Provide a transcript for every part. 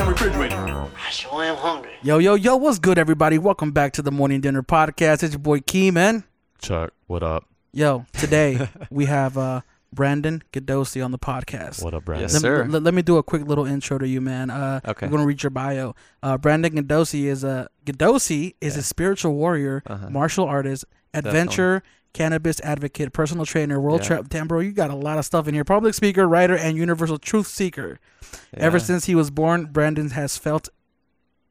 damn refrigerator. I sure am hungry. Yo, yo, yo, what's good, everybody? Welcome back to the Morning Dinner Podcast. It's your boy Key, man. Chuck, what up? Yo, today we have uh, Brandon Gadosi on the podcast. What up, Brandon? Yes, let, sir. let- let me do a quick little intro to you, man. Uh, Okay. I'm gonna read your bio. Uh, Brandon Gadosi is a Gadosi is a spiritual warrior, Uh-huh. martial artist, adventure, cannabis advocate, personal trainer, world Yeah. trap. Damn, bro, you got a lot of stuff in here. Public speaker, writer, and universal truth seeker. Ever since he was born, Brandon has felt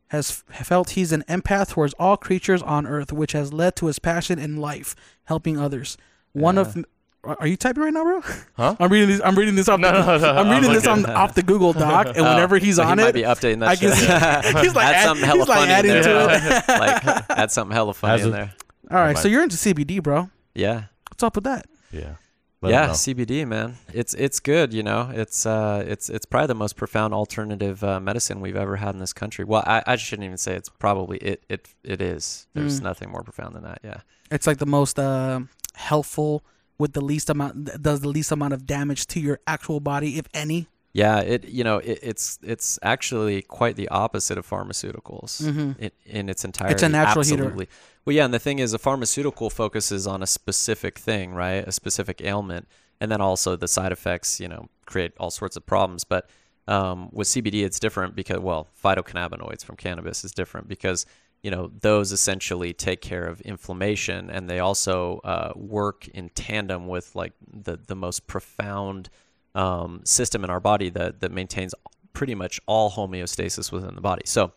has f- felt he's an empath towards all creatures on earth, which has led to his passion in life, helping others. One of are are you typing right now, bro? Huh? I'm reading this. I'm reading this off. No, the, no, no, I'm I'm reading this on off the Google Doc, and Oh, whenever he's so on he it, might be updating that I can shit. see- he's like add add- something hella he's like adding in there. to it. like add something hella funny As in there. all right, might- so you're into CBD, bro. Yeah, What's up with that? Yeah. Let yeah. CBD, man. It's it's good. You know, it's uh, it's it's probably the most profound alternative uh, medicine we've ever had in this country. Well, I, I shouldn't even say it's probably it it it is. There's Mm. nothing more profound than that. Yeah. It's like the most uh, helpful with the least amount does the least amount of damage to your actual body, if any. Yeah, it you know it, it's it's actually quite the opposite of pharmaceuticals Mhm. in, in its entirety. It's a natural heater. Well, yeah, and the thing is, a pharmaceutical focuses on a specific thing, right? A specific ailment, and then also the side effects, you know, create all sorts of problems. But um, with CBD, it's different because well, phytocannabinoids from cannabis is different because you know those essentially take care of inflammation, and they also uh, work in tandem with like the the most profound um, system in our body that that maintains pretty much all homeostasis within the body. So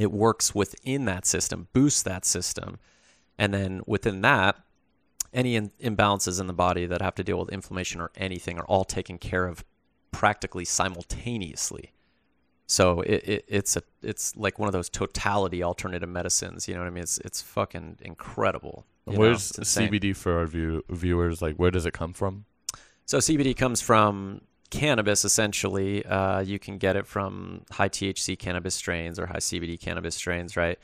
it works within that system, boosts that system, and then within that, any in- imbalances in the body that have to deal with inflammation or anything are all taken care of practically simultaneously. So it, it it's a it's like one of those totality alternative medicines. You know what I mean? It's it's fucking incredible. Where's CBD for our view- viewers? Like, where does it come from? So CBD comes from cannabis essentially. Uh, you can get it from high THC cannabis strains or high CBD cannabis strains, right?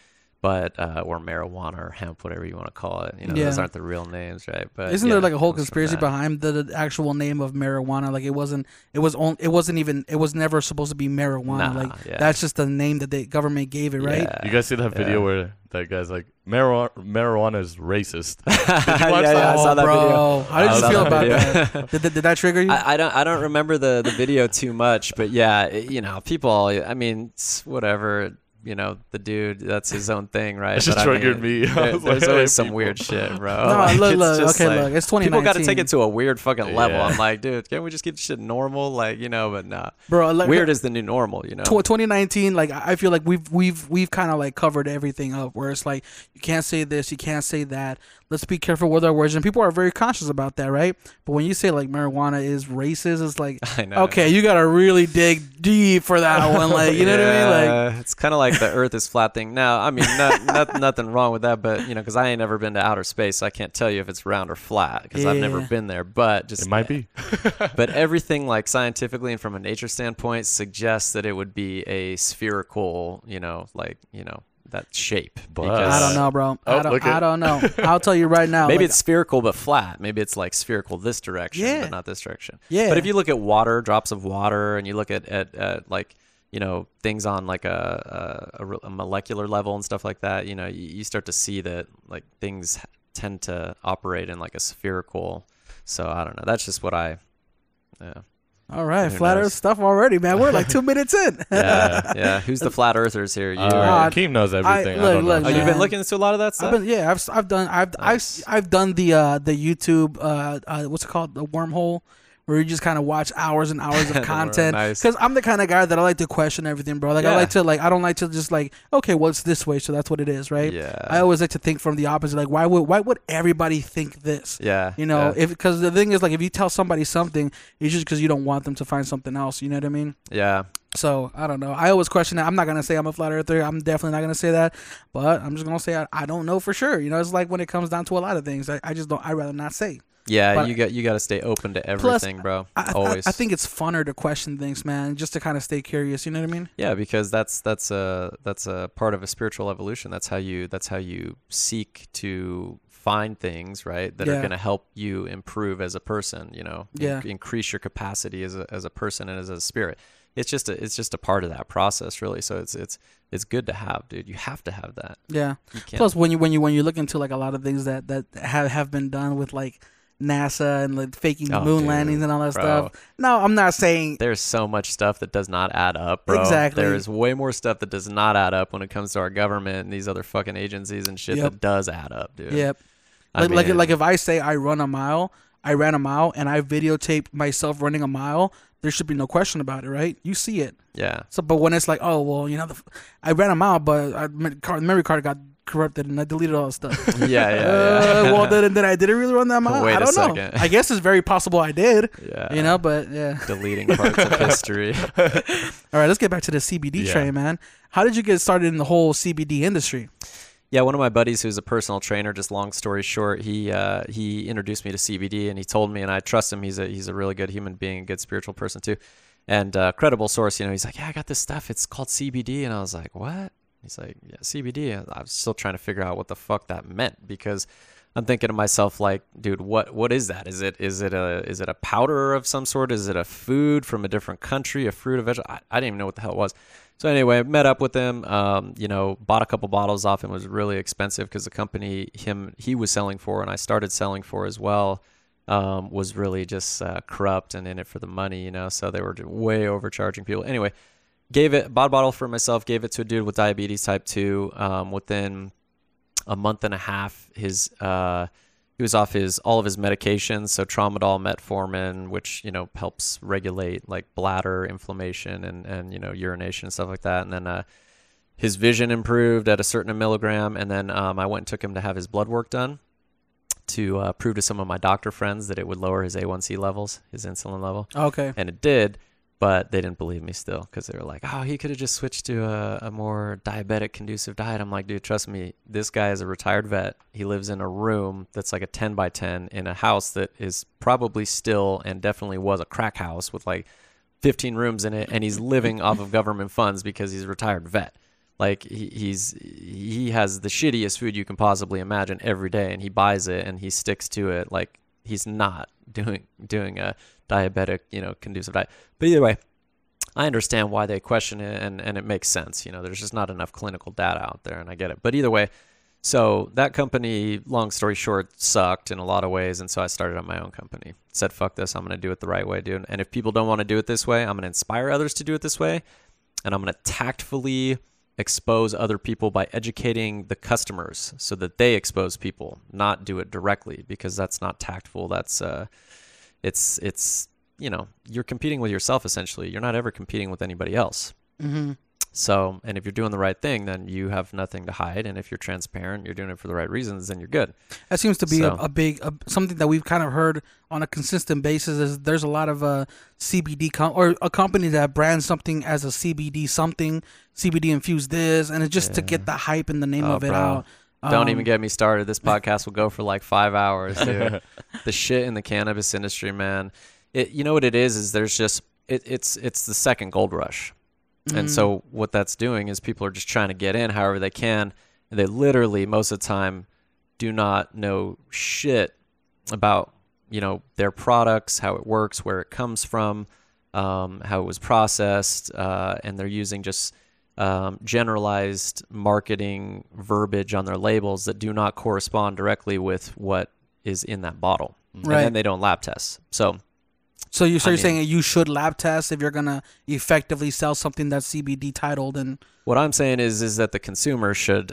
But uh, or marijuana or hemp, whatever you want to call it. You know, those aren't the real names, right? But Isn't yeah, there like a whole conspiracy behind the, the actual name of marijuana? Like it wasn't, it was on, it wasn't even, it was never supposed to be marijuana. Nah, like yeah. that's just the name that the government gave it, right? Yeah. You guys see that video yeah. where that guy's like, marijuana, marijuana is racist. yeah, yeah. I saw that bro. video. How did I you feel that about video. that? Did, did, did that trigger you? I, I don't I don't remember the, the video too much, but yeah, it- you know, people. I mean, it's whatever. You know, the dude. That's his own thing, right? It just But I triggered mean, me. I there- there's like, always hey, some people. weird shit, bro. no, Like, look, look, okay, like- look, it's 2019. People got to take it to a weird fucking level. Yeah. I'm like, dude, can't we just keep shit normal? Like, you know, but nah. bro. Like, Weird is the new normal, you know. 2019 like i I feel like we've we've we've kind of like covered everything up where it's like you can't say this you can't say that let's be careful with our words and people are very conscious about that right but when you say like marijuana is racist it's like I know. okay you gotta really dig deep for that one like you know what i mean like it's kind of like the Earth is flat thing. Now, I mean, not, not, nothing wrong with that, but you know, because I ain't never been to outer space, so I can't tell you if it's round or flat because I've never been there. But just It might be. but everything like scientifically and from a nature standpoint suggests that it would be a spherical, you know, like you know that shape. But- because i don't know bro Oh, I, don't, look I don't know i'll tell you right now Maybe like, it's spherical but flat. Maybe it's like spherical this direction, Yeah. but not this direction. Yeah. But if you look at water, drops of water, and you look at at, at like you know things on like a, a, a a molecular level and stuff like that, you know, you, you start to see that like things tend to operate in like a spherical. So I don't know. That's just what I. Yeah. All right Who flat knows? earth stuff already man we're like two minutes in Yeah, yeah. Who's the flat earthers here? You? Uh, Uh, Keem knows everything. I, look, don't know. look, oh, you've been looking into a lot of that stuff. I've been yeah I've I've done I've Nice. I've I've done the uh the YouTube uh, uh what's it called the wormhole where you just kind of watch hours and hours of content nice. because I'm the kind of guy that I like to question everything bro like I like to like I don't like to just like okay well it's this way so that's what it is right yeah. I always like to think from the opposite like why would why would everybody think this yeah. you know yeah. if because the thing is like if you tell somebody something it's just because you don't want them to find something else you know what I mean yeah. so I don't know. I always question that. I'm not gonna say I'm a flat earther. I'm definitely not gonna say that. But I'm just gonna say I, I don't know for sure. You know, it's like when it comes down to a lot of things. I, I just don't. I rather not say. Yeah, But- you got you got to stay open to Plus, everything, bro. I, I- Always. I, think it's funner to question things, man, just to kind of stay curious. You know what I mean? yeah, because that's that's a that's a part of a spiritual evolution. That's how you that's how you seek to find things right that are going to help you improve as a person. You know, in- Yeah. increase your capacity as a as a person and as a spirit. It's just a, it's just a part of that process, really. So it's it's it's good to have, dude. You have to have that. Yeah. Plus, when you when you when you look into like a lot of things that that have have been done with like NASA and like faking the Oh, moon dude, landings and all that bro. stuff. No, I'm not saying There's so much stuff that does not add up, bro. Exactly. There is way more stuff that does not add up when it comes to our government and these other fucking agencies and shit Yep. that does add up, dude. Yep. I Like, like mean, like if I say I run a mile, I ran a mile, and I videotape myself running a mile. There should be no question about it, right? You see it. yeah, So, but when it's like, oh well, you know, the, f- I ran a mile, but I, my memory card got corrupted, and I deleted all the stuff. yeah, yeah, yeah. Uh, well, then, then I didn't really run that mile. Wait I a don't know. second. I guess it's very possible I did. yeah. You know, but yeah. deleting parts of history. All right, let's get back to the CBD Yeah. train, man. How did you get started in the whole CBD industry? Yeah, one of my buddies who's a personal trainer, just long story short, he uh, he introduced me to CBD and he told me, and I trust him. He's a he's a really good human being, a good spiritual person too, and uh, credible source. You know, he's like, yeah, I got this stuff. It's called CBD, and I was like, what? He's like, yeah, CBD. I'm still trying to figure out what the fuck that meant because I'm thinking to myself, like, dude, what what is that? Is it is it a is it a powder of some sort? Is it a food from a different country? A fruit, a vegetable? I, I didn't even know what the hell it was. So anyway, I met up with him. Um, you know, bought a couple bottles off him. It was really expensive because the company him he was selling for and I started selling for as well. Um, was really just uh, corrupt and in it for the money, you know. So they were way overcharging people. Anyway, gave it bought a bottle for myself. Gave it to a dude with diabetes type two. Um, within a month and a half, his uh, he was off his all of his medications, so tramadol, metformin, which you know helps regulate like bladder inflammation and and you know urination and stuff like that. And then uh, his vision improved at a certain milligram. And then um, I went and took him to have his blood work done to uh, prove to some of my doctor friends that it would lower his A1C levels, his insulin level Okay. and it did but they didn't believe me still because they were like oh he could have just switched to a, a more diabetic conducive diet. I'm like dude trust me this guy is a retired vet. He lives in a room that's like a 10 by 10 in a house that is probably still and definitely was a crack house with like 15 rooms in it and he's living off of government funds because he's a retired vet. Like he, he's he has the shittiest food you can possibly imagine every day and he buys it and he sticks to it like he's not doing doing a diabetic you know conducive diet. But either way i understand why they question it and and it makes sense. You know there's just not enough clinical data out there and i get it. But either way so that company long story short sucked in a lot of ways and so i started my own company. Said fuck this i'm to do it the right way dude. And if people don't want to do it this way i'm to inspire others to do it this way and i'm to tactfully expose other people by educating the customers so that they expose people not do it directly because that's not tactful. That's uh it's it's you know you're competing with yourself essentially. You're not ever competing with anybody else. Mm-hmm. So and if you're doing the right thing then you have nothing to hide and if you're transparent you're doing it for the right reasons then you're good That seems to be So- a, a big a, something that we've kind of heard on a consistent basis. Is there's a lot of uh, CBD com- or a company that brands something as a CBD something, CBD infused this, and it's just to get the hype and the name Oh, of it bro. out. Don't Um, even get me started. This podcast will go for like five hours, dude. the shit in the cannabis industry, man. It, you know what it is? Is there's just it, it's it's the second gold rush, and Mm. so what that's doing is people are just trying to get in however they can, and they literally most of the time do not know shit about you know their products, how it works, where it comes from, um, how it was processed, uh, and they're using just um, generalized marketing verbiage on their labels that do not correspond directly with what is in that bottle, and then they don't lab test. So So you so I you're mean- saying you should lab test if you're gonna effectively sell something that's CBD titled and What I'm saying is is that the consumer should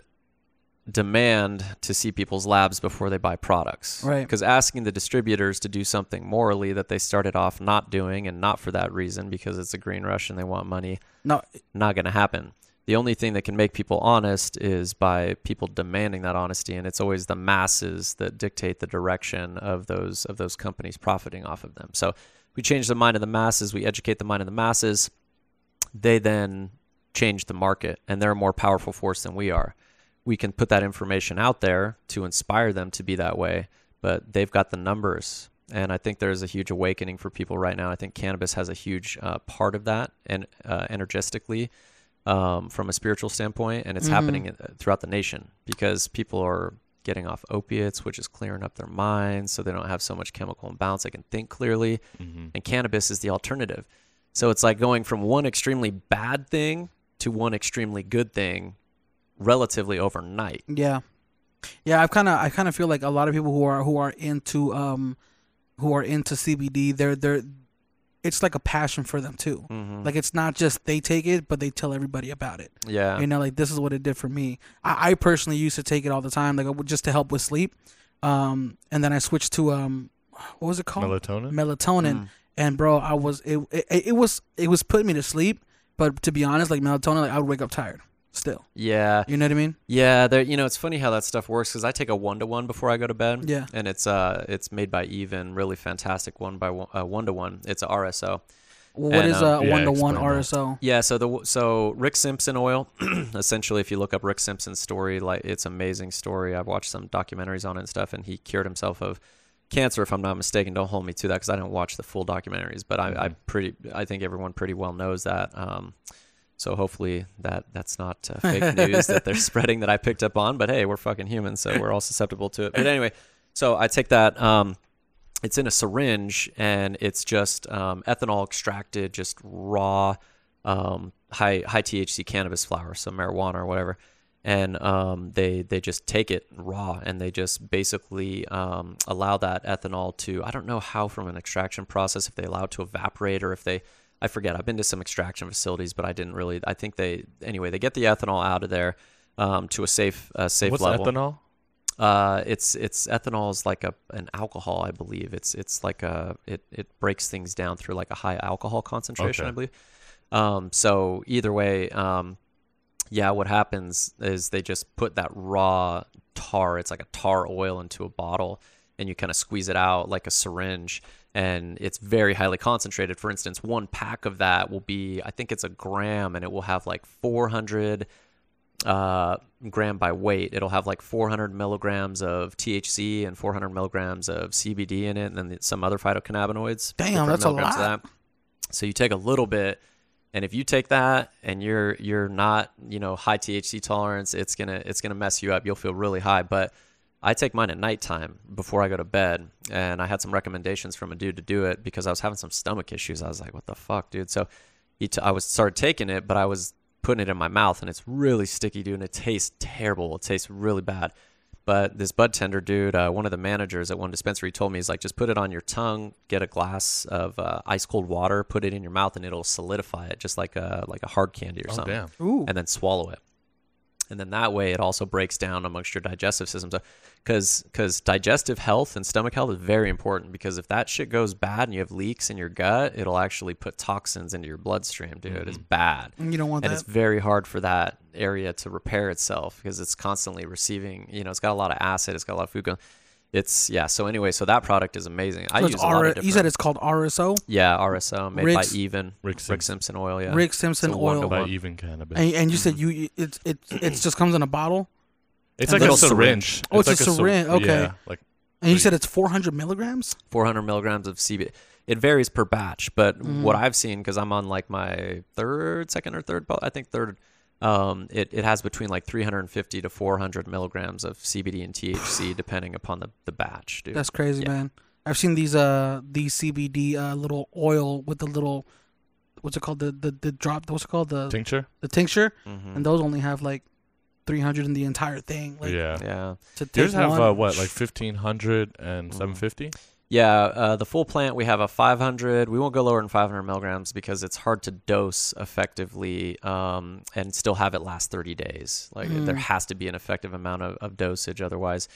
demand to see people's labs before they buy products. Right. Because asking the distributors to do something morally that they started off not doing and not for that reason because it's a green rush and they want money, no not going to happen. The only thing that can make people honest is by people demanding that honesty and it's always the masses that dictate the direction of those of those companies profiting off of them. So we change the mind of the masses, we educate the mind of the masses, they then change the market and they're a more powerful force than we are. We can put that information out there to inspire them to be that way, but they've got the numbers. And I think there's a huge awakening for people right now. I think cannabis has a huge uh, part of that and uh, energistically um, from a spiritual standpoint, and it's Mhm. happening uh, throughout the nation because people are getting off opiates, which is clearing up their minds so they don't have so much chemical imbalance. They can think clearly. Mhm. And cannabis is the alternative. So it's like going from one extremely bad thing to one extremely good thing relatively overnight. Yeah, yeah. I've kind of I kind of feel like a lot of people who are who are into um who are into CBD, they're they're it's like a passion for them too. Mm-hmm. Like it's not just they take it, but they tell everybody about it. yeah. You know, like this is what it did for me. I, I personally used to take it all the time, like just to help with sleep. Um, and then I switched to um, what was it called? Melatonin. Melatonin. Mm. And bro, I was it, it it was it was putting me to sleep. But to be honest, like melatonin, like I would wake up tired still. Yeah. You know what I mean? Yeah, there. You know, it's funny how that stuff works because I take a one to one before I go to bed. Yeah. and it's uh, it's made by Even, really fantastic one by one, uh, one to one. It's a RSO. What And, is uh, a Yeah, one to one explain that. RSO? Yeah, so the so Rick Simpson oil, essentially, if you look up Rick Simpson's story, like it's amazing story. I've watched some documentaries on it and stuff, and he cured himself of cancer, if I'm not mistaken. Don't hold me to that because I don't watch the full documentaries, but I, I pretty, I think everyone pretty well knows that. Um, so hopefully that that's not uh, fake news that they're spreading that I picked up on. But hey, we're fucking humans, so we're all susceptible to it. But anyway, so I take that. Um, it's in a syringe and it's just um, ethanol extracted, just raw, um, high high THC cannabis flower, so marijuana or whatever. And um, they they just take it raw and they just basically um, allow that ethanol to I don't know how from an extraction process if they allow it to evaporate or if they I forget I've been to some extraction facilities but I didn't really I think they anyway they get the ethanol out of there um, to a safe a safe What's level. ethanol? Uh, it's it's ethanol is like a an alcohol, I believe. It's it's like a it it breaks things down through like a high alcohol concentration, Okay. I believe. Um, so either way, um, yeah, what happens is they just put that raw tar. It's like a tar oil into a bottle, and you kind of squeeze it out like a syringe, and it's very highly concentrated. For instance, one pack of that will be, I think it's a gram, and it will have like 400 uh, gram by weight. It'll have like 400 milligrams of THC and 400 milligrams of CBD in it, and then some other phytocannabinoids. Damn, that's a lot. that. So you take a little bit, and if you take that and you're you're not you know high THC tolerance, it's gonna it's gonna mess you up. You'll feel really high, but I take mine at nighttime before I go to bed, and I had some recommendations from a dude to do it because I was having some stomach issues. I was like, "What the fuck, dude?" So he t- I was started taking it, but I was putting it in my mouth, and it's really sticky, dude, and it tastes terrible. It tastes really bad. But this bud tender dude, uh, one of the managers at one dispensary, told me he's like, just put it on your tongue, get a glass of uh, ice cold water, put it in your mouth, and it'll solidify it, just like a like a hard candy or Oh something damn. Ooh. and then swallow it. And then that way it also breaks down amongst your digestive system. So, because because digestive health and stomach health is very important because if that shit goes bad and you have leaks in your gut, it'll actually put toxins into your bloodstream, dude. It's mm-hmm. bad. You don't want that. And that. it's very hard for that area to repair itself because it's constantly receiving, you know, it's got a lot of acid, it's got a lot of food going. It's yeah. So anyway, so that product is amazing. I use it's a lot R- of you said it's called RSO, yeah, RSO made Rick's- by Even Rick Rick Simpson oil. Yeah, Rick Simpson So one oil, one. By even cannabis. and, and you said you it it it just comes in a bottle, it's and like a syringe. syringe. Oh, it's a like syr- syringe, okay. Yeah, like and you said it's 400 milligrams. 400 milligrams of CBD. It varies per batch, but Mm-hmm. what I've seen, because I'm on like my third, second or third, bo- I think third, um, it, it has between like 350 to 400 milligrams of CBD and THC, depending upon the, the batch, dude. That's crazy, yeah. man. I've seen these uh these CBD uh, little oil with the little what's it called? The the, the drop what's it called? The tincture? The tincture? Mm-hmm. and those only have like 300 in the entire thing like, yeah. Yeah. to yours have uh, what like 1500 and 750 mm-hmm. Yeah, uh, the full plant we have a 500. We won't go lower than 500 milligrams because it's hard to dose effectively um, and still have it last 30 days. Like Mm. there has to be an effective amount of, of dosage, otherwise,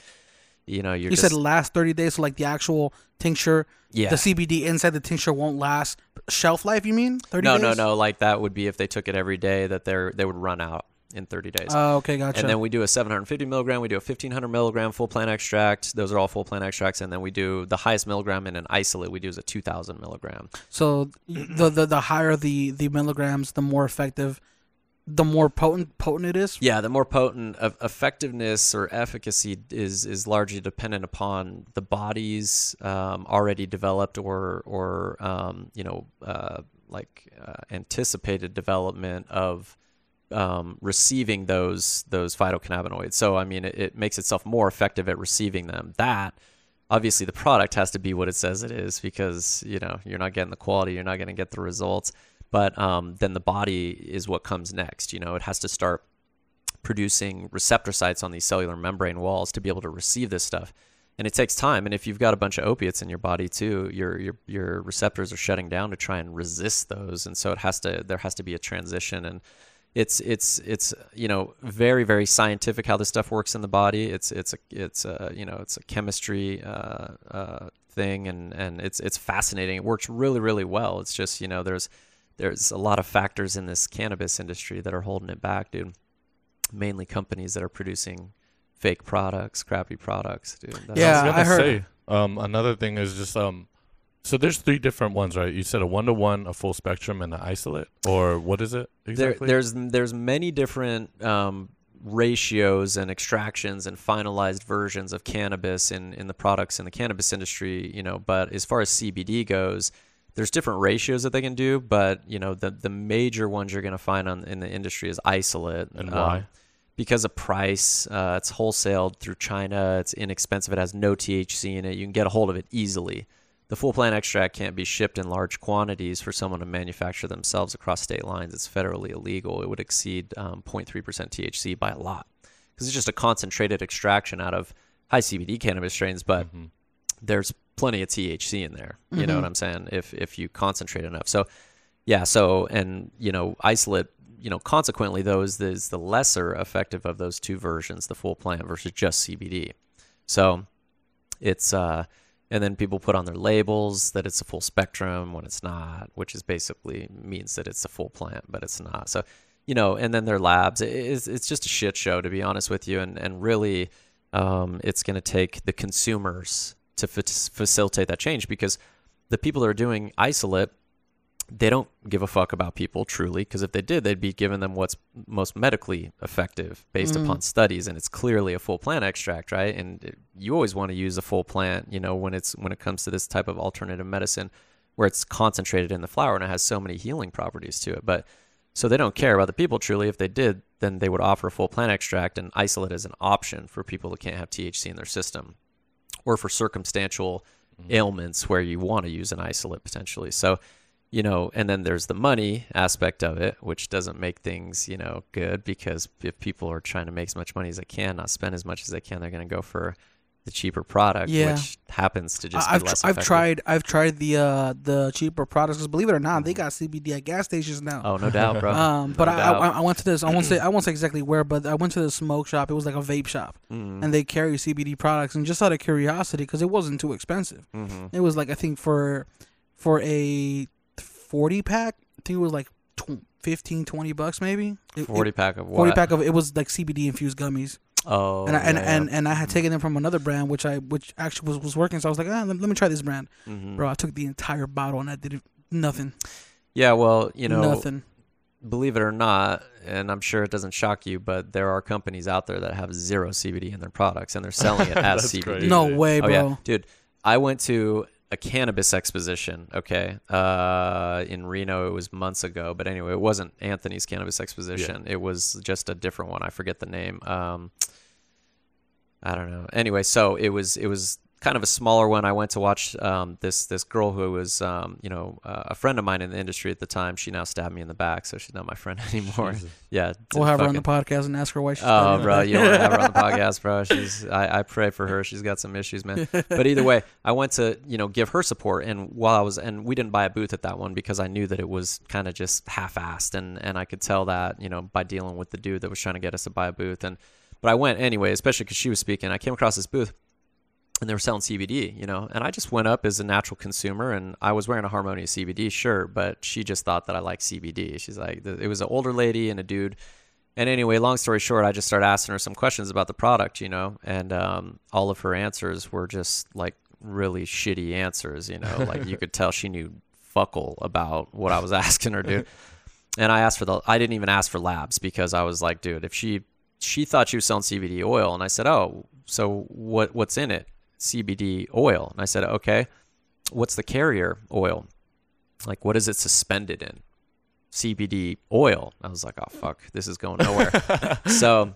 you know, you're you just said last 30 days, so like the actual tincture, yeah. the CBD inside the tincture won't last shelf life. You mean 30 no, days? no, no. Like that would be if they took it every day that they're they would run out in 30 days. Oh, okay, gotcha. and then we do a 750 milligram, we do a 1500 milligram full plant extract. Those are all full plant extracts. And then we do the highest milligram in an isolate. We do is a 2000 milligram. so the, the the higher the the milligrams, the more effective, the more potent potent it is. Yeah, the more potent of effectiveness or efficacy is is largely dependent upon the body's um, already developed or or um, you know uh, like uh, anticipated development of um, receiving those those phytocannabinoids. So I mean, it, it makes itself more effective at receiving them. That obviously the product has to be what it says it is because you know you're not getting the quality, you're not going to get the results. But um, then the body is what comes next. You know, it has to start producing receptor sites on these cellular membrane walls to be able to receive this stuff. And it takes time. And if you've got a bunch of opiates in your body too, your your your receptors are shutting down to try and resist those. And so it has to there has to be a transition and it's it's it's you know very very scientific how this stuff works in the body. It's it's a it's a you know it's a chemistry uh, uh, thing and and it's it's fascinating. It works really really well. It's just you know there's there's a lot of factors in this cannabis industry that are holding it back, dude. Mainly companies that are producing fake products, crappy products, dude. That's- Yeah, I was gonna I heard- say um, another thing is just um, so there's three different ones, right? You said a one to one, a full spectrum, and an isolate, or what is it exactly? There, there's there's many different um, ratios and extractions and finalized versions of cannabis in in the products in the cannabis industry, you know. But as far as CBD goes, there's different ratios that they can do. But you know, the the major ones you're going to find on in the industry is isolate. and um, why? because of price. Uh, it's wholesaled through China. It's inexpensive. It has no THC in it. You can get a hold of it easily. The full plant extract can't be shipped in large quantities for someone to manufacture themselves across state lines. It's federally illegal. It would exceed um, 0.3% THC by a lot because it's just a concentrated extraction out of high CBD cannabis strains, but Mhm. there's plenty of THC in there. You know Mhm. what I'm saying? If if you concentrate enough. So yeah, so and you know, isolate, you know, consequently those is the lesser effective of those two versions, the full plant versus just CBD. So it's uh and then people put on their labels that it's a full spectrum when it's not, which is basically means that it's a full plant, but it's not. So, you know, and then their labs. It's it's just a shit show, to be honest with you. And, and really, um, it's going to take the consumers to fa- facilitate that change because the people that are doing isolate, they don't give a fuck about people truly because if they did, they'd be giving them what's most medically effective based Mhm. upon studies, and it's clearly a full plant extract, right? And it- you always want to use a full plant, you know, when it's when it comes to this type of alternative medicine, where it's concentrated in the flower and it has so many healing properties to it. But so they don't care about the people truly. If they did, then they would offer a full plant extract and isolate as an option for people that can't have THC in their system, or for circumstantial ailments where you want to use an isolate potentially. So, you know, and then there's the money aspect of it, which doesn't make things, you know, good because if people are trying to make as much money as they can, not spend as much as they can, they're going to go for the cheaper product, Yeah. which happens to just I've be less I've tried I've tried the uh the cheaper products. 'cause believe it or not, they got CBD at gas stations now. Oh, no doubt, bro. Um, but No I, doubt. I I went to this. I won't say I won't say exactly where, but I went to the smoke shop. It was like a vape shop, Mhm. and they carry CBD products. And just out of curiosity, because it wasn't too expensive, Mhm. it was like I think for for a forty pack, I think it was like tw- 15, 20 bucks maybe. It- it- 40 pack of what? 40 pack of it was like CBD infused gummies, Oh, and I, and, yeah, and and I had taken them from another brand, which I which actually was, was working. So I was like, ah, let, let me try this brand, Mhm. bro. I took the entire bottle and I did nothing, Yeah, well, you know, nothing. believe it or not, and I'm sure it doesn't shock you, but there are companies out there that have zero CBD in their products and they're selling it as CBD. crazy. No way, Oh bro. yeah, dude. I went to a cannabis exposition. Okay, uh, in Reno. It was months ago, but anyway, it wasn't Anthony's cannabis exposition. It was just a different one. I forget the name. Um, I don't know. Anyway, so it was it was kind of a smaller one. I went to watch um, this this girl who was um, you know uh, a friend of mine in the industry at the time. She now stabbed me in the back, so she's not my friend anymore. Jesus. yeah, We'll have her on the podcast and ask her why she's. Oh, studying bro, that. you don't want to have her on the podcast, bro. She's I, I pray for her. She's got some issues, man. But either way, I went to you know give her support, and while I was and we didn't buy a booth at that one because I knew that it was kind of just half-assed, and and I could tell that you know by dealing with the dude that was trying to get us to buy a booth, and but I went anyway, especially because she was speaking. I came across this booth. And they were selling CBD, you know, and I just went up as a natural consumer, and I was wearing a Harmonia CBD shirt, but she just thought that I like CBD. She's like, it was an older lady and a dude, and anyway, long story short, I just started asking her some questions about the product, you know, and um, all of her answers were just like really shitty answers, you know, like you could tell she knew fuckle about what I was asking her, dude. And I asked for the, I didn't even ask for labs because I was like, dude, if she, she thought she was selling CBD oil, and I said, oh, so what, what's in it? CBD oil, and I said, okay, what's the carrier oil? Like, what is it suspended in? CBD oil. I was like, oh fuck, this is going nowhere. so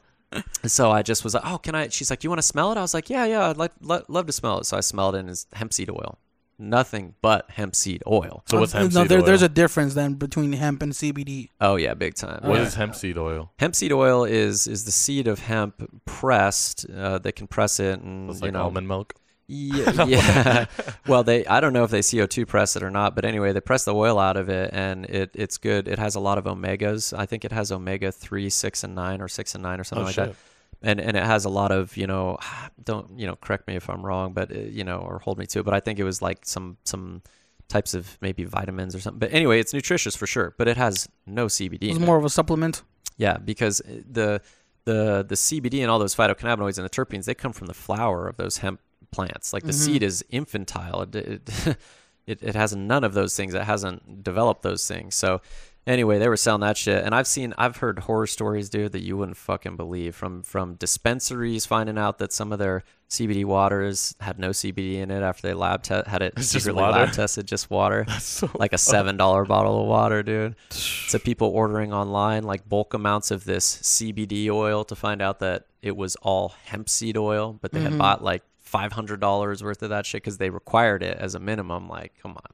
so I just was like, oh, can I? She's like, you want to smell it? I was like, yeah, yeah, I'd like, lo- love to smell it. So I smelled it and it's hemp seed oil. Nothing but hemp seed oil. So what's Uh, hemp no, seed there, oil? There's a difference then between hemp and CBD. Oh yeah, big time. What yeah. is hemp seed oil? Hemp seed oil is is the seed of hemp pressed. Uh, they can press it and It's you like know almond milk. Yeah, yeah. well, they I don't know if they CO2 press it or not, but anyway, they press the oil out of it, and it it's good. It has a lot of omegas. I think it has omega three, six, and nine, or six and nine, or something Oh like shit. that. And and it has a lot of you know, don't you know, correct me if I'm wrong, but uh, you know, or hold me to it. But I think it was like some some types of maybe vitamins or something. But anyway, it's nutritious for sure. But it has no CBD. It's in it. more of a supplement. Yeah, because the the the CBD and all those phytocannabinoids and the terpenes they come from the flower of those hemp plants. Like the Mhm. seed is infantile. It, it it it has none of those things. It hasn't developed those things. So anyway, they were selling that shit, and I've seen I've heard horror stories, dude, that you wouldn't fucking believe from from dispensaries finding out that some of their CBD waters had no CBD in it after they lab te- had it It's secretly lab tested, just water That's so like a seven dollar bottle of water, dude. To people ordering online like bulk amounts of this CBD oil to find out that it was all hemp seed oil, but they had Mhm. bought like five hundred dollars worth of that shit because they required it as a minimum. Like, come on,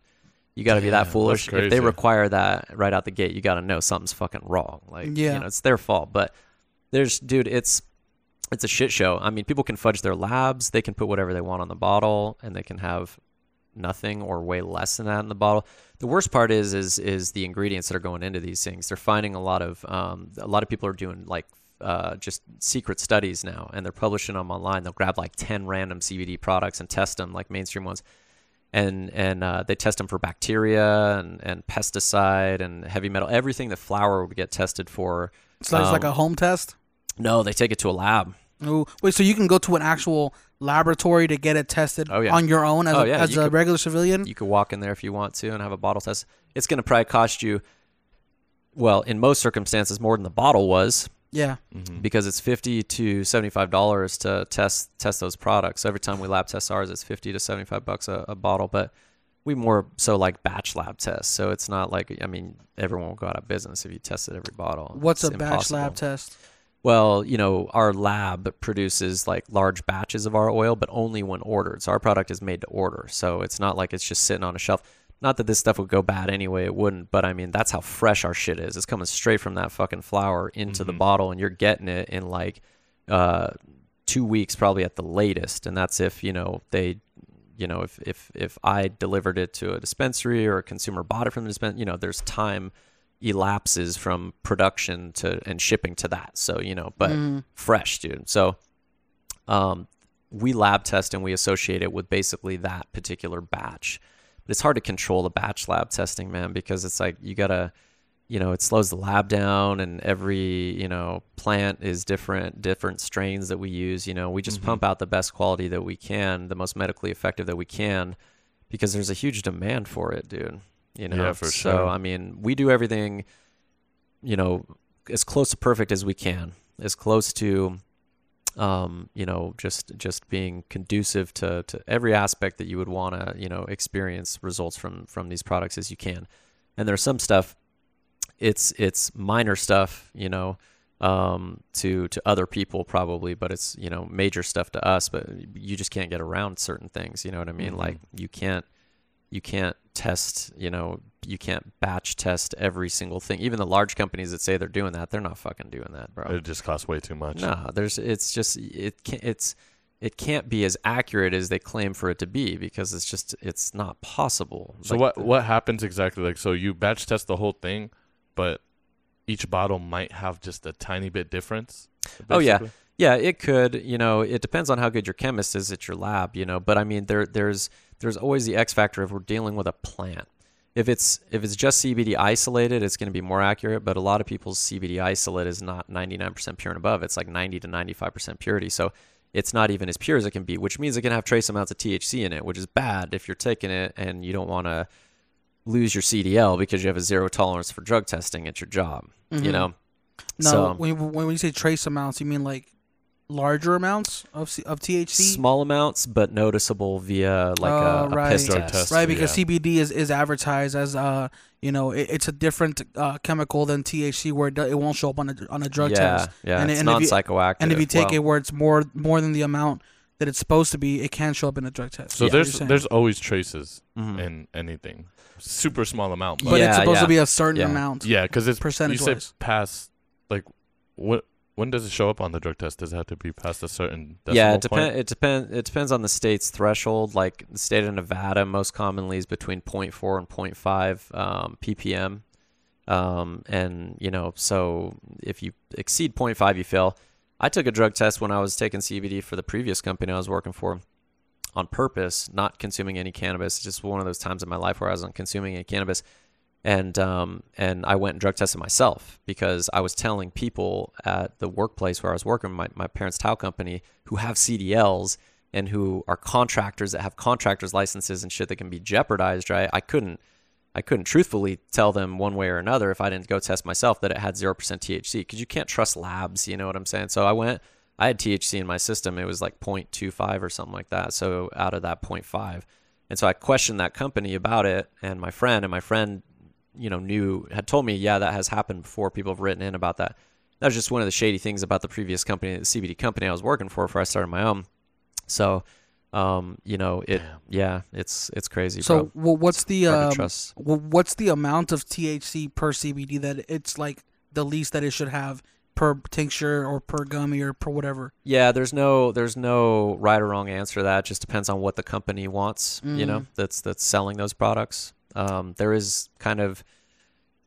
you got to be that foolish. If they require that right out the gate, you got to know something's fucking wrong. Like, Yeah. you know, it's their fault. But there's, dude, it's it's a shit show. I mean, people can fudge their labs. They can put whatever they want on the bottle, and they can have nothing or way less than that in the bottle. The worst part is is is the ingredients that are going into these things. They're finding a lot of um, a lot of people are doing like uh, just secret studies now, and they're publishing them online. They'll grab like ten random CBD products and test them, like mainstream ones, and and uh, they test them for bacteria and and pesticide and heavy metal, everything that flour would get tested for. It's like, it's like Um, a home test. No, they take it to a lab. Ooh, wait, so you can go to an actual laboratory to get it tested Oh, yeah. on your own as Oh, a, yeah, as you a could- regular civilian? You could walk in there if you want to and have a bottle test. It's going to probably cost you, well, in most circumstances, more than the bottle was yeah. Mhm. because it's fifty to seventy-five dollars to test test those products. So every time we lab test ours, it's fifty to seventy-five bucks a, a bottle. But we more so like batch lab tests. So it's not like I mean everyone will go out of business if you tested every bottle. What's It's a batch lab test? Well, you know, our lab produces like large batches of our oil, but only when ordered. So our product is made to order. So it's not like it's just sitting on a shelf. Not that this stuff would go bad anyway, it wouldn't, but I mean, that's how fresh our shit is. It's coming straight from that fucking flower into the Mhm. bottle, and you're getting it in like uh, two weeks, probably at the latest. And that's if, you know, they, you know, if, if, if I delivered it to a dispensary or a consumer bought it from the dispensary, you know, there's time elapses from production to and shipping to that. So, you know, but Mhm. fresh, dude. So, um, we lab test and we associate it with basically that particular batch. But it's hard to control the batch lab testing, man, because it's like you gotta, you know, it slows the lab down, and every you know plant is different, different strains that we use. You know, we just Mhm. pump out the best quality that we can, the most medically effective that we can, because there's a huge demand for it, dude. You know, Yeah, for so sure. I mean, we do everything, you know, as close to perfect as we can, as close to um, you know, just just being conducive to, to every aspect that you would want to, you know, experience results from from these products as you can. And there's some stuff, it's it's minor stuff, you know, um, to to other people probably, but it's you know major stuff to us. But you just can't get around certain things. You know what I mean? Mhm. Like you can't you can't test, you know, you can't batch test every single thing. Even the large companies that say they're doing that, they're not fucking doing that, bro. It just costs way too much. No, there's it's just it can't it's it can't be as accurate as they claim for it to be because it's just it's not possible. So Like, what the- what happens exactly? Like so you batch test the whole thing, but each bottle might have just a tiny bit difference. Oh, yeah. Yeah, it could. You know, it depends on how good your chemist is at your lab. You know, but I mean, there there's there's always the X factor if we're dealing with a plant. If it's if it's just CBD isolated, it's going to be more accurate. But a lot of people's CBD isolate is not 99% pure and above. It's like 90 to 95% purity. So it's not even as pure as it can be, which means it can have trace amounts of THC in it, which is bad if you're taking it and you don't want to lose your CDL because you have a zero tolerance for drug testing at your job. You Mhm. know. No, So- when, when you say trace amounts, you mean like larger amounts of C- of THC? Small amounts, but noticeable via like a, Oh, a right. piss Drug test. test. right, because yeah. CBD is, is advertised as uh you know it, it's a different uh, chemical than THC where it, do, it won't show up on a on a drug yeah, test. yeah, And- it's and if you- non-psychoactive. And if you take Well, it where it's more more than the amount that it's supposed to be, it can show up in a drug test. So Is what there's there's always traces mhm. in anything, super small amount, but but Yeah, it's supposed yeah. to be a certain Yeah. amount. yeah, because it's you Percentage say wise. past like what when does it show up on the drug test? Does it have to be past a certain decimal yeah, it depends. It depends. It depends on the state's threshold. Like the state of Nevada, most commonly is between 0.4 and 0.5 um, ppm, um, and you know, so if you exceed 0.5, you fail. I took a drug test when I was taking CBD for the previous company I was working for, on purpose, not consuming any cannabis. It's just one of those times in my life where I wasn't consuming any cannabis, and um, and I went and drug tested myself because I was telling people at the workplace where I was working, my, my parents' towel company, who have CDLs and who are contractors that have contractors licenses and shit that can be jeopardized. Right? I couldn't. I couldn't truthfully tell them one way or another if I didn't go test myself that it had 0% THC because you can't trust labs, you know what I'm saying? So I went, I had THC in my system. It was like 0.25 or something like that. So out of that 0.5. And so I questioned that company about it and my friend, and my friend, you know, knew, had told me, yeah, that has happened before. People have written in about that. That was just one of the shady things about the previous company, the CBD company I was working for before I started my own. So, um, you know, it, Damn. yeah, it's, it's crazy. So bro. wh- what's the um, trust. wh- what's the amount of THC per CBD that it's like the least that it should have per tincture or per gummy or per whatever? Yeah, there's no there's no right or wrong answer to that. It just depends on what the company wants, you know, Mhm. that's that's selling those products. Um, there is kind of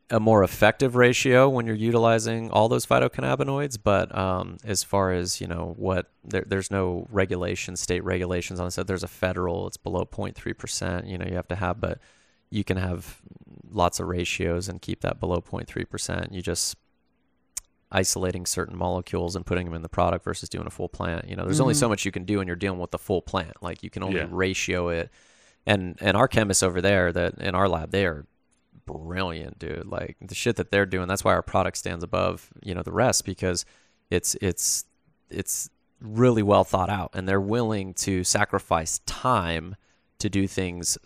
a more effective ratio when you're utilizing all those phytocannabinoids, but um, as far as you know, what there, there's no regulation, state regulations on it. So there's a federal, it's below 0.3 percent. You know, you have to have, but you can have lots of ratios and keep that below 0.3 percent. You just isolating certain molecules and putting them in the product versus doing a full plant. You know, there's only Mhm. so much you can do when you're dealing with the full plant. Like you can only Yeah. ratio it. And and our chemists over there that in our lab, they are brilliant, dude. Like the shit that they're doing, that's why our product stands above, you know, the rest because it's it's it's really well thought out and they're willing to sacrifice time to do things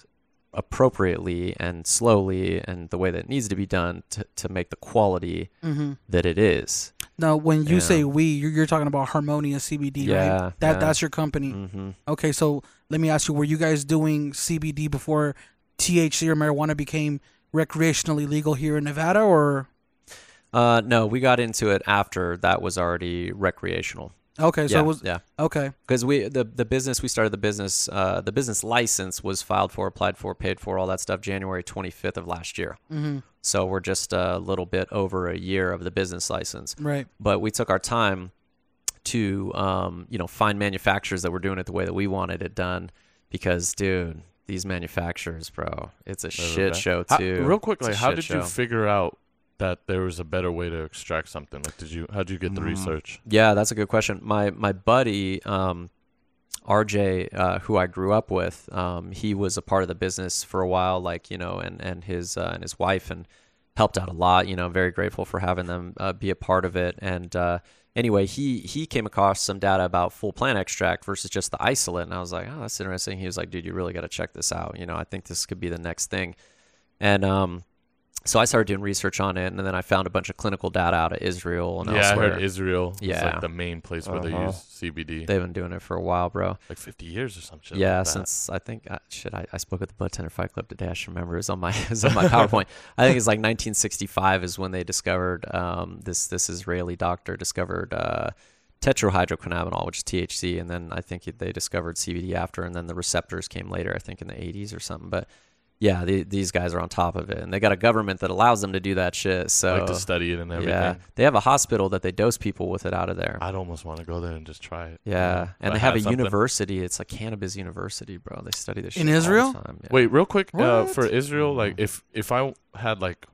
appropriately and slowly and the way that it needs to be done to, to make the quality Mm-hmm. that it is. Now, when you Yeah. say we, you're, you're talking about Harmonia CBD, Yeah, right? That yeah. that's your company. hmm Okay, so let me ask you: Were you guys doing CBD before THC or marijuana became recreationally legal here in Nevada, or Uh, no, we got into it after that was already recreational. Okay? So yeah, it was yeah. okay. Because we the the business we started the business uh, the business license was filed for, applied for, paid for, all that stuff January 25th of last year. Mm-hmm. So we're just a little bit over a year of the business license. Right. But we took our time to um, you know find manufacturers that were doing it the way that we wanted it done. Because dude, these manufacturers, bro, it's a shit bad. show How- too. real quick, It's a like, how shit did you figure out that there was a better way to extract something? Like, did you how did you get the Mm. research? Yeah, that's a good question. My my buddy, um, RJ, uh, who I grew up with, um, he was a part of the business for a while, like you know, and and his uh, and his wife, and helped out a lot. You know, very grateful for having them uh, be a part of it. And uh, anyway, he he came across some data about full plant extract versus just the isolate, and I was like, oh, that's interesting. He was like, dude, you really got to check this out. You know, I think this could be the next thing. And um, so I started doing research on it, and then I found a bunch of clinical data out of Israel and yeah, elsewhere. I heard Israel is Yeah. like the main place where they Uh-huh. use CBD. They've been doing it for a while, bro. like 50 years or some shit. yeah, like that. since I think uh, shit. I, I spoke at the Bud Tender Fight Club today. I should remember. It was on my it was on my PowerPoint. I think it's like 1965 is when they discovered um, this this Israeli doctor discovered uh, tetrahydrocannabinol, which is THC, and then I think they discovered CBD after, and then the receptors came later. I think in the 80s or something. But yeah, the, these guys are on top of it, and they got a government that allows them to do that shit. So like to study it and everything. yeah, they have a hospital that they dose people with it out of there. I'd almost want to go there and just try it. Yeah, If and I they have a something. university. It's a cannabis university, bro. They study this shit In all the Israel? time, yeah. Wait, real quick, uh, for Israel, like Mhm. if if I had like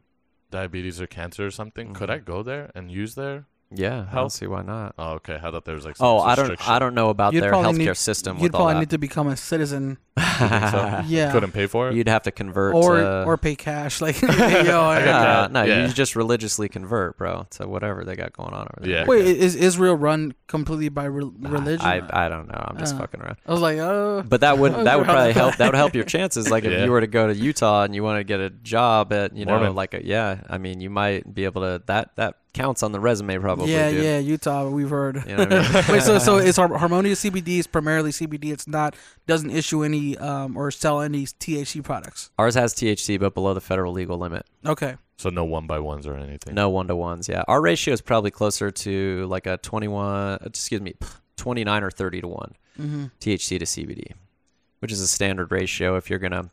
diabetes or cancer or something, could Mhm. I go there and use their Yeah, I How- don't see why not. Oh, okay. I thought there was like some Oh, I don't. restriction. I don't know about You'd their probably healthcare need- system You'd with all probably that. need to become a citizen, so? yeah, Couldn't pay for it. You'd have to convert. or to, or pay cash. Like, yo, I- got no, Yeah. you just religiously convert, bro, to whatever they got going on over there. Yeah. wait, is Israel run completely by re- religion? I, I don't know. I'm just Uh. fucking around. I was like, oh, But that would that would probably help. that? That would help your chances. Like if Yeah. you were to go to Utah and you want to get a job at you know Mormon. like a, yeah, I mean you might be able to that that counts on the resume probably. yeah, dude. yeah, Utah. We've heard. You know I mean? Wait, so so it's Har- Harmonious CBD is primarily CBD. It's not doesn't issue any um or sell any THC products. Ours has THC, but below the federal legal limit. Okay. So no one by ones or anything. No one to ones. Yeah, our ratio is probably closer to like a 21. Excuse me, 29 or 30 to one Mm-hmm. THC to CBD, which is a standard ratio if you're gonna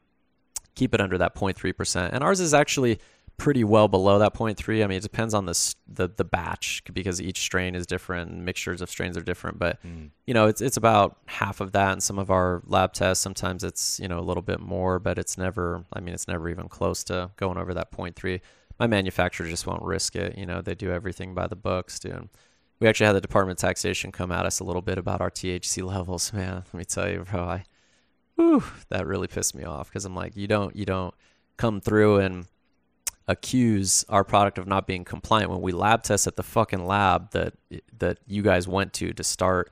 keep it under that 0.3 percent. And ours is actually pretty well below that 0.3. I mean, it depends on the the the batch because each strain is different, and mixtures of strains are different. But Mm. you know, it's it's about half of that in some of our lab tests. Sometimes it's you know a little bit more, but it's never. I mean, it's never even close to going over that 0.3. My manufacturer just won't risk it. You know, they do everything by the books, dude. We actually had the Department of Taxation come at us a little bit about our THC levels, man. Let me tell you, bro, I, whew, that really pissed me off because I'm like, you don't, you don't come through and accuse our product of not being compliant when we lab test at the fucking lab that that you guys went to to start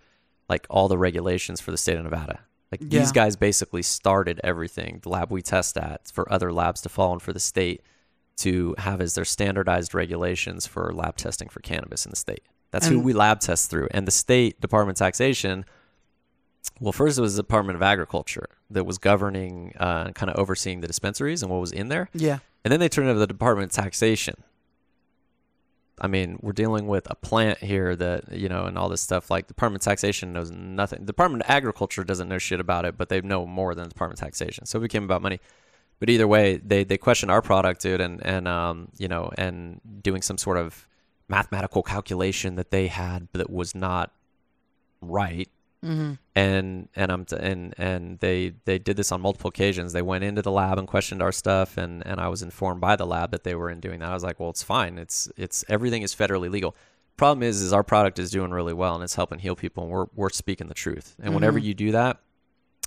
like all the regulations for the state of Nevada. Like Yeah. these guys basically started everything. The lab we test at for other labs to follow and for the state to have as their standardized regulations for lab testing for cannabis in the state. That's who we lab test through. And the state Department of Taxation, well, first it was the Department of Agriculture that was governing, uh, kind of overseeing the dispensaries and what was in there. Yeah. And then they turned it to the Department of Taxation. I mean, we're dealing with a plant here that, you know, and all this stuff. Like, Department of Taxation knows nothing. The Department of Agriculture doesn't know shit about it, but they know more than the Department of Taxation. So it became about money. But either way, they, they questioned our product, dude, and, and, um, you know, and doing some sort of mathematical calculation that they had that was not right Mm-hmm. and and I'm t- and and they they did this on multiple occasions. They went into the lab and questioned our stuff, and and I was informed by the lab that they were in doing that. I was like, well, it's fine. It's it's everything is federally legal. Problem is, is our product is doing really well and it's helping heal people, and we're we're speaking the truth. And whenever Mhm. you do that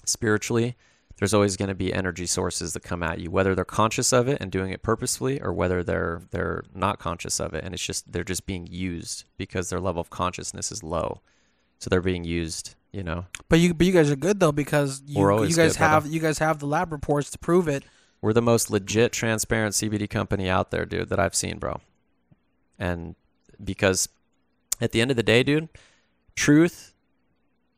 spiritually, there's always going to be energy sources that come at you, whether they're conscious of it and doing it purposefully, or whether they're they're not conscious of it, and it's just they're just being used because their level of consciousness is low, so they're being used. You know. But you but you guys are good though because you We're you guys good, brother. have you guys have the lab reports to prove it. We're the most legit, transparent CBD company out there, dude, that I've seen, bro. And because at the end of the day, dude, truth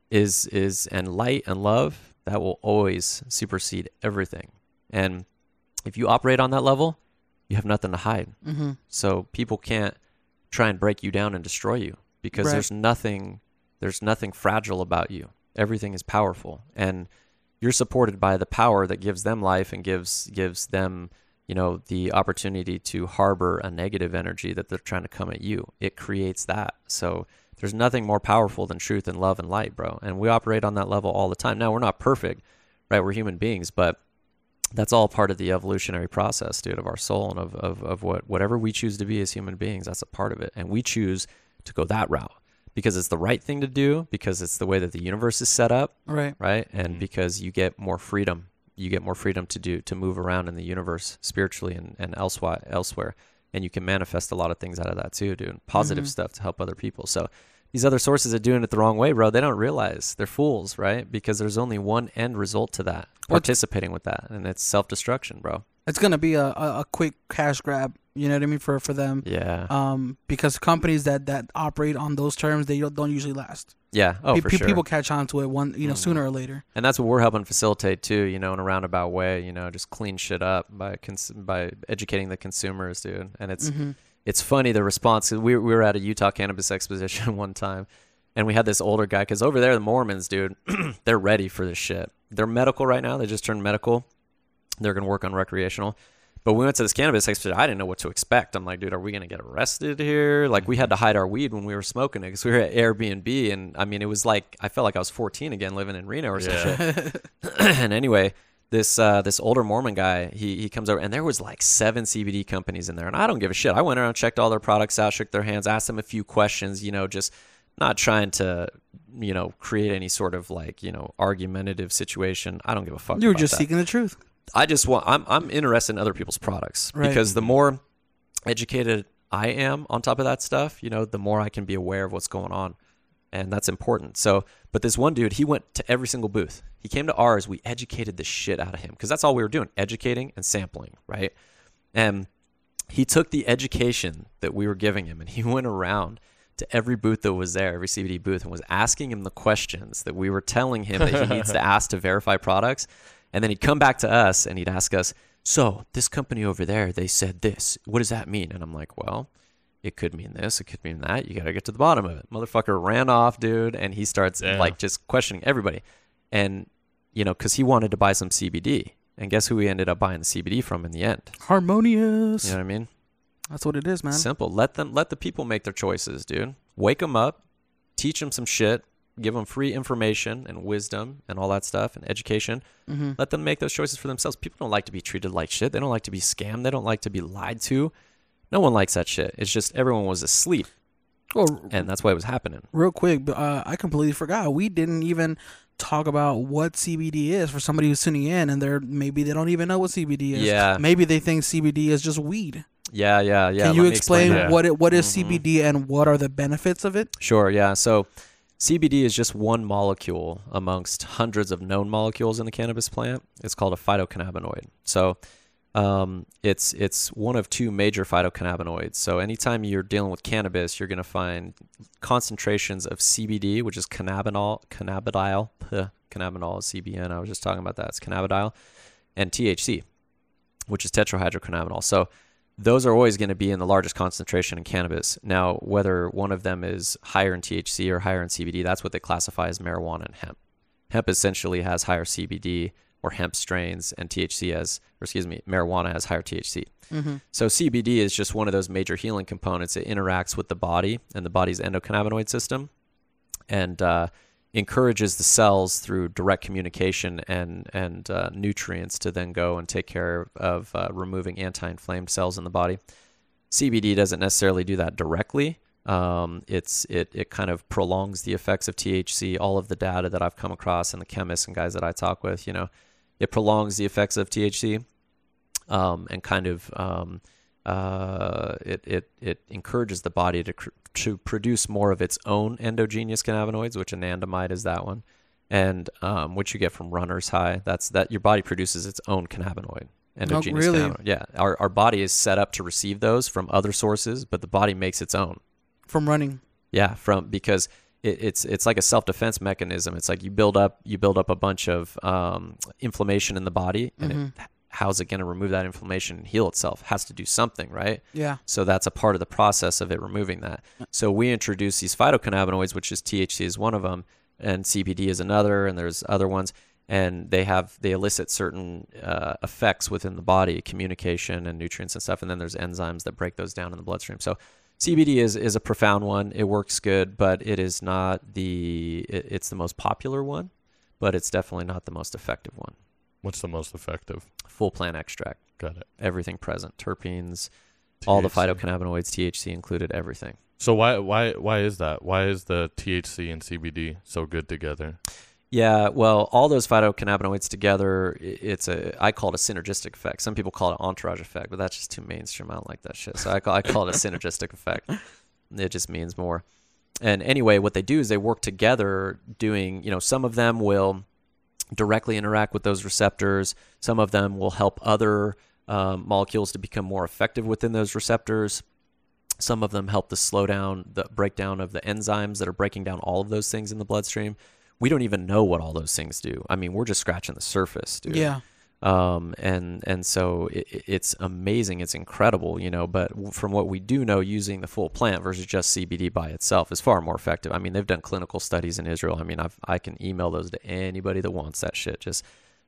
is is and light and love that will always supersede everything. And if you operate on that level, you have nothing to hide. Mm-hmm. So people can't try and break you down and destroy you because Right. there's nothing there's nothing fragile about you. Everything is powerful and you're supported by the power that gives them life and gives gives them, you know, the opportunity to harbor a negative energy that they're trying to come at you. It creates that. So there's nothing more powerful than truth and love and light, bro. And we operate on that level all the time. Now we're not perfect, right? We're human beings, but that's all part of the evolutionary process, dude, of our soul and of, of, of what whatever we choose to be as human beings, that's a part of it. And we choose to go that route because it's the right thing to do, because it's the way that the universe is set up, Right. right? And Mhm. because you get more freedom. You get more freedom to do to move around in the universe spiritually and, and elsewhere elsewhere. And you can manifest a lot of things out of that too, doing Positive Mhm. stuff to help other people. So these other sources are doing it the wrong way, bro. They don't realize they're fools, right? Because there's only one end result to that. Participating with that, and it's self destruction, bro. It's gonna be a, a, a quick cash grab. You know what I mean for for them. Yeah, Um, because companies that that operate on those terms they don't, usually last. yeah. Oh, for sure. People catch on to it one you know Mhm. sooner or later. and that's what we're helping facilitate too. You know, in a roundabout way. You know, just clean shit up by cons- by educating the consumers, dude. And it's Mhm. it's funny the response. We we were at a Utah cannabis exposition one time, and we had this older guy because over there the Mormons, dude, they're ready for this shit. They're medical right now. They just turned medical. They're gonna work on recreational. But we went to this cannabis exposition. I didn't know what to expect. I'm like, dude, are we gonna get arrested here? Like, we had to hide our weed when we were smoking it because we were at Airbnb, and I mean, it was like I felt like I was 14 again, living in Reno or some Yeah. shit. and anyway, this uh, this older Mormon guy, he he comes over, and there was like seven CBD companies in there, and I don't give a shit. I went around, checked all their products out, shook their hands, asked them a few questions, you know, just not trying to, you know, create any sort of like you know argumentative situation. I don't give a fuck. You were about just that. seeking the truth. I just want I'm I'm interested in other people's products Right. because the more educated I am on top of that stuff, you know, the more I can be aware of what's going on. And that's important. So, but this one dude, he went to every single booth. He came to ours. We educated the shit out of him because that's all we were doing, educating and sampling, right? And he took the education that we were giving him and he went around to every booth that was there, every CBD booth, and was asking him the questions that we were telling him that he needs to ask to verify products. And then he'd come back to us and he'd ask us, So, this company over there, they said this. What does that mean? And I'm like, Well, it could mean this, it could mean that. You got to get to the bottom of it. Motherfucker ran off, dude, and he starts Damn. like just questioning everybody. And, you know, because he wanted to buy some CBD. And guess who we ended up buying the CBD from in the end? Harmonious. You know what I mean? That's what it is, man. Simple. Let them let the people make their choices, dude. Wake them up, teach them some shit, give them free information and wisdom and all that stuff and education. hmm Let them make those choices for themselves. People don't like to be treated like shit. They don't like to be scammed. They don't like to be lied to. No one likes that shit. It's just everyone was asleep, Well, and that's why it was happening. real quick, but, uh, I completely forgot. We didn't even talk about what CBD is for somebody who's tuning in, and they're maybe they don't even know what CBD is. Yeah. Maybe they think CBD is just weed. Yeah, yeah, yeah. Can you Let explain that. what it what is Mhm. CBD and what are the benefits of it? Sure, yeah. So CBD is just one molecule amongst hundreds of known molecules in the cannabis plant. It's called a phytocannabinoid. So um, it's it's one of two major phytocannabinoids. So anytime you're dealing with cannabis, you're going to find concentrations of CBD, which is cannabinol, cannabidiol, Puh, cannabinol CBN. I was just talking about that. It's cannabidiol, and THC, which is tetrahydrocannabinol. So those are always going to be in the largest concentration in cannabis. Now, whether one of them is higher in THC or higher in CBD, that's what they classify as marijuana and hemp. Hemp essentially has higher CBD or hemp strains, and THC has, or excuse me, marijuana has higher THC. Mm-hmm. So CBD is just one of those major healing components. It interacts with the body and the body's endocannabinoid system, and uh, encourages the cells through direct communication and and uh, nutrients to then go and take care of uh, removing anti-inflamed cells in the body. CBD doesn't necessarily do that directly. Um, it's it it kind of prolongs the effects of THC. All of the data that I've come across and the chemists and guys that I talk with, you know, it prolongs the effects of THC, um, and kind of um, uh, it it it encourages the body to cr- to produce more of its own endogenous cannabinoids, which anandamide is that one, and um, which you get from runner's high. That's that your body produces its own cannabinoid. Endogenous really? cannabinoid. Yeah, our our body is set up to receive those from other sources, but the body makes its own. From running. Yeah, from because it, it's it's like a self defense mechanism. It's like you build up you build up a bunch of um, inflammation in the body, and Mhm. it, how's it going to remove that inflammation and heal itself? Has to do something, right? Yeah. So that's a part of the process of it removing that. So we introduce these phytocannabinoids, which is THC is one of them, and CBD is another, and there's other ones, and they have they elicit certain uh, effects within the body, communication and nutrients and stuff, and then there's enzymes that break those down in the bloodstream. So CBD is is a profound one. It works good, but it is not the it, it's the most popular one, but it's definitely not the most effective one. What's the most effective? Full plant extract, Got it. everything present, terpenes, all the THC. phytocannabinoids, THC included, everything. So why why why is that? Why is the THC and CBD so good together? Yeah, well, all those phytocannabinoids together, it's a I call it a synergistic effect. Some people call it entourage effect, but that's just too mainstream. I don't like that shit. So I call I call it a synergistic effect. It just means more. And anyway, what they do is they work together doing, you know, some of them will directly interact with those receptors. Some of them will help other um, molecules to become more effective within those receptors. Some of them help to slow down the breakdown of the enzymes that are breaking down all of those things in the bloodstream. We don't even know what all those things do. I mean, we're just scratching the surface, dude Yeah. Um, and and so it, it- it's amazing, it's incredible, you know. But from what we do know, using the full plant versus just CBD by itself is far more effective. I mean, they've done clinical studies in Israel. I mean, I've, I can email those to anybody that wants that shit. Just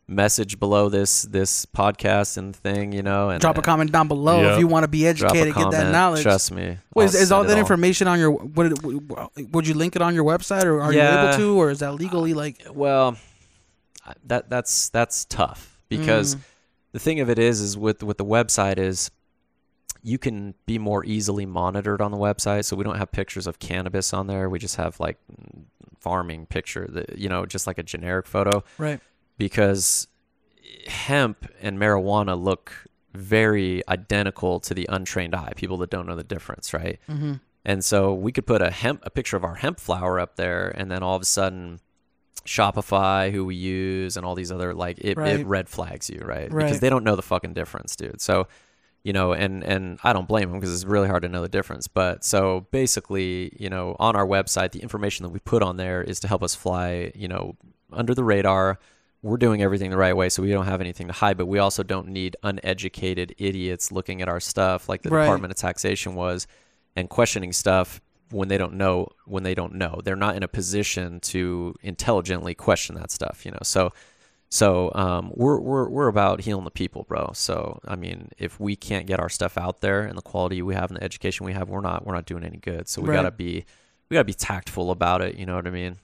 message below this this podcast and thing, you know, and Drop a comment down below Yeah. if you want to be drop a educated, get that knowledge. Trust me. Wait, is, is all that it information on your? Would, it, would you link it on your website, or are you able to, or is that legally like? Well, that that's that's tough because Mm. the thing of it is is with with the website is you can be more easily monitored on the website so we don't have pictures of cannabis on there we just have like farming picture that you know just like a generic photo Right. because hemp and marijuana look very identical to the untrained eye people that don't know the difference right Mm-hmm. and so we could put a hemp a picture of our hemp flower up there and then all of a sudden Shopify, who we use, and all these other like it, Right. it red flags you, right? Right. Because they don't know the fucking difference, dude. So, you know, and and I don't blame them because it's really hard to know the difference. But so basically, you know, on our website, the information that we put on there is to help us fly, you know, under the radar. We're doing everything the right way, so we don't have anything to hide. But we also don't need uneducated idiots looking at our stuff, like the Right. Department of Taxation was, and questioning stuff when they don't know when they don't know. They're not in a position to intelligently question that stuff you know? So so um, we're, we're we're about healing the people bro. So i mean if we can't get our stuff out there and the quality we have and the education we have we're not we're not doing any good. So we Right. gotta be we gotta be tactful about it you know what i mean?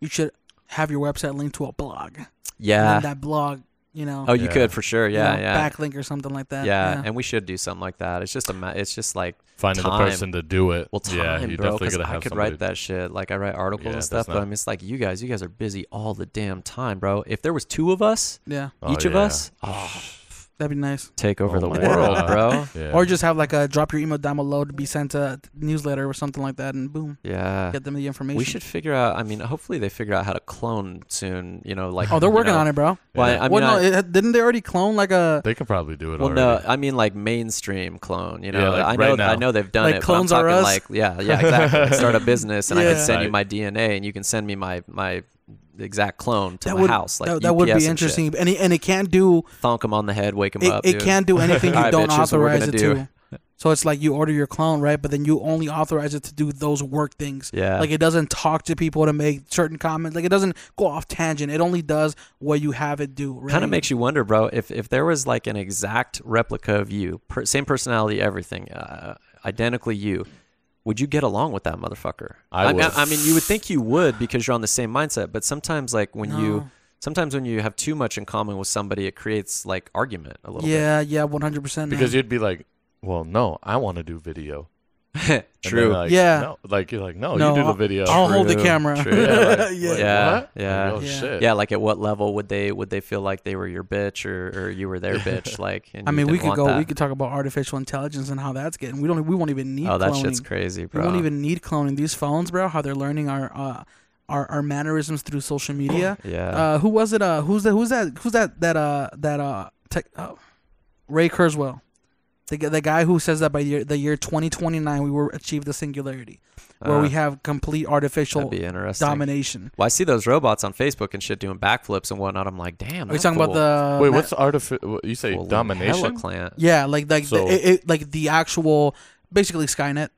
You should have your website linked to a blog. Yeah. That blog, you know, oh you Yeah. could for sure you yeah know, yeah backlink or something like that. yeah and we should do something like that it's just a ma- it's just like Finding Time. the person to do it. Well, time, yeah, you bro. Because I could somebody. write that shit. Like I write articles Yeah, and that's stuff, but I mean, it's like you guys, you guys are busy all the damn time, bro. If there was two of us, yeah, Oh, each of yeah. us, oh, that'd be nice. take over Oh the world, God. bro. Yeah. Or just have like a drop your email down below to be sent a newsletter or something like that, and boom, Yeah. get them the information. We should figure out. I mean, hopefully they figure out how to clone soon. You know, like Oh, they're working know. on it, bro. Well, Yeah. I mean, well, no, I- it, didn't they already clone like a they could probably do it well, already. no, I mean like mainstream clone. You know, Yeah, like I know, right now. I know they've done Like it. clones but I'm are us? like, yeah, yeah, exactly. Start a business, and I can send you my DNA, and you can send me my my exact clone to that my would house. Like that, that would be and shit. interesting, and it, and it can't do Thonk him on the head, wake him it, up. it dude. can't do anything you don't bitches, what we're authorize it do. to. So it's like you order your clone, right? But then you only authorize it to do those work things. Yeah. Like it doesn't talk to people to make certain comments. Like it doesn't go off tangent. It only does what you have it do. Right? kind of makes you wonder, bro. If if there was like an exact replica of you, per, same personality, everything, uh, identically you, would you get along with that motherfucker? I mean, would. I mean, you would think you would because you're on the same mindset. But sometimes, like when you, sometimes when you have too much in common with somebody, it creates like argument a little Yeah, yeah, one hundred percent. because you'd be like, well, no, I want to do video. Bit. And then True. like, Yeah. No, like you're like, no, No, you do the I'll- video. I'll hold the camera. true. Yeah, like, Yeah. like, Yeah, yeah. Like, oh, Yeah. shit. yeah, like at what level would they would they feel like they were your bitch or, or you were their bitch? Like, and I mean, we could go. that. We could talk about artificial intelligence and how that's getting. We don't. We won't even need. Oh, that cloning. shit's crazy, bro. We won't even need cloning. These phones, bro. How they're learning our uh, our our mannerisms through social media. yeah. Uh, who was it? Uh, who's that? Who's that? Who's that? That uh, that uh, tech, oh, Ray Kurzweil, the the guy who says that by year, the year 2029 we will achieve the singularity, where Uh, we have complete artificial be domination. Well, I see those robots on Facebook and shit doing backflips and whatnot. I'm like, damn. Are you that talking about the Wait, ma- what's artificial? You say fool domination? hella. Yeah, like like So- the, it, it, like the actual basically Skynet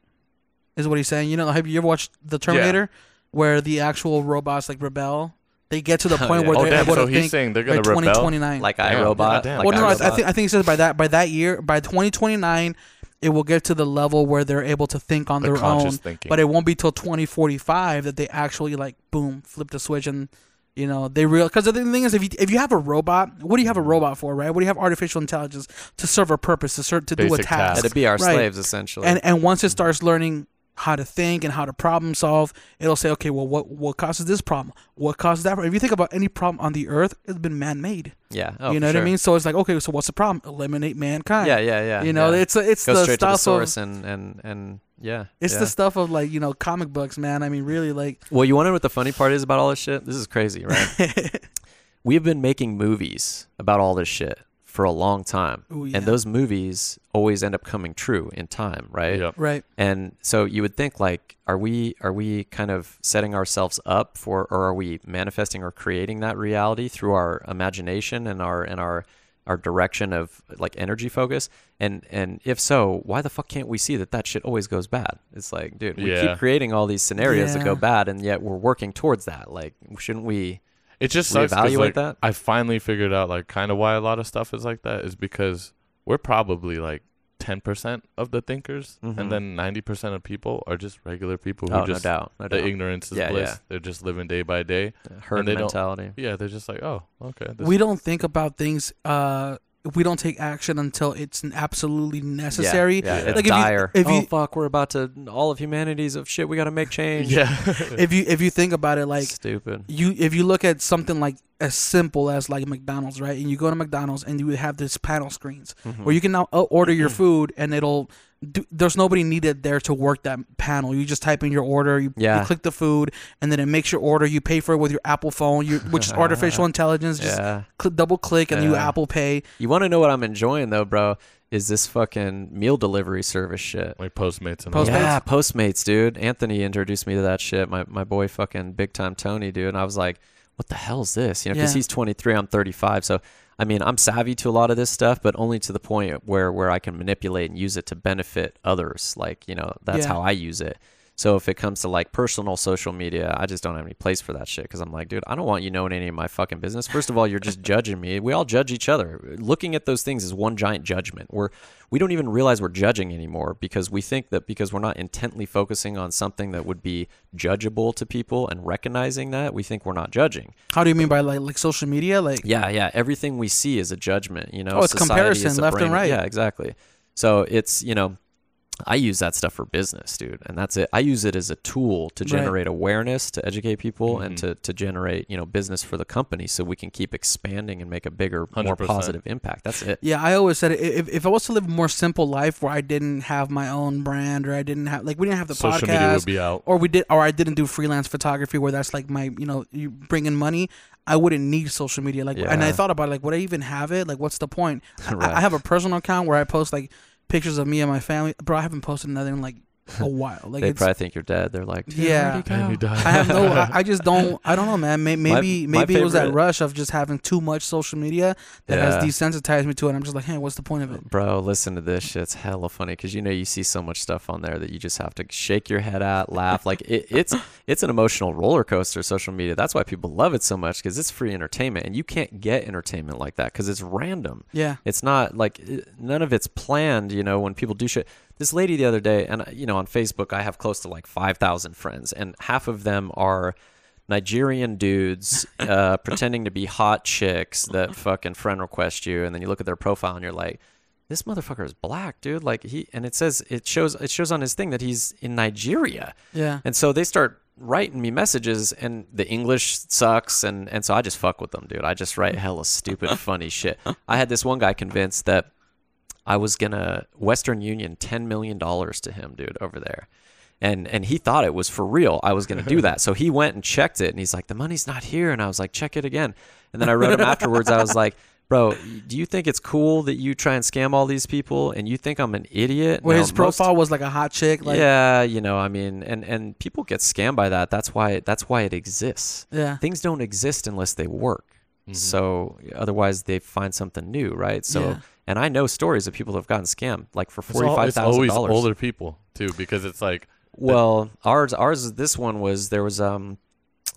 is what he's saying. You know, have you ever watched the Terminator, where the actual robots like rebel? They get to the Oh, point yeah. where Oh they're damn! able So to he's think saying they're by gonna rebel. 2029. Like Damn. iRobot. Goddamn. Like well, no, no, I, I think I think he says by that by that year by 2029 it will get to the level where they're able to think on The their own. thinking. But it won't be till 2045 that they actually like boom flip the switch and you know they real because the thing is if you if you have a robot what do you have a robot for right what do you have artificial intelligence to serve a purpose to serve to do a task task. To be our Right. slaves essentially. and and once it starts learning how to think and how to problem solve, it'll say, okay, well, what what causes this problem? What causes that? problem? If you think about any problem on the earth, it's been man made. yeah. Oh, you know what I mean? So it's like, okay, so what's the problem? Eliminate mankind. Yeah, yeah, yeah. you know, yeah. it's it's go the straight to the stuff of source and and and yeah. it's yeah. the stuff of like you know comic books, man. I mean, really, like Well, you know what the funny part is about all this shit? This is crazy, right? We've been making movies about all this shit for a long time. Ooh, yeah. And those movies always end up coming true in time, right? Yep. right. And so you would think like are we are we kind of setting ourselves up for or are we manifesting or creating that reality through our imagination and our and our our direction of like energy focus and and if so why the fuck can't we see that that shit always goes bad it's like dude we Yeah. keep creating all these scenarios that go bad and yet we're working towards that like shouldn't we It just sucks 'cause, Reevaluate like, that? I finally figured out like kind of why a lot of stuff is like that is because we're probably like ten percent of the thinkers, Mhm. and then ninety percent of people are just regular people who Oh, no just doubt. No the doubt. ignorance is Yeah, bliss. yeah. They're just living day by day. Herd and they don't- mentality. Yeah, they're just like, oh, okay. This, we don't think about things. Uh, we don't take action until it's absolutely necessary. Yeah, Yeah. it's Like, if you- dire. if oh you- fuck, we're about to all of humanity's of shit. We got to make change. yeah. If you if you think about it, like stupid. you if you look at something like as simple as like McDonald's, right? And you go to McDonald's and you have this panel screens Mhm. where you can now uh, order your food and it'll. Do, there's nobody needed there to work that panel. You just type in your order, you, Yeah. you click the food, and then it makes your order. You pay for it with your Apple phone, you, which is artificial intelligence. Just yeah. cl- double click and you Apple Pay. You want to know what I'm enjoying though, bro? Is this fucking meal delivery service shit? like Postmates and Postmates? all. Yeah, Postmates, dude. Anthony introduced me to that shit. My my boy, fucking big time Tony, dude. And I was like, what the hell is this? You know, because Yeah. he's 23, I'm 35. So I mean, I'm savvy to a lot of this stuff, but only to the point where where I can manipulate and use it to benefit others. Like you know, that's Yeah. how I use it. So if it comes to like personal social media, I just don't have any place for that shit because I'm like, dude, I don't want you knowing any of my fucking business. First of all, you're just judging me. We all judge each other. Looking at those things is one giant judgment. We're we don't even realize we're judging anymore because we think that because we're not intently focusing on something that would be judgeable to people and recognizing that, we think we're not judging. How do you mean by like like social media? Like Yeah, yeah. Everything we see is a judgment. You know, Oh, it's Society comparison, left and right. Yeah, exactly. So it's you know, I use that stuff for business, dude, and that's it. I use it as a tool to Right. generate awareness, to educate people, and Mhm. to to generate you know business for the company, so we can keep expanding and make a bigger, more 100%. positive impact. That's it. Yeah, I always said if if I was to live a more simple life where I didn't have my own brand or I didn't have like we didn't have the Social media podcast would be out. or we did or I didn't do freelance photography where that's like my you know you bring in money. I wouldn't need social media like and I thought about like would I even have it like what's the point? I- I, have a personal account where I post like pictures of me and my family. Bro, I haven't posted another in like a while. Like they it's probably think you're dead. They're like, Yeah. where'd he And go?" you die. I have no. I, I just don't. I don't know, man. May, maybe my maybe it was that rush of just having too much social media that Yeah. has desensitized me to it. I'm just like, hey, what's the point of it? Bro, listen to this shit. It's hella funny because you know you see so much stuff on there that you just have to shake your head at, laugh. Like it, it's it's an emotional roller coaster. Social media. That's why people love it so much because it's free entertainment, and you can't get entertainment like that because it's random. Yeah. It's not like none of it's planned. You know, when people do shit. This lady the other day, and you know, on Facebook, I have close to like five thousand friends, and half of them are Nigerian dudes uh, pretending to be hot chicks that fucking friend request you, and then you look at their profile and you're like, this motherfucker is black, dude. Like he, and it says it shows it shows on his thing that he's in Nigeria, Yeah. and so they start writing me messages, and the English sucks, and and so I just fuck with them, dude. I just write hella stupid, funny shit. I had this one guy convinced that I was gonna Western Union ten million dollars to him, dude, over there. And and he thought it was for real. I was gonna do that. So he went and checked it and he's like, The money's not here. And I was like, check it again. And then I wrote him afterwards, I was like, Bro, do you think it's cool that you try and scam all these people and you think I'm an idiot? Well, No, his most- profile was like a hot chick. Like, yeah, you know, I mean, and and people get scammed by that. That's why that's why it exists. Yeah. Things don't exist unless they work. Mhm. So otherwise, they find something new, right? So, Yeah. And I know stories of people have gotten scammed, like for forty five it's thousand always dollars. older people too, because it's like Well, ours, ours, this one was there was um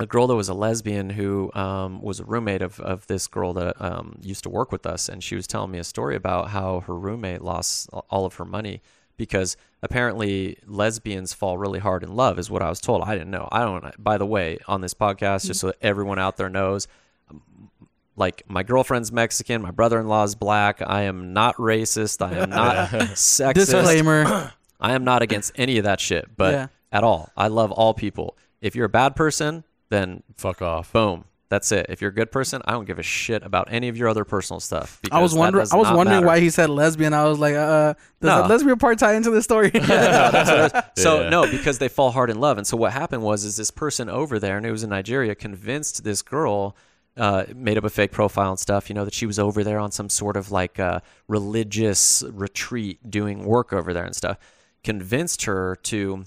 a girl that was a lesbian who um was a roommate of of this girl that um used to work with us, and she was telling me a story about how her roommate lost all of her money because apparently lesbians fall really hard in love is what I was told. I didn't know. I don't. By the way, on this podcast, just so everyone out there knows. Like my girlfriend's Mexican, my brother-in-law is black. I am not racist. I am not sexist. Disclaimer. I am not against any of that shit, but Yeah. at all. I love all people. If you're a bad person, then fuck off. boom, that's it. If you're a good person, I don't give a shit about any of your other personal stuff. I was because that wondering. does I was not wondering matter. why he said lesbian. I was like, uh, does No. the lesbian part tie into the story? So Yeah. no, because they fall hard in love. And so what happened was, is this person over there, and it was in Nigeria, convinced this girl. Uh, made up a fake profile and stuff, you know, that she was over there on some sort of like uh, religious retreat doing work over there and stuff. Convinced her to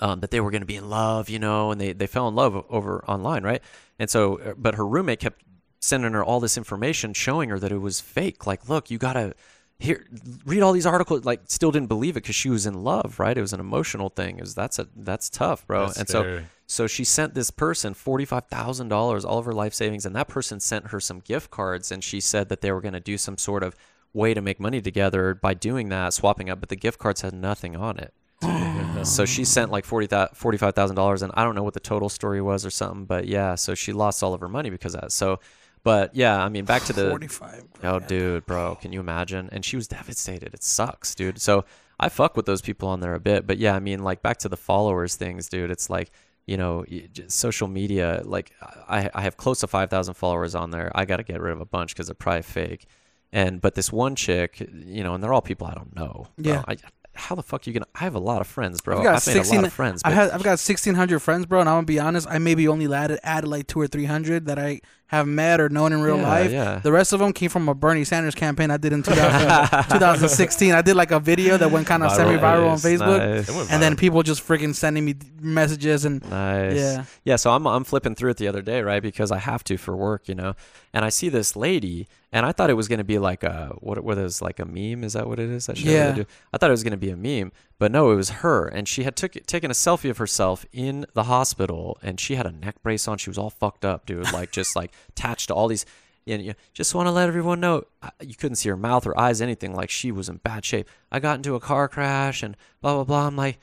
um, that they were going to be in love, you know, and they, they fell in love over online, right? And so, uh, but her roommate kept sending her all this information showing her that it was fake. Like, look, you got to here read all these articles. Like, still didn't believe it because she was in love, right? It was an emotional thing. It was that's a that's tough, bro. That's and scary. so she sent this person forty five thousand dollars, all of her life savings, and that person sent her some gift cards, and she said that they were going to do some sort of way to make money together by doing that, swapping up. But the gift cards had nothing on it. So she sent like forty forty-five thousand dollars, and I don't know what the total story was or something, but yeah, so she lost all of her money because of that. So, but yeah, I mean, back to the 45. oh, dude, bro, can you imagine? And she was devastated. It sucks, dude. So I fuck with those people on there a bit, but yeah, I mean, like back to the followers things, dude. It's like you know, social media. Like I, I have close to five thousand followers on there. I got to get rid of a bunch because they're probably fake. And but this one chick, you know, and they're all people I don't know. Yeah. I, how the fuck are you gonna? I have a lot of friends, bro. I've got I've made a lot of friends. I've I've got sixteen hundred friends, bro, and I'm gonna be honest. I maybe only added added like two or three hundred that I have met or known in real Yeah, life. yeah. The rest of them came from a Bernie Sanders campaign I did in 2000, 2016. I did like a video that went kind of semi-viral on Facebook, nice. And then people just freaking sending me messages and Nice. Yeah. Yeah. So I'm I'm flipping through it the other day, right? Because I have to for work, you know. And I see this lady, and I thought it was gonna be like a what? What is like a meme? Is that what it is? That Yeah. do? I thought it was gonna be a meme, but no, it was her, and she had took taken a selfie of herself in the hospital, and she had a neck brace on. She was all fucked up, dude, like just like attached to all these. And you just want to let everyone know uh, you couldn't see her mouth or eyes, anything. Like she was in bad shape. I got into a car crash and blah blah blah. I'm like,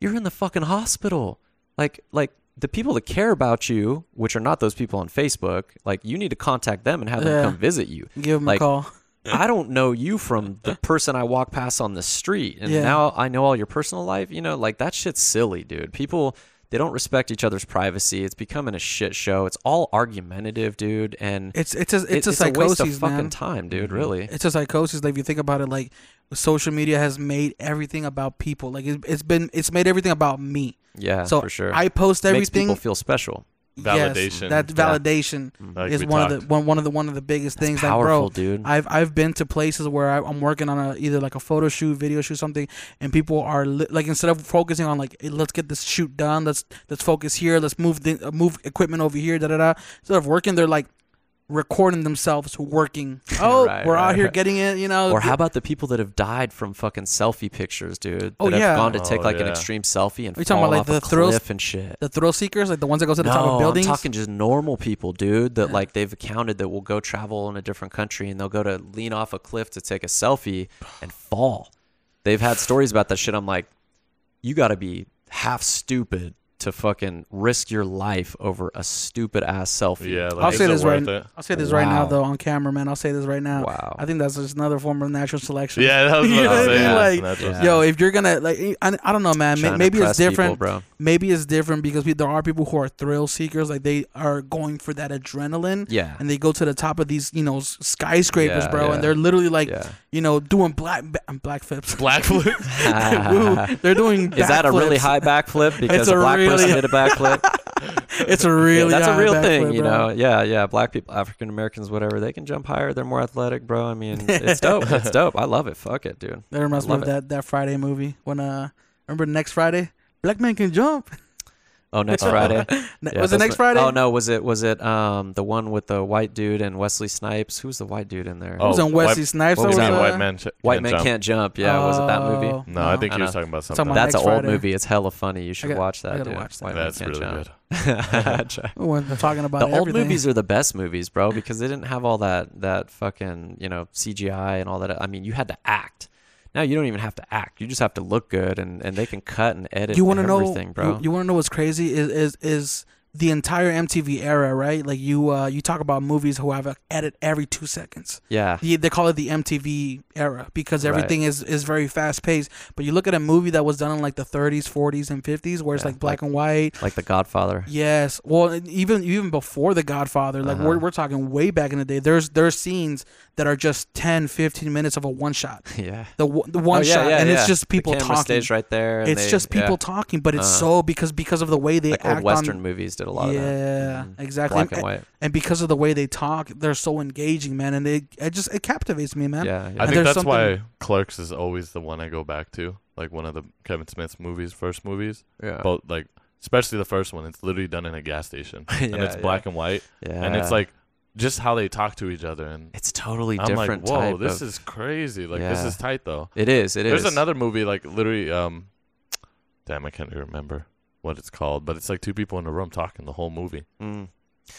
you're in the fucking hospital. Like like the people that care about you, which are not those people on Facebook, like you need to contact them and have them Yeah. come visit you. give them Like, a call. I don't know you from the person I walk past on the street, and Yeah. now I know all your personal life. You know, like that shit's silly, dude. People they don't respect each other's privacy. It's becoming a shit show. It's all argumentative, dude, and It's it's a it's it- a psychosis, waste of fucking time, dude. Mhm. Really. It's a psychosis. Like if you think about it, like social media has made everything about people. Like it, it's been it's made everything about me. Yeah, so for sure. I post everything. Makes everything. people feel special. Yes, Validation. that Yeah. validation Like is one of the one, one of the one of the biggest That's things. powerful, like, bro, dude. I've I've been to places where I, I'm working on a either like a photo shoot, video shoot, something, and people are li- like instead of focusing on like hey, let's get this shoot done, let's let's focus here, let's move the uh, move equipment over here, da da da. Instead of working, they're like recording themselves working. Oh, Right, we're out here right. getting it, you know. Or how about the people that have died from fucking selfie pictures, dude? That Oh, have yeah. gone to take Oh, like an extreme selfie and Are you talking fall about, like, off the a thrills- cliff and shit. the thrill seekers, like the ones that go to the top no, of buildings? I'm talking just normal people, dude. That Yeah. like they've accounted that will go travel in a different country and they'll go to lean off a cliff to take a selfie and fall. They've had stories about that shit. I'm like, you got to be half stupid to fucking risk your life over a stupid ass selfie. Yeah, like, I'll say this right. it? I'll say this right now though on camera, man. I'll say this right now. Wow. I think that's just another form of natural selection. Yeah, that was You what know I was what I mean? saying. Like, That's what Yeah. Yo, if you're gonna like, I, I don't know, man. May- Trying Maybe it's impress people, different. bro. Maybe it's different because we, there are people who are thrill seekers. Like they are going for that adrenaline, Yeah. and they go to the top of these, you know, skyscrapers, Yeah, bro, yeah. and they're literally like, yeah. you know, doing black black flips. Black flip. They're doing. Is that a really backflips. high backflip because a a black person did a backflip? It's a really. that's a real thing, you know. Yeah, yeah. Black people, African Americans, whatever, they can jump higher. They're more athletic, bro. I mean, it's dope. It's dope. I love it. Fuck it, dude. That reminds me Love of that that Friday movie when uh remember next Friday black man can jump. Oh, next Friday. Yeah, was it next Friday? Oh no, was it was it um the one with the white dude and Wesley Snipes? Who's the white dude in there? It was Oh, on Wesley white- Snipes. what was was, that? white man. Ch- White can't Man jump. Can't Jump. Yeah, was it that movie? Oh, No, I think I he was talking about Talking something. about That's an old Friday. movie. It's hella funny. You should got- watch I that, gotta dude. watch that. White Man That's Can't really Jump. good. When they're talking about the old everything. movies are the best movies, bro, because they didn't have all that that fucking you know CGI and all that. I mean, you had to act. Now you don't even have to act. You just have to look good, and, and they can cut and edit. you want to know, everything, bro? You, you want to know what's crazy is is is the entire MTV era, right? Like you uh you talk about movies who have a edit every two seconds. yeah, The- They call it the MTV era because Right. everything is, is very fast paced. But you look at a movie that was done in like the 30s, 40s, and 50s, where it's Yeah, like black like- and white. like The Godfather. Yes. Well, even even before The Godfather, like Uh-huh. we're, we're talking way back in the day. There's there's scenes that are just 10, 15 minutes of a one shot. yeah. The one- the one Oh, yeah, shot, yeah, and it's just people the talking. stays right there. and it's they- just people yeah. talking, but it's Uh-huh. so because because of the way they like act old Western on. movies did a lot of that. Yeah, Mhm. exactly. Black and, and white. and because of the way they talk, they're so engaging, man, and it it just it captivates me, man. Yeah, I. And think that's why Clerks is always the one I go back to, like one of the Kevin Smith's movies, first movies. yeah. But like, especially the first one, it's literally done in a gas station, and Yeah, it's yeah. black and white, yeah. and it's like just how they talk to each other, and it's totally I'm different like, whoa, type this of- is crazy. Like this is tight though. It is. It is. There's another movie like literally, um, damn, I can't remember what it's called, but it's like two people in a room talking the whole movie. Mm.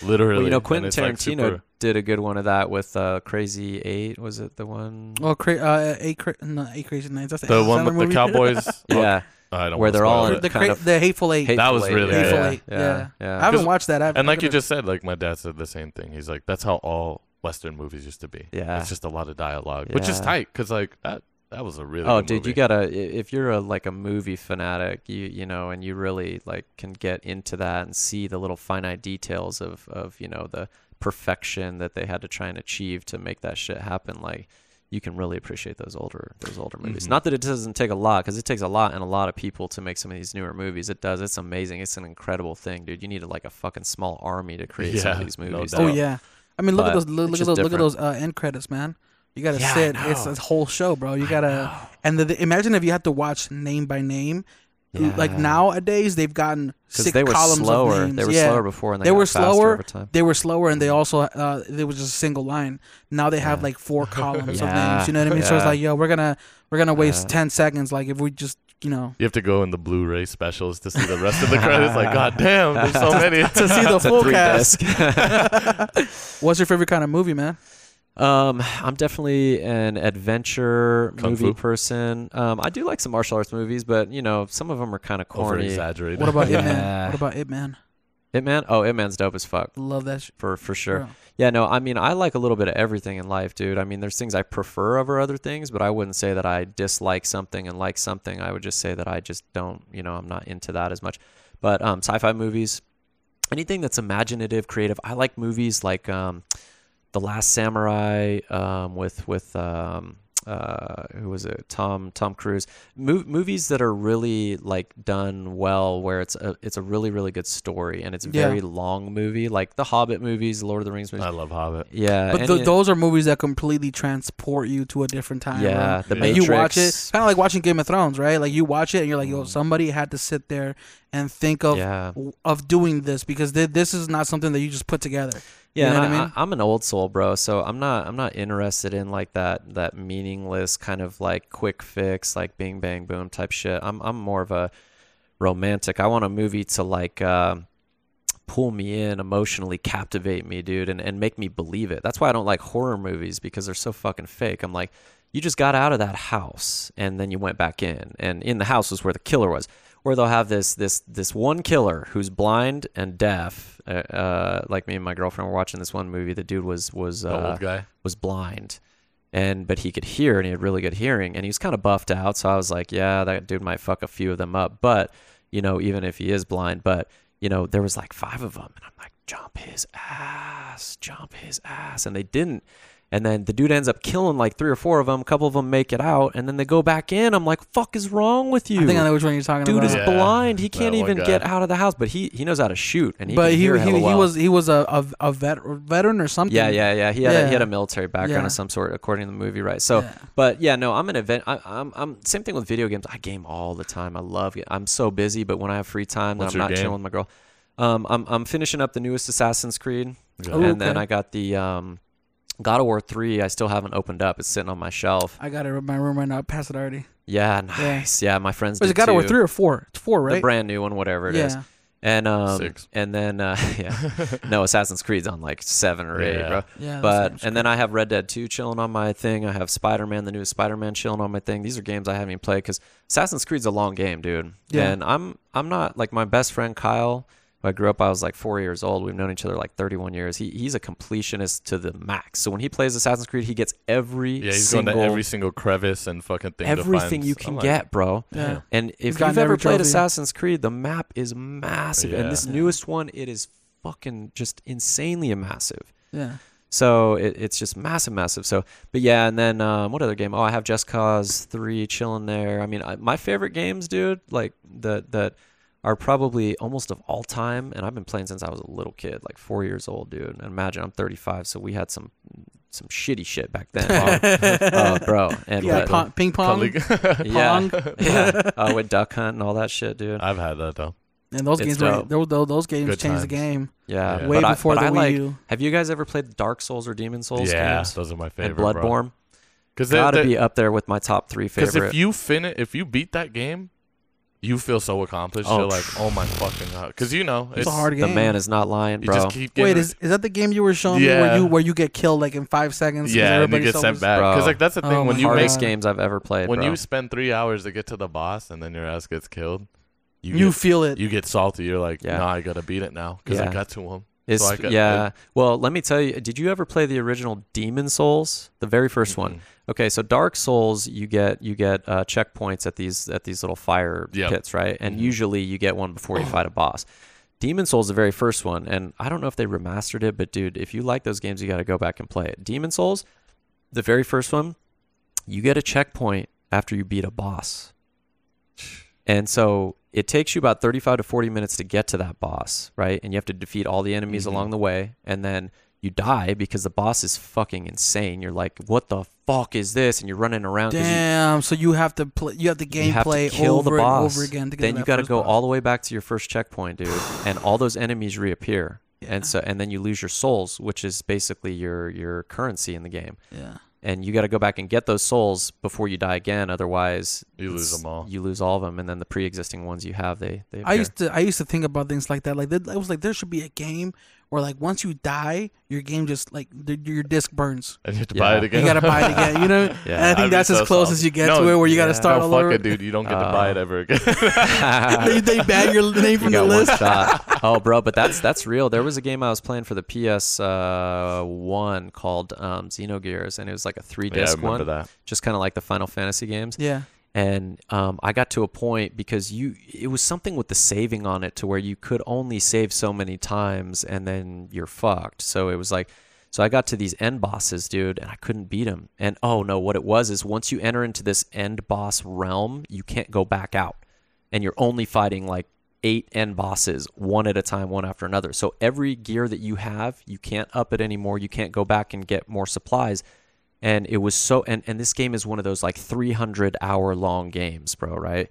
Literally. Well, you know, Quentin it's, like, Tarantino super- did a good one of that with uh, Crazy Eight. Was it the one? Well, cra- uh, eight, cra- no, eight crazy nights. That's the Adam one with the movie. Cowboys. yeah, I don't Where they're all it. the, kind cra- of the hateful eight. That was Hateful Eight, really Hateful yeah, Eight. yeah, Yeah. yeah. I haven't watched that. I've, and I like you just said, like my dad said the same thing. He's like, that's how all Western movies used to be. Yeah. It's just a lot of dialogue, which is tight because like that that was a really Oh, good dude, movie. you gotta if you're a like a movie fanatic, you you know, and you really like can get into that and see the little finite details of of you know the perfection that they had to try and achieve to make that shit happen. Like you can really appreciate those older those older movies. Mhm. Not that it doesn't take a lot, because it takes a lot and a lot of people to make some of these newer movies. It does. It's amazing. It's an incredible thing, dude. You need like a fucking small army to create some of these movies. doubt. Oh yeah. I mean, look at those. Look, look at just those. Look at those uh, end credits, man. You gotta Yeah, sit. It's know. a whole show, bro. You gotta. And the, the- imagine if you had to watch name by name. Like nowadays, they've gotten because six they were columns slower. of names. They were yeah. slower before, and they, They got were faster slower. over time. They were slower, and they also uh, there was just a single line. Now they have Yeah. like four columns of names. You know what I mean? So it's like, yo, we're gonna we're gonna waste Yeah. ten seconds. Like if we just you know You have to go in the Blu-ray specials to see the rest of the credits. Like, god damn, there's so many. to see the full cast. What's your favorite kind of movie, man? Um, I'm definitely an adventure Kung movie fu? person. Um, I do like some martial arts movies, but you know, some of them are kind of corny. exaggerated. What about Ip Man? What about Ip Man? Hitman? Oh, Ip Man's dope as fuck Love that. Sh- for for sure. bro. Yeah, no, I mean, I like a little bit of everything in life, dude. I mean, there's things I prefer over other things, but I wouldn't say that I dislike something and like something. I would just say that I just don't, you know, I'm not into that as much. But um, sci-fi movies, anything that's imaginative, creative. I like movies like um, The Last Samurai um, with with um, uh, who was it? Tom Tom Cruise. Mo- movies that are really like done well, where it's a it's a really really good story and it's a Yeah. very long movie, like the Hobbit movies, Lord of the Rings movies. I love Hobbit. Yeah, But and th- it- those are movies that completely transport you to a different time. yeah, bro. the Yeah. Like Matrix. you watch it, kind of like watching Game of Thrones, right? Like you watch it and you're like, yo, Mm. somebody had to sit there and think of yeah, of doing this because th- this is not something that you just put together. Yeah. know what I I, mean? I, am an old soul, bro. So I'm not I'm not interested in like that that meaningless kind of like quick fix, like Bing Bang Boom type shit. I'm I'm more of a romantic. I want a movie to like. Uh, pull me in emotionally captivate me dude and, and make me believe it that's why i don't like horror movies because they're so fucking fake i'm like you just got out of that house and then you went back in and in the house was where the killer was where they'll have this this this one killer who's blind and deaf uh, uh, like me and my girlfriend were watching this one movie. The dude was was uh, old guy. was blind. And but he could hear and he had really good hearing and he was kind of buffed out. So i was like yeah that dude might fuck a few of them up. But you know even if he is blind but you know there was like five of them and i'm like jump his ass jump his ass. And they didn't and then the dude ends up killing like three or four of them a couple of them make it out and then they go back in i'm like fuck is wrong with you I think I know which one you're talking dude about. Dude is Yeah, blind he can't even guy. get out of the house but he he knows how to shoot and he but can he hear he, hella he well. was he was a a, a vet, veteran or something. Yeah, yeah, yeah. He had a, he had a military background Yeah. of some sort, according to the movie, right? So, Yeah. but yeah, no, I'm an event. I, I'm I'm same thing with video games. I game all the time. I love it. I'm so busy, but when I have free time, then I'm not game? chilling with my girl. Um, I'm I'm finishing up the newest Assassin's Creed, Yeah. Oh, and then. I got the um, God of War three. I still haven't opened up. It's sitting on my shelf. I got it in my room right now. I passed it already. Yeah, nice. Yeah, my friends. Was did it God of War three or four? It's four, right? The right? brand new one, whatever it yeah. is. And um, Six. and then uh, yeah, no, Assassin's Creed's on like seven or eight, Yeah. bro. Yeah. But and then I have Red Dead 2 chilling on my thing. I have Spider Man, the newest Spider Man, chilling on my thing. These are games I haven't even played because Assassin's Creed's a long game, dude. Yeah. And I'm I'm not like my best friend Kyle. Who I grew up. I was like four years old. We've known each other like 31 years. He he's a completionist to the max. So when he plays Assassin's Creed, he gets every Yeah, he's single going to every single crevice and fucking thing. everything you can like, get, bro. Yeah. And if you've ever played trophy. Assassin's Creed, the map is massive, Yeah. and this newest one, it is fucking just insanely massive. Yeah. So it, it's just massive, massive. So, but yeah, and then um, what other game? Oh, I have Just Cause Three chilling there. I mean, I, my favorite games, dude, like that that are probably almost of all time, and I've been playing since I was a little kid, like four years old, dude. And imagine I'm 35, so we had some some shitty shit back then, oh, bro. And yeah. but- pong, ping pong. Colleague- yeah, Pong. yeah. Uh, with Duck Hunt and all that shit, dude. I've had that though. And those It's games, were, those, those, those games Good changed the game Yeah, Yeah. way but I- before but the I Wii like, U. Have you guys ever played Dark Souls or Demon Souls yeah, games? those are my favorite. And favorite. Bloodborne? Because Gotta be up there with my top three favorite. Because if you finish, if you beat that game, you feel so accomplished. Oh, You're like, oh my fucking god, because you know It's a hard The man is not lying, You bro. just keep Wait, is is that the game you were showing me where you where you get killed like in five seconds? 'cause yeah, and you get sent back. Because like that's the thing Oh when you God. make games I've ever played, when bro. you spend three hours to get to the boss and then your ass gets killed, you You get, feel it. you get salty. You're like, Yeah. no, I gotta beat it now because I got to him. It's, So got- yeah. well, let me tell you. Did you ever play the original Demon Souls, the very 1st one? Okay, so Dark Souls, you get you get uh, checkpoints at these at these little fire Yep. pits, right? And Mhm. usually you get one before you fight a boss. Demon Souls, the very first one, and I don't know if they remastered it, but dude, if you like those games, you got to go back and play it. Demon Souls, the very first one, you get a checkpoint after you beat a boss. And so it takes you about 35 to 40 minutes to get to that boss, right? And you have to defeat all the enemies Mhm. along the way. And then you die because the boss is fucking insane. You're like, what the fuck is this? And you're running around. 'cause you- Damn. So you have to play. You have the you have to gameplay kill over the boss. and over again to get then to you got got to go all the way back to your first checkpoint, dude. and all those enemies reappear. And so and then you lose your souls, which is basically your your currency in the game. Yeah. And you got to go back and get those souls before you die again. Otherwise, You lose them all. You lose all of them, and then the pre-existing ones you have, they they. I used to I used to think about things like that. Like that, I was like, there should be a game where like once you die, your game just like the, your disc burns. And you have to Yeah. buy it again. You gotta buy it again. You know. Yeah. And I I'd think be that's as close salty. as you get No, to it, where you gotta start no, all fuck over. it, dude. You don't get to buy it Oh. ever again. they, they ban your name you from the list. Oh, bro, but that's that's real. There was a game I was playing for the PS uh, one called um, Xenogears, and it was like a three yeah, I disc remember one, that. just kind of like the Final Fantasy games. Yeah. And um, I got to a point because you, it was something with the saving on it to where you could only save so many times, and then you're fucked. So it was like. So I got to these end bosses, dude, and I couldn't beat them. And oh no, what it was is once you enter into this end boss realm, you can't go back out. And you're only fighting like eight end bosses one at a time, one after another. So every gear that you have, you can't up it anymore. You can't go back and get more supplies. And it was so and, and this game is one of those like 300 hour long games, bro, right?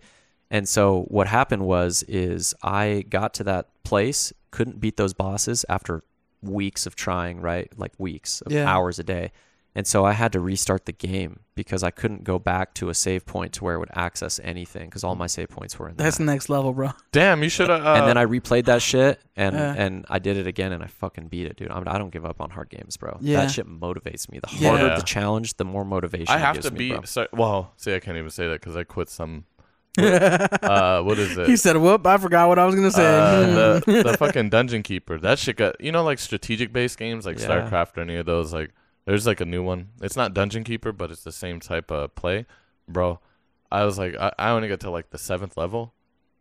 And so what happened was is I got to that place, couldn't beat those bosses after weeks of trying, right? Like weeks of Yeah. hours a day. And so I had to restart the game because I couldn't go back to a save point to where it would access anything because all my save points were in there. That's next level, bro. Damn, you should have. Uh, and then I replayed that shit and Yeah. and I did it again and I fucking beat it, dude. I, mean, I don't give up on hard games, bro. Yeah. That shit motivates me. The harder Yeah. the challenge, the more motivation I it have gives to me, be. So, well, see, I can't even say that because I quit some. uh, what is it? he said, "Whoop! I forgot what I was gonna say." Uh, the, the fucking dungeon keeper. That shit got you know like strategic based games like Yeah. StarCraft or any of those. Like there's like a new one. It's not dungeon keeper, but it's the same type of play, bro. I was like, I, I only got to like the seventh level,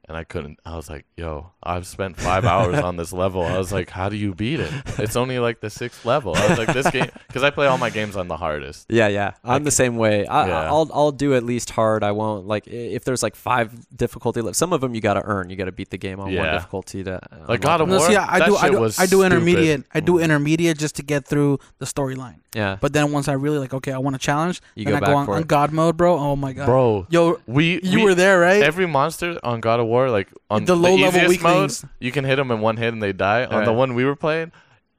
and I couldn't. I was like, yo, I've spent five hours on this level. I was like, how do you beat it? It's only like the sixth level. I was like, this game because I play all my games on the hardest. Yeah, yeah. I'm the same way. I, Yeah. I'll I'll do at least hard. I won't like if there's like five difficulty levels. Some of them you got to earn. You got to beat the game on one difficulty to Like unlock God of them. no, War, see, I that do, I do, was I do stupid. intermediate. I do intermediate just to get through the storyline. Yeah. But then once I really like, okay, I want a challenge. You then go I back go on, for on. God mode, bro. Oh my god, bro. Yo, We you we- were there, right? Every monster on God of War, like on The the, low-level easiest mode, weaklings. you can hit them in one hit and they die. On the one we were playing,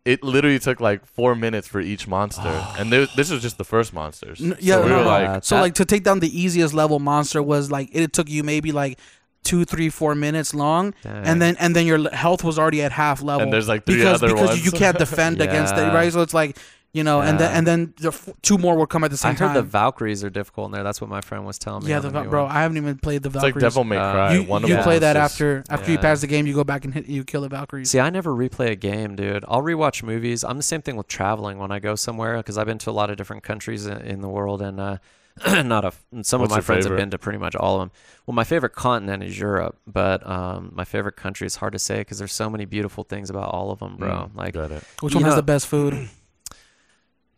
it literally took like four minutes for each monster, and there, this was just the first monsters. N- So yeah, we no, were no. like, so like to take down the easiest level monster was like it took you maybe like two, three, four minutes long, Dang. and then and then your health was already at half level. and there's like three because other because ones. you can't defend against it, right? So it's like you know, and then and then the f- two more will come at the same I heard time. the Valkyries are difficult in there. That's what my friend was telling me. yeah, the, the bro. I haven't even played the Valkyries. it's like Valkyries. Devil May Uh, Cry. you one you them play that just- after after you pass the game, you go back and hit you kill the Valkyries. See, I never replay a game, dude. I'll rewatch movies. I'm the same thing with traveling when I go somewhere because I've been to a lot of different countries in, in the world, and uh, not a. Some What's of my your friends have been to pretty much all of them. Well, my favorite continent is Europe, but um, my favorite country is hard to say because there's so many beautiful things about all of them, bro. Mm, like, got it. Which you one has the best food?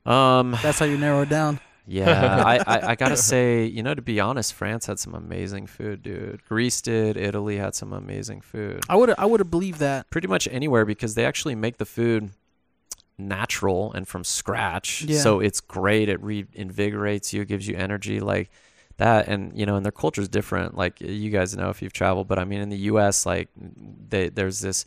Um, That's how you narrow it down. yeah, I, I, I gotta say, you know, to be honest, France had some amazing food, dude. Greece did. Italy had some amazing food. I would I would have believed that. pretty much anywhere because they actually make the food natural and from scratch. Yeah. So it's great. It reinvigorates you, gives you energy like that. And you know, and their culture is different. Like you guys know if you've traveled, but I mean, in the U.S., like they, there's this.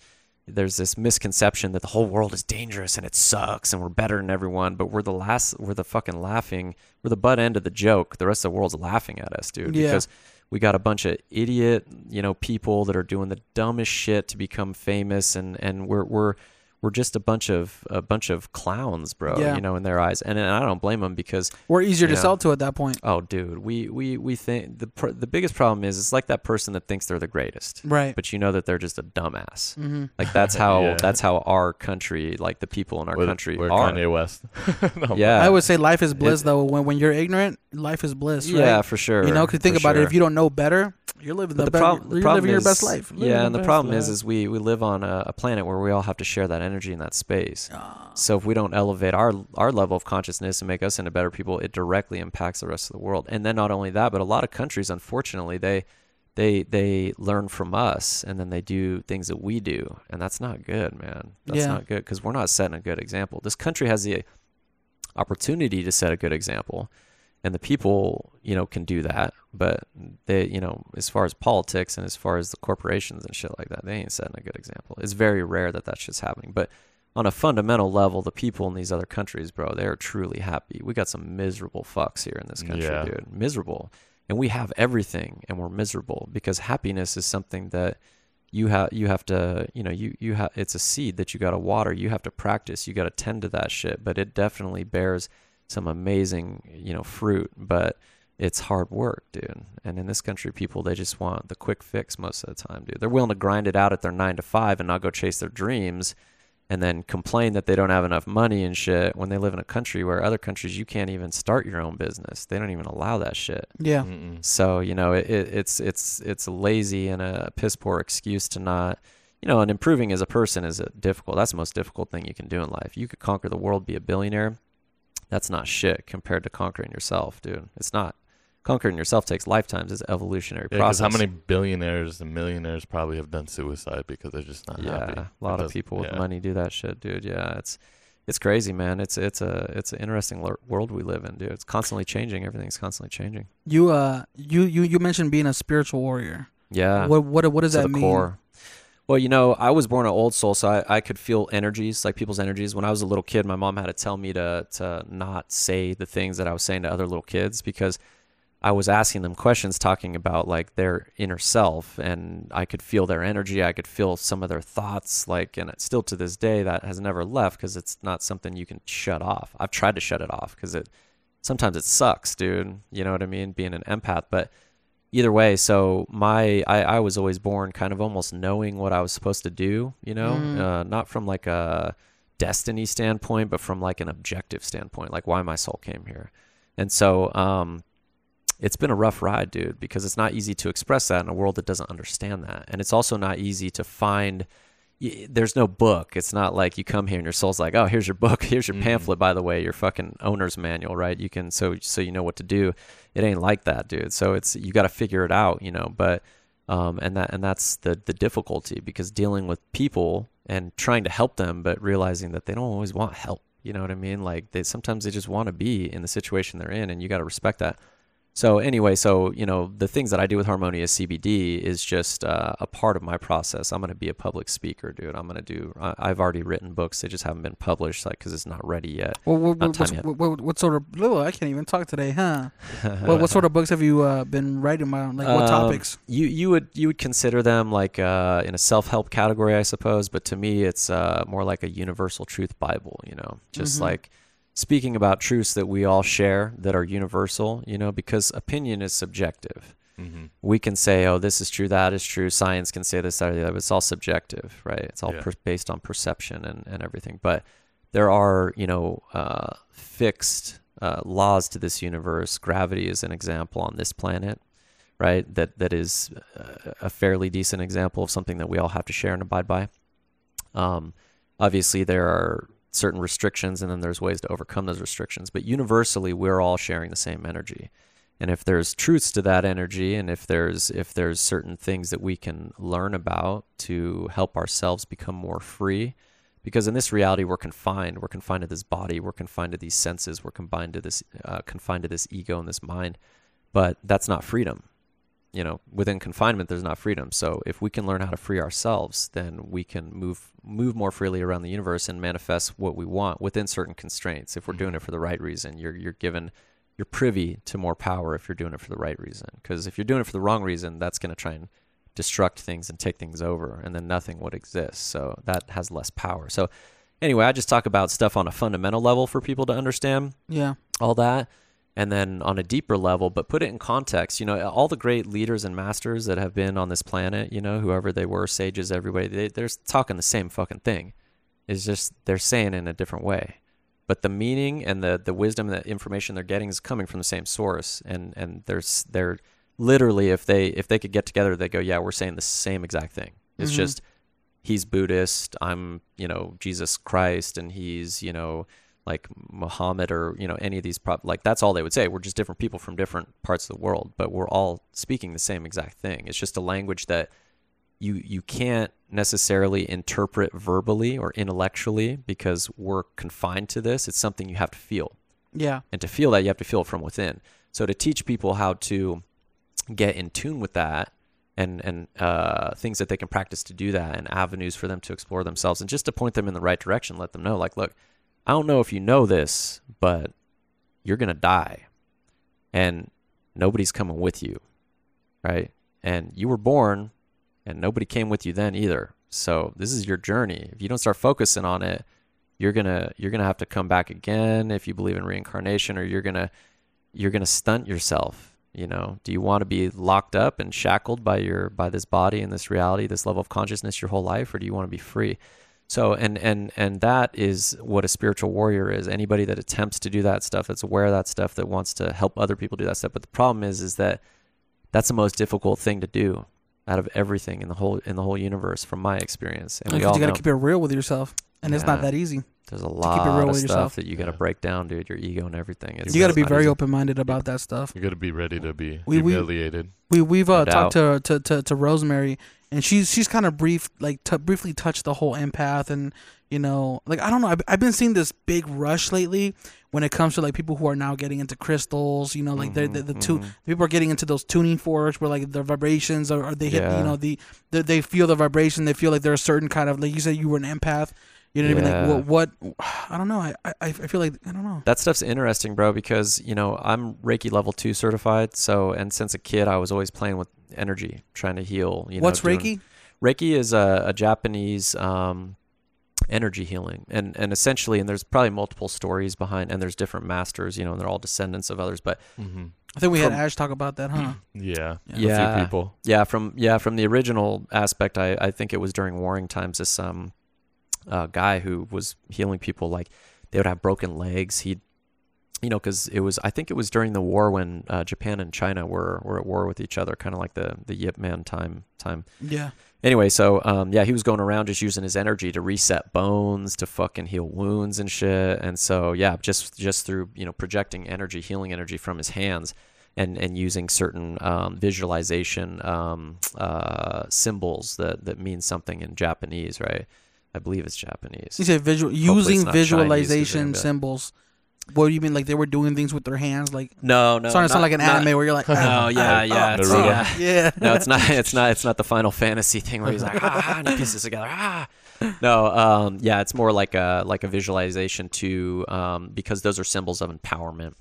There's this misconception that the whole world is dangerous and it sucks and we're better than everyone, but we're the last, we're the fucking laughing, we're the butt end of the joke. The rest of the world's laughing at us, dude. Yeah. Because we got a bunch of idiot, you know, people that are doing the dumbest shit to become famous, and and we're we're we're just a bunch of a bunch of clowns, bro. Yeah. You know, in their eyes, and, and I don't blame them because We're easier to Yeah. sell to at that point. oh, dude, we we we think the pr- the biggest problem is it's like that person that thinks they're the greatest, Right. but you know that they're just a dumbass. hmm Like that's how Yeah. that's how our country, like the people in our We're- country, we're are. Kanye West. No, Yeah, I would say life is bliss It- though. When when you're ignorant, life is bliss. Right? yeah, for sure. You know, because think for about it. If you don't know better, you're living But the, the, best. prob- the you're problem living your best life. Living Yeah, and the best problem life. is, is we we live on a, a planet where we all have to share that energy in that space. Ah. So if we don't elevate our our level of consciousness and make us into better people, it directly impacts the rest of the world. And then not only that, but a lot of countries, unfortunately, they they they learn from us and then they do things that we do, and that's not good, man. That's Yeah. not good because we're not setting a good example. This country has the opportunity to set a good example and the people you know can do that but they you know as far as politics and as far as the corporations and shit like that they ain't setting a good example. It's very rare that that shit's happening but on a fundamental level the people in these other countries bro they are truly happy. We got some miserable fucks here in this country Yeah. dude. Miserable. And we have everything and we're miserable because happiness is something that you have you have to you know you you have it's a seed that you got to water. You have to practice. You got to tend to that shit but it definitely bears some amazing you know fruit but it's hard work dude and in this country people they just want the quick fix most of the time dude they're willing to grind it out at their 9 to 5 and not go chase their dreams and then complain that they don't have enough money and shit when they live in a country where other countries you can't even start your own business they don't even allow that shit yeah, Mm-mm. so you know, it, it, it's it's it's a lazy and a piss poor excuse to not, you know, and improving as a person is a difficult. That's the most difficult thing you can do in life. You could conquer the world, be a billionaire. That's not shit compared to conquering yourself, dude. It's not. Conquering yourself takes lifetimes. It's an evolutionary Yeah, 'cause process. how many billionaires and millionaires probably have done suicide because they're just not Yeah, happy. a lot of people with yeah. money do that shit, dude. Yeah, it's it's crazy, man. It's it's a it's an interesting lor- world we live in, dude. It's constantly changing. Everything's constantly changing. you uh, you you you mentioned being a spiritual warrior. Yeah. What what what does to that the mean? core. Well, you know, I was born an old soul, so I, I could feel energies, like people's energies. When I was a little kid, my mom had to tell me to to not say the things that I was saying to other little kids because I was asking them questions talking about like their inner self, and I could feel their energy. I could feel some of their thoughts, like, and still to this day, that has never left because it's not something you can shut off. I've tried to shut it off because it sometimes it sucks, dude. You know what I mean? Being an empath, but either way so my I, I was always born kind of almost knowing what i was supposed to do you know? Mm. uh, not from like a destiny standpoint but from like an objective standpoint like why my soul came here. And so um it's been a rough ride dude because it's not easy to express that in a world that doesn't understand that. And it's also not easy to find y- there's no book. It's not like you come here and your soul's like, oh, here's your book, here's your Mhm. pamphlet, by the way, your fucking owner's manual, right? You can so so you know what to do. It ain't like that, dude. So it's you got to figure it out, you know. But um, and that and that's the the difficulty because dealing with people and trying to help them, but realizing that they don't always want help. You know what I mean? Like they sometimes they just want to be in the situation they're in, and you got to respect that. So anyway, so you know the things that I do with Harmonia CBD is just uh, a part of my process. I'm going to be a public speaker, dude. I'm going to do. I, I've already written books; they just haven't been published, like because it's not ready yet. What what, what, what's- yet. what, what, what sort of? Oh, I can't even talk today, huh? what, what sort of books have you uh, been writing about? Like what Um, topics? You you would you would consider them like uh, in a self help category, I suppose. But to me, it's uh, more like a universal truth Bible. You know, just Mhm. like speaking about truths that we all share that are universal. You know, because opinion is subjective. Mm-hmm. we can say, oh, this is true, that is true. Science can say this, that, or the other. But it's all subjective, right? It's all Yeah. per- based on perception and, and everything. But there are, you know, uh, fixed uh, laws to this universe. Gravity is an example on this planet, right? That that is uh, a fairly decent example of something that we all have to share and abide by. Um, obviously, there are certain restrictions, and then there's ways to overcome those restrictions. But universally, we're all sharing the same energy. And if there's truths to that energy and if there's if there's certain things that we can learn about to help ourselves become more free because in this reality we're confined. We're confined to this body. We're confined to these senses. We're confined to this uh, confined to this ego and this mind. But that's not freedom you know within confinement there's not freedom so if we can learn how to free ourselves then we can move move more freely around the universe and manifest what we want within certain constraints if we're mm-hmm. doing it for the right reason you're you're given you're privy to more power if you're doing it for the right reason. Because if you're doing it for the wrong reason, that's going to try and destruct things and take things over, and then nothing would exist. So that has less power. So anyway, I just talk about stuff on a fundamental level for people to understand Yeah. all that and then on a deeper level but put it in context you know all the great leaders and masters that have been on this planet you know whoever they were sages everybody they, they're talking the same fucking thing. It's just they're saying it in a different way. But the meaning and the the wisdom and the information they're getting is coming from the same source. And and there's they're literally if they if they could get together they go yeah we're saying the same exact thing. It's Mhm. just he's buddhist i'm you know jesus christ and he's you know like Muhammad or you know any of these prop like that's all they would say. We're just different people from different parts of the world, but we're all speaking the same exact thing. It's just a language that you you can't necessarily interpret verbally or intellectually because we're confined to this. It's something you have to feel. Yeah. And to feel that you have to feel it from within. So to teach people how to get in tune with that and and uh, things that they can practice to do that and avenues for them to explore themselves and just to point them in the right direction, let them know like, look, I don't know if you know this, but you're gonna die, and nobody's coming with you, right? And you were born, and nobody came with you then either. So this is your journey. If you don't start focusing on it, you're gonna you're gonna have to come back again if you believe in reincarnation, or you're gonna you're gonna stunt yourself. You know, do you want to be locked up and shackled by your by this body and this reality, this level of consciousness your whole life, or do you want to be free? So and and and that is what a spiritual warrior is. Anybody that attempts to do that stuff, that's aware of that stuff, that wants to help other people do that stuff. But the problem is, is that that's the most difficult thing to do out of everything in the whole in the whole universe, from my experience. And we all you got to keep it real with yourself, and it's not that easy. there's a keep it lot real of with stuff yourself. that you got to Yeah. break down, dude. Your ego and everything. It's, You got to be very open minded about that stuff. You got to be ready to be We- we- humiliated. We we've uh, No talked to, to to to Rosemary, and she's she's kind of brief like t- briefly touched the whole empath, and you know, like I don't know, I've, I've been seeing this big rush lately when it comes to like people who are now getting into crystals. You know, like they're the, the two Mhm, people are getting into those tuning forks where like their vibrations or, or they hit Yeah. you know the, the they feel the vibration they feel like they're a certain kind of like you said you were an empath you know what I mean like what, what I don't know I, I I feel like I don't know That stuff's interesting, bro, because you know I'm Reiki level two certified. So, and since a kid, I was always playing with energy, trying to heal. You know, what's doing- Reiki Reiki is a, a Japanese um, energy healing, and and essentially, and there's probably multiple stories behind, and there's different masters, you know, and they're all descendants of others. But hmm I think we had Ash talk about that huh Yeah. Yeah. A Yeah. few people. yeah, from yeah, from the original aspect, I I think it was during warring times. This um uh, guy who was healing people, like they would have broken legs. He'd you know, because it was I think it was during the war when uh, Japan and China were were at war with each other, kind of like the the Ip Man time time. yeah Anyway, so um, yeah, he was going around just using his energy to reset bones, to fucking heal wounds and shit. And so yeah, just just through you know projecting energy, healing energy from his hands, and and using certain um, visualization um, uh, symbols that that mean something in Japanese, right? I believe it's Japanese. you said visual using not Chinese 'cause they're visualization like- symbols what do you mean like they were doing things with their hands like No, no, starting to sound not- like an not- anime where you're like No, ah, yeah, ah, yeah, ah, it's, yeah. yeah no, it's not. It's not. It's not the Final Fantasy thing where he's like ah, and he pieces together ah. No, um, yeah, it's more like a like a visualization to um, because those are symbols of empowerment.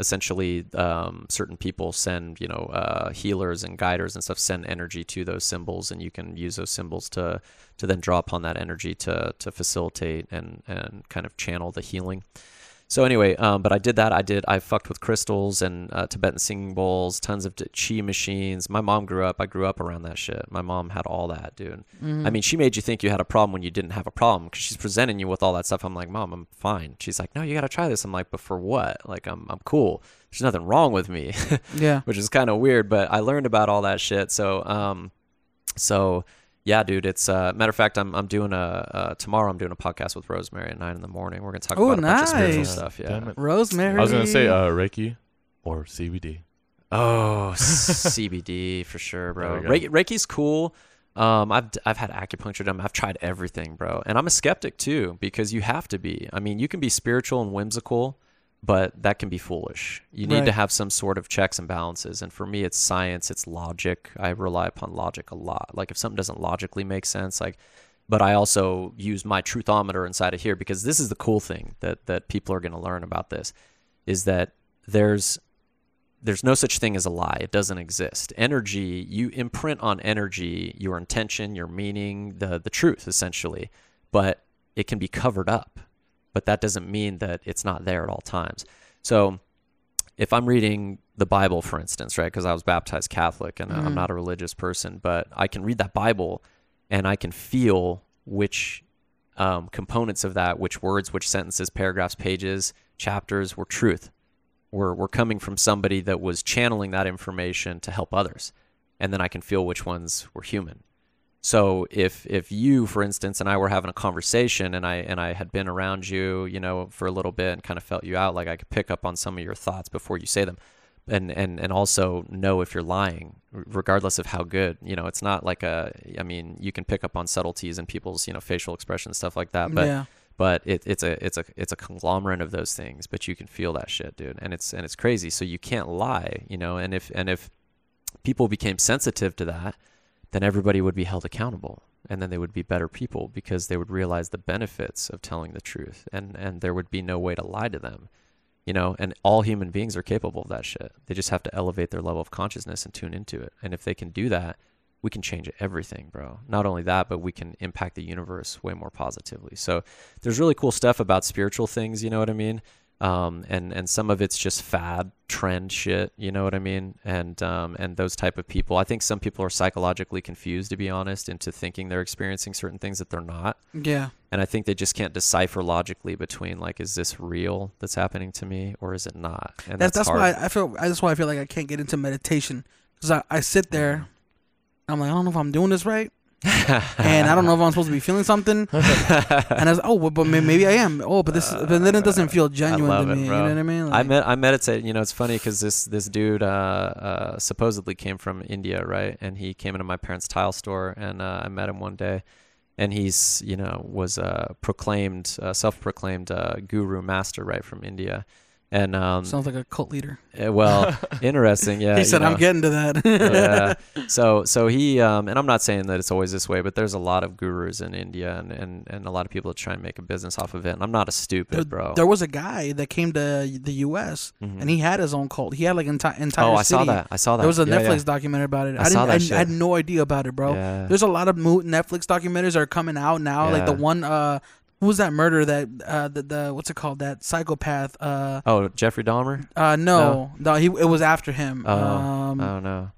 Essentially, um, certain people send you know uh, healers and guiders and stuff send energy to those symbols, and you can use those symbols to to then draw upon that energy to to facilitate and and kind of channel the healing. So anyway, um, but I did that. I did. I fucked with crystals and uh, Tibetan singing bowls, tons of chi machines. My mom grew up. I grew up around that shit. My mom had all that, dude. Mhm. I mean, she made you think you had a problem when you didn't have a problem because she's presenting you with all that stuff. I'm like, mom, I'm fine. She's like, no, you got to try this. I'm like, but for what? Like, I'm I'm cool. There's nothing wrong with me, yeah which is kind of weird. But I learned about all that shit. So um, so yeah, dude. It's uh, matter of fact, I'm I'm doing a uh, tomorrow. I'm doing a podcast with Rosemary at nine in the morning. We're gonna talk Oh, about a bunch of spiritual nice. stuff. Yeah. Rosemary I was gonna say uh, Reiki or CBD. Oh, CBD for sure, bro. There Reiki, Reiki's cool. Um, I've I've had acupuncture done. I've tried everything, bro. And I'm a skeptic too because you have to be. I mean, you can be spiritual and whimsical, but that can be foolish. You need Right. to have some sort of checks and balances. And for me, it's science. It's logic. I rely upon logic a lot. Like if something doesn't logically make sense, like. But I also use my truthometer inside of here because this is the cool thing that that people are going to learn about this, is that there's there's no such thing as a lie. It doesn't exist. Energy, you imprint on energy your intention, your meaning, the the truth essentially, but it can be covered up. But that doesn't mean that it's not there at all times. So if I'm reading the Bible, for instance, right, because I was baptized Catholic and I'm Mhm. not a religious person, but I can read that Bible and I can feel which um, components of that, which words, which sentences, paragraphs, pages, chapters were truth. Were, were coming from somebody that was channeling that information to help others. And then I can feel which ones were human. So if if you, for instance, and I were having a conversation, and I and I had been around you, you know, for a little bit, and kind of felt you out, like I could pick up on some of your thoughts before you say them, and and and also know if you're lying, regardless of how good. You know, it's not like a. I mean, you can pick up on subtleties in people's you know facial expressions, stuff like that. But yeah. but it, it's a it's a it's a conglomerate of those things but you can feel that shit dude and it's and it's crazy so you can't lie you know and if and if people became sensitive to that then everybody would be held accountable and then they would be better people because they would realize the benefits of telling the truth and and there would be no way to lie to them you know and all human beings are capable of that shit. They just have to elevate their level of consciousness and tune into it and if they can do that we can change everything bro. Not only that but we can impact the universe way more positively. So there's really cool stuff about spiritual things you know what i mean um, and and some of it's just fad trend shit you know what i mean and um, and those type of people i think some people are psychologically confused to be honest into thinking they're experiencing certain things that they're not Yeah. and i think they just can't decipher logically between like is this real that's happening to me or is it not and That's that's hard. why I feel. That's why I feel like I can't get into meditation because I, I sit there. I'm like I don't know if I'm doing this right, and I don't know if I'm supposed to be feeling something. and I was oh, but maybe I am. Oh, but this, but then it doesn't feel genuine to me. You know what I mean? I Like, met I meditate. You know, it's funny because this this dude uh, uh, supposedly came from India, right? And he came into my parents' tile store, and uh, I met him one day, and he's you know was a proclaimed, uh, self-proclaimed uh, guru master, right, from India, and um, sounds like a cult leader. uh, well, interesting, yeah. he you said, "I'm getting to that." yeah. So so he um, and I'm not saying that it's always this way, but there's a lot of gurus in India and, and, and a lot of people that try and make a business off of it. And I'm not a stupid There, bro. there was a guy that came to the U.S. Mhm. and he had his own cult. He had like entire entire. oh, I saw city. that. I saw that. There was a Yeah, Netflix yeah. documentary about it. I I, saw didn't. that I, I had no idea about it, bro. Yeah. There's a lot of Netflix documentaries that are coming out now. Like the one, uh, who was that murder that uh, the, the what's it called? That psychopath. Uh, Oh, Jeffrey Dahmer? uh, no, no, he it was after him. Oh, um, I don't know. I don't-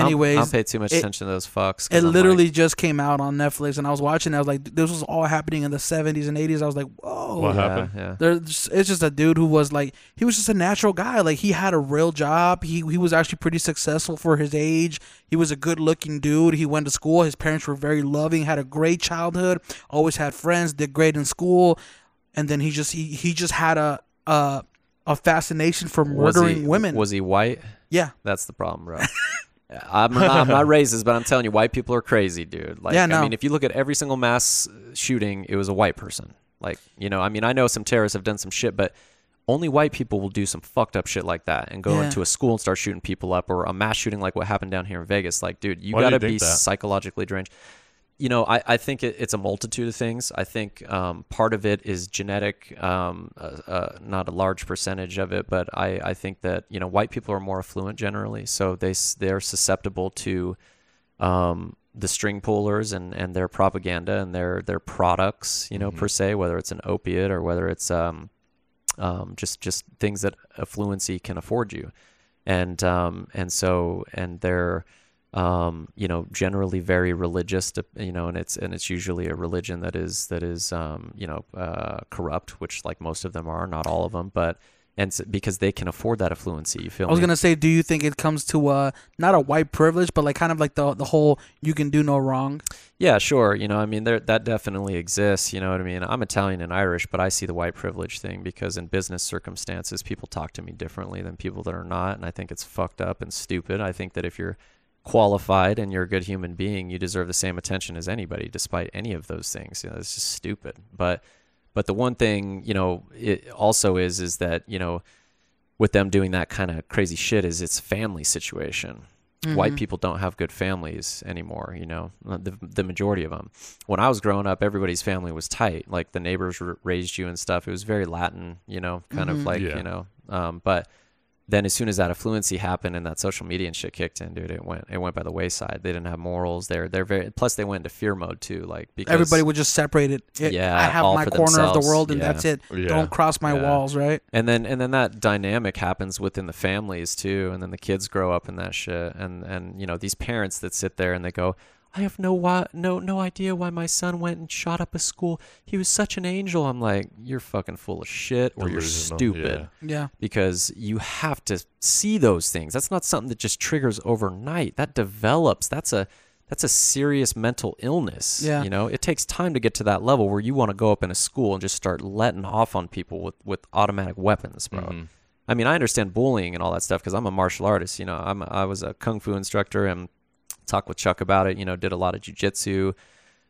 anyways, I don't pay too much it- attention to those fucks. it I'm like, literally just came out on Netflix, and I was watching. it. I was like, this was all happening in the 70s and 80s. I was like, whoa. What yeah, happened? Yeah. There's, it's just a dude who was like he was just a natural guy. Like he had a real job. He he was actually pretty successful for his age. He was a good looking dude. He went to school. His parents were very loving. Had a great childhood. Always had friends. Did great in school. And then he just he, he just had a a a fascination for Was murdering he, women. Was he white? yeah. That's the problem, bro. I'm not, I'm not racist, but I'm telling you, white people are crazy, dude. Like, Yeah, I mean, if you look at every single mass shooting, it was a white person. Like, you know, I mean, I know some terrorists have done some shit, but only white people will do some fucked up shit like that and go Yeah. into a school and start shooting people up or a mass shooting like what happened down here in Vegas. Like, dude, you Why gotta be that? psychologically deranged. You know, I, I think it, it's a multitude of things. I think um, part of it is genetic, um, uh, uh, not a large percentage of it, but I, I think that you know white people are more affluent generally, so they, they're susceptible to um, the string pullers and, and their propaganda and their their products, you know, Mhm. per se, whether it's an opiate or whether it's um, um, just just things that affluency can afford you, and um, and so and they're um, you know generally very religious, to, you know, and it's and it's usually a religion that is that is um, you know uh, corrupt, which like most of them are, not all of them, but and because they can afford that affluency, you feel I was me? gonna say, do you think it comes to uh not a white privilege, but like kind of like the the whole you can do no wrong? Yeah, sure. You know, I mean, there that definitely exists. You know what I mean? I'm Italian and Irish, but I see the white privilege thing because in business circumstances, people talk to me differently than people that are not, and I think it's fucked up and stupid. I think that if you're qualified and you're a good human being, you deserve the same attention as anybody, despite any of those things. You know, it's just stupid. But but the one thing you know it also is is that you know with them doing that kind of crazy shit is it's family situation white Mhm. people don't have good families anymore you know uh, the, the majority of them when i was growing up everybody's family was tight like the neighbors r- raised you and stuff it was very latin you know kind Mhm. of like Yeah. you know um, but then as soon as that affluency happened and that social media and shit kicked in, dude, it went it went by the wayside. They didn't have morals. They're they're very plus they went into fear mode too, like because Everybody would just separate it. It- Yeah, I have all my for corner of the world, and Yeah. that's it. Yeah. Don't cross my Yeah. walls, right? and then and then that dynamic happens within the families too and then the kids grow up in that shit and and you know these parents that sit there and they go i have no why no no idea why my son went and shot up a school he was such an angel i'm like you're fucking full of shit or you're Delusional, stupid yeah. Yeah. because you have to see those things that's not something that just triggers overnight that develops that's a that's a serious mental illness Yeah. you know it takes time to get to that level where you want to go up in a school and just start letting off on people with with automatic weapons bro Mhm. I mean, I understand bullying and all that stuff because I'm a martial artist. You know, I'm I was a kung fu instructor and talked with Chuck about it. You know, did a lot of jujitsu.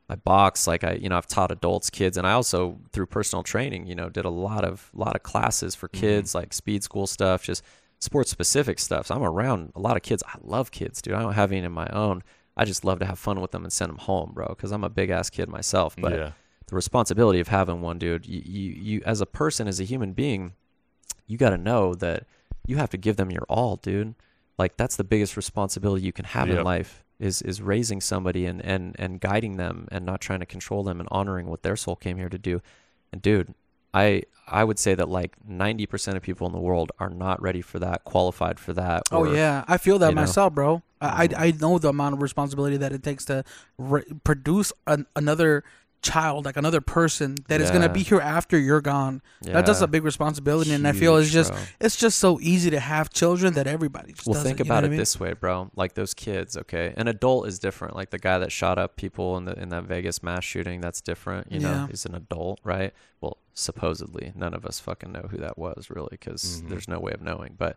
I box, like I, you know, I've taught adults, kids, and I also through personal training, you know, did a lot of lot of classes for mm-hmm. kids, like speed school stuff, just sports specific stuff. So I'm around a lot of kids. I love kids, dude. I don't have any of my own. I just love to have fun with them and send them home, bro, because I'm a big ass kid myself. But yeah. the responsibility of having one dude you, you, you as a person as a human being you got to know that you have to give them your all dude like that's the biggest responsibility you can have in life is is raising somebody and and and guiding them and not trying to control them and honoring what their soul came here to do and dude i i would say that like 90% of people in the world are not ready for that qualified for that Oh or- yeah, I feel that you know? myself, bro. I, I I know the amount of responsibility that it takes to re- produce an, another child, like another person that is gonna be here after you're gone. That does a big responsibility, and I feel it's just bro. it's just so easy to have children that everybody just Well, doesn't, think you know about it I mean? this way, bro. Like those kids, okay. An adult is different. Like the guy that shot up people in the in that Vegas mass shooting, that's different. You know, Yeah. he's an adult, right? Well, supposedly, none of us fucking know who that was, really, because Mhm. there's no way of knowing. But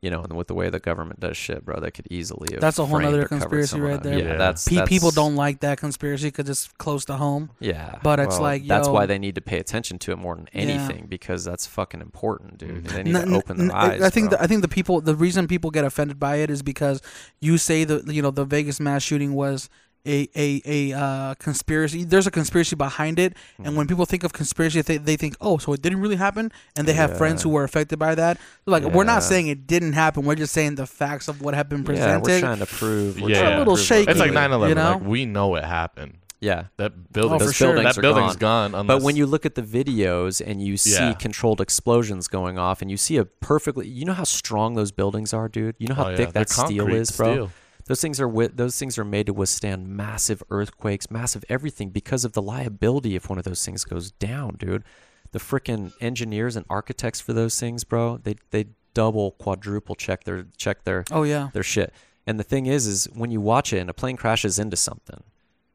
you know, and with the way the government does shit, bro, they could easily. Have That's a whole framed nother or covered conspiracy right there. Yeah, Yeah. that's, Pe- that's people don't like that conspiracy because it's close to home. Yeah, But it's well, like, that's why they need to pay attention to it more than Yeah. anything because that's fucking important, dude. Mhm. They need N- to open their n- eyes. I think bro. the, I think the people the reason people get offended by it is because you say the you know the Vegas mass shooting was a a a uh, conspiracy. There's a conspiracy behind it, and when people think of conspiracy, they they think, oh, so it didn't really happen, and they have friends who were affected by that. Like we're not saying it didn't happen. We're just saying the facts of what have been presented. yeah, we're trying to prove. We're Yeah. A little prove shaky. It's like really- 9/11. You know? Like we know it happened. Yeah, That building. Oh, for sure. That building's gone. gone. But when you look at the videos and you see Yeah. controlled explosions going off, and you see a perfectly, you know how strong those buildings are, dude. You know how Oh, yeah, thick they're that steel concrete is, bro. steel. Those things are wi- those things are made to withstand massive earthquakes, massive everything because of the liability if one of those things goes down, dude. The freaking engineers and architects for those things, bro, they they double, quadruple check their check their oh yeah, their shit. And the thing is, is when you watch it and a plane crashes into something,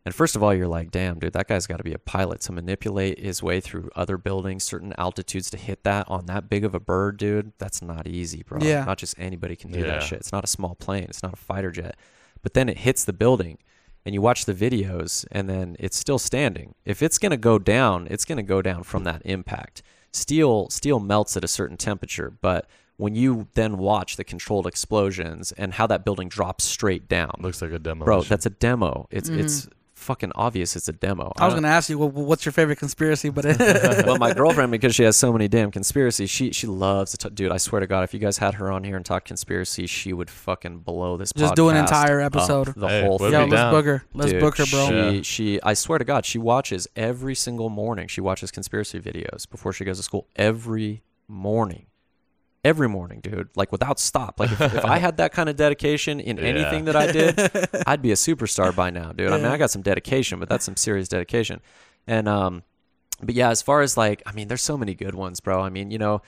and first of all, you're like, damn, dude, that guy's got to be a pilot to manipulate his way through other buildings, certain altitudes to hit that on that big of a bird, dude. That's not easy, bro. Yeah. Not just anybody can do Yeah. that shit. It's not a small plane. It's not a fighter jet. But then it hits the building, and you watch the videos, and then it's still standing. If it's gonna go down, it's gonna go down from that impact. Steel steel melts at a certain temperature, but when you then watch the controlled explosions and how that building drops straight down, looks like a demo. bro, that's a demo. It's mm-hmm. it's fucking obvious. It's a demo. I was gonna ask you, well, what's your favorite conspiracy? But well, my girlfriend, because she has so many damn conspiracies, she she loves to. T- dude, I swear to God, if you guys had her on here and talk conspiracy, she would fucking blow this. Just do an podcast entire up, episode. the Hey, whole thing. yeah, let's book her. Let's Dude, book her, bro. She, Yeah. she, I swear to God, she watches every single morning. She watches conspiracy videos before she goes to school every morning. Every morning, dude. Like without stop. Like if, if I had that kind of dedication in Yeah. anything that I did, I'd be a superstar by now, dude. I mean, I got some dedication, but that's some serious dedication. And um, but yeah, as far as like, I mean, there's so many good ones, bro. I mean, you know,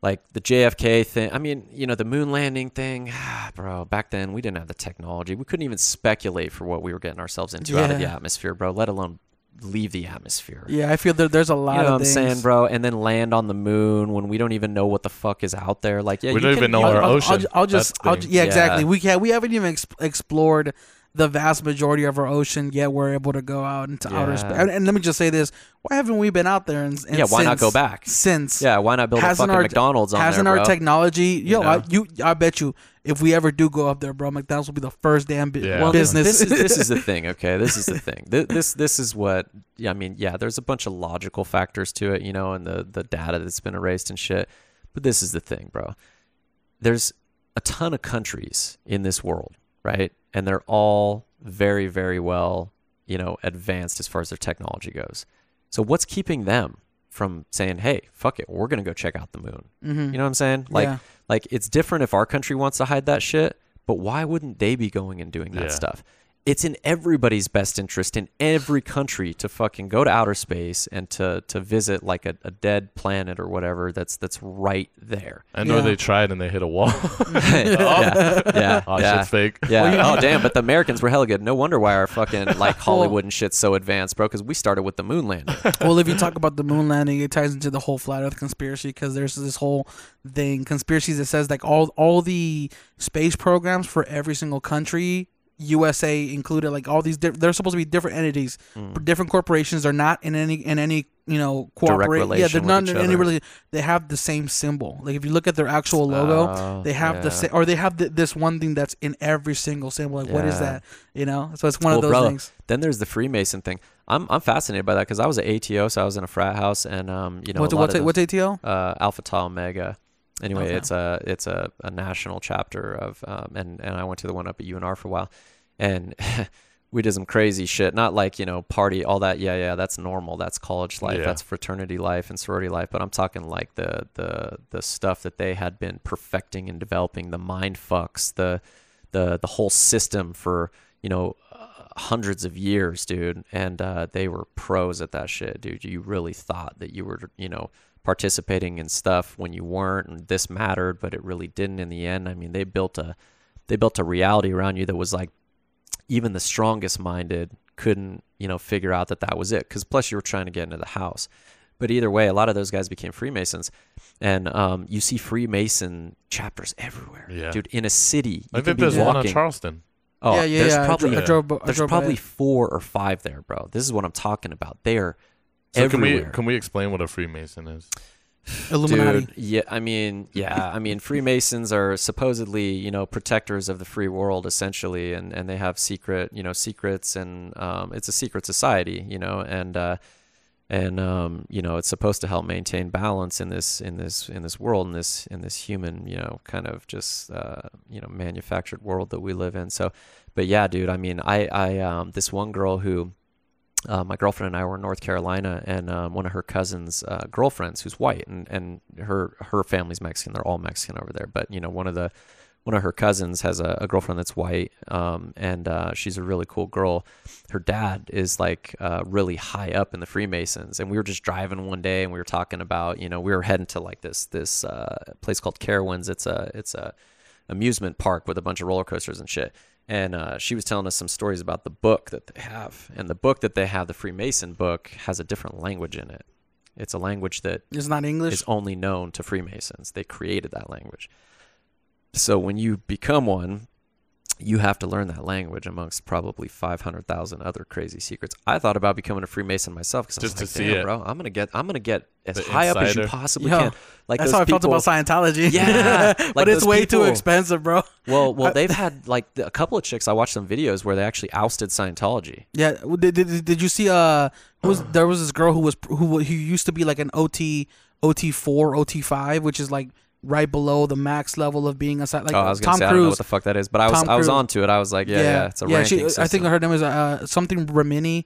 like the JFK thing. I mean, you know, the moon landing thing, bro. Back then, we didn't have the technology. We couldn't even speculate for what we were getting ourselves into out of the atmosphere, bro. Let alone leave the atmosphere. Yeah, I feel there, there's a lot You know of what I'm things. saying, bro? And then land on the moon when we don't even know what the fuck is out there. Like, yeah, We you don't can- even know you- our I'll, ocean. I'll, I'll just, I'll, thing. yeah, exactly. We can not we haven't even ex- explored the vast majority of our ocean yet. We're able to go out into outer space. And, and let me just say this: Why haven't we been out there? And, and Yeah, why not go back? Since Yeah, why not build a Hasn't fucking our- McDonald's on hasn't there, our technology? Yo, know? I, you, I bet you, if we ever do go up there, bro, McDonald's will be the first damn bi- Yeah. well, this, business. this is this is the thing. Okay, this is the thing. This, this this is what. Yeah, I mean, yeah. There's a bunch of logical factors to it, you know, and the the data that's been erased and shit. But this is the thing, bro. there's a ton of countries in this world, right? And they're all very, very well, you know, advanced as far as their technology goes. So what's keeping them from saying, "Hey, fuck it, we're gonna go check out the moon"? Mm-hmm. You know what I'm saying? Like, Yeah. like it's different if our country wants to hide that shit, but why wouldn't they be going and doing that Yeah. stuff? It's in everybody's best interest in every country to fucking go to outer space and to to visit like a, a dead planet or whatever that's that's right there. I know Yeah. they tried and they hit a wall. yeah, yeah, oh, yeah. shit's fake. Yeah. oh, damn. But the Americans were hella good. No wonder why our fucking like Hollywood and shit's so advanced, bro. Because we started with the moon landing. well, if you talk about the moon landing, it ties into the whole flat Earth conspiracy because there's this whole thing conspiracies that says like all all the space programs for every single country, USA included, like all these diff- they're supposed to be different entities, different corporations. They're not in any in any you know cooperate. Yeah, they're not in any really. They have the same symbol. Like if you look at their actual logo, Oh, they have the same, or they have th this one thing that's in every single symbol. Like what is that? You know, so it's one Well, of those things. Then there's the Freemason thing. I'm I'm fascinated by that because I was at ATO, so I was in a frat house, and um, you know, what's what's what's ATO? uh, Alpha Tau Omega. Anyway, Okay. it's a it's a, a national chapter of um, and and I went to the one up at UNR for a while, and we did some crazy shit. Not like you know party all that. Yeah, yeah, that's normal. That's college life. Yeah. That's fraternity life and sorority life. But I'm talking like the the the stuff that they had been perfecting and developing. The mind fucks. The the the whole system for you know uh, hundreds of years, dude. And uh, they were pros at that shit, dude. You really thought that you were you know participating in stuff when you weren't, and this mattered, but it really didn't in the end. I mean, they built a they built a reality around you that was like even the strongest minded couldn't you know figure out that that was it because plus you were trying to get into the house but either way a lot of those guys became freemasons and um, you see freemason chapters everywhere Yeah. dude in a city you I can think be there's one on Charleston. oh yeah, yeah, there's yeah. Probably I drove, I there's drove by probably four or five there bro this is what i'm talking about they are So can we can we explain what a Freemason is? Illuminati. Dude, yeah, I mean, yeah, I mean, Freemasons are supposedly, you know, protectors of the free world, essentially, and, and they have secret, you know, secrets, and um, it's a secret society, you know, and uh, and um, you know, it's supposed to help maintain balance in this in this in this world, in this in this human, you know, kind of just uh, you know, manufactured world that we live in. So, but yeah, dude, I mean, I I um, this one girl who uh, my girlfriend and I were in North Carolina, and um, one of her cousins' uh, girlfriends, who's white, and, and her her family's Mexican. They're all Mexican over there. But you know, one of the one of her cousins has a, a girlfriend that's white, um, and uh, she's a really cool girl. Her dad is like uh, really high up in the Freemasons, and we were just driving one day, and we were talking about, you know, we were heading to like this this uh, place called Carowinds. It's a it's a amusement park with a bunch of roller coasters and shit. And uh, she was telling us some stories about the book that they have. And the book that they have, the Freemason book, has a different language in it. It's a language that is not English. is only known to Freemasons. They created that language. So when you become one, you have to learn that language amongst probably 500,000 other crazy secrets. I thought about becoming a Freemason myself because I was Just like, to see it. bro, I'm gonna get, I'm gonna get as The high up as you possibly Yo, can." Like That's those how I felt about Scientology. Yeah, like but it's those way too expensive, bro. Well, well, they've had like a couple of chicks. I watched some videos where they actually ousted Scientology. Yeah, did, did, did you see? Uh, was there was this girl who was who who used to be like an OT OT four OT five, which is like right below the max level of being a sci- like oh, I was gonna Tom say I don't know Cruise. what the fuck that is, but I was Tom I was Cruise. on to it. I was like, yeah, yeah, it's a ranking she, I think her name was uh, something Remini.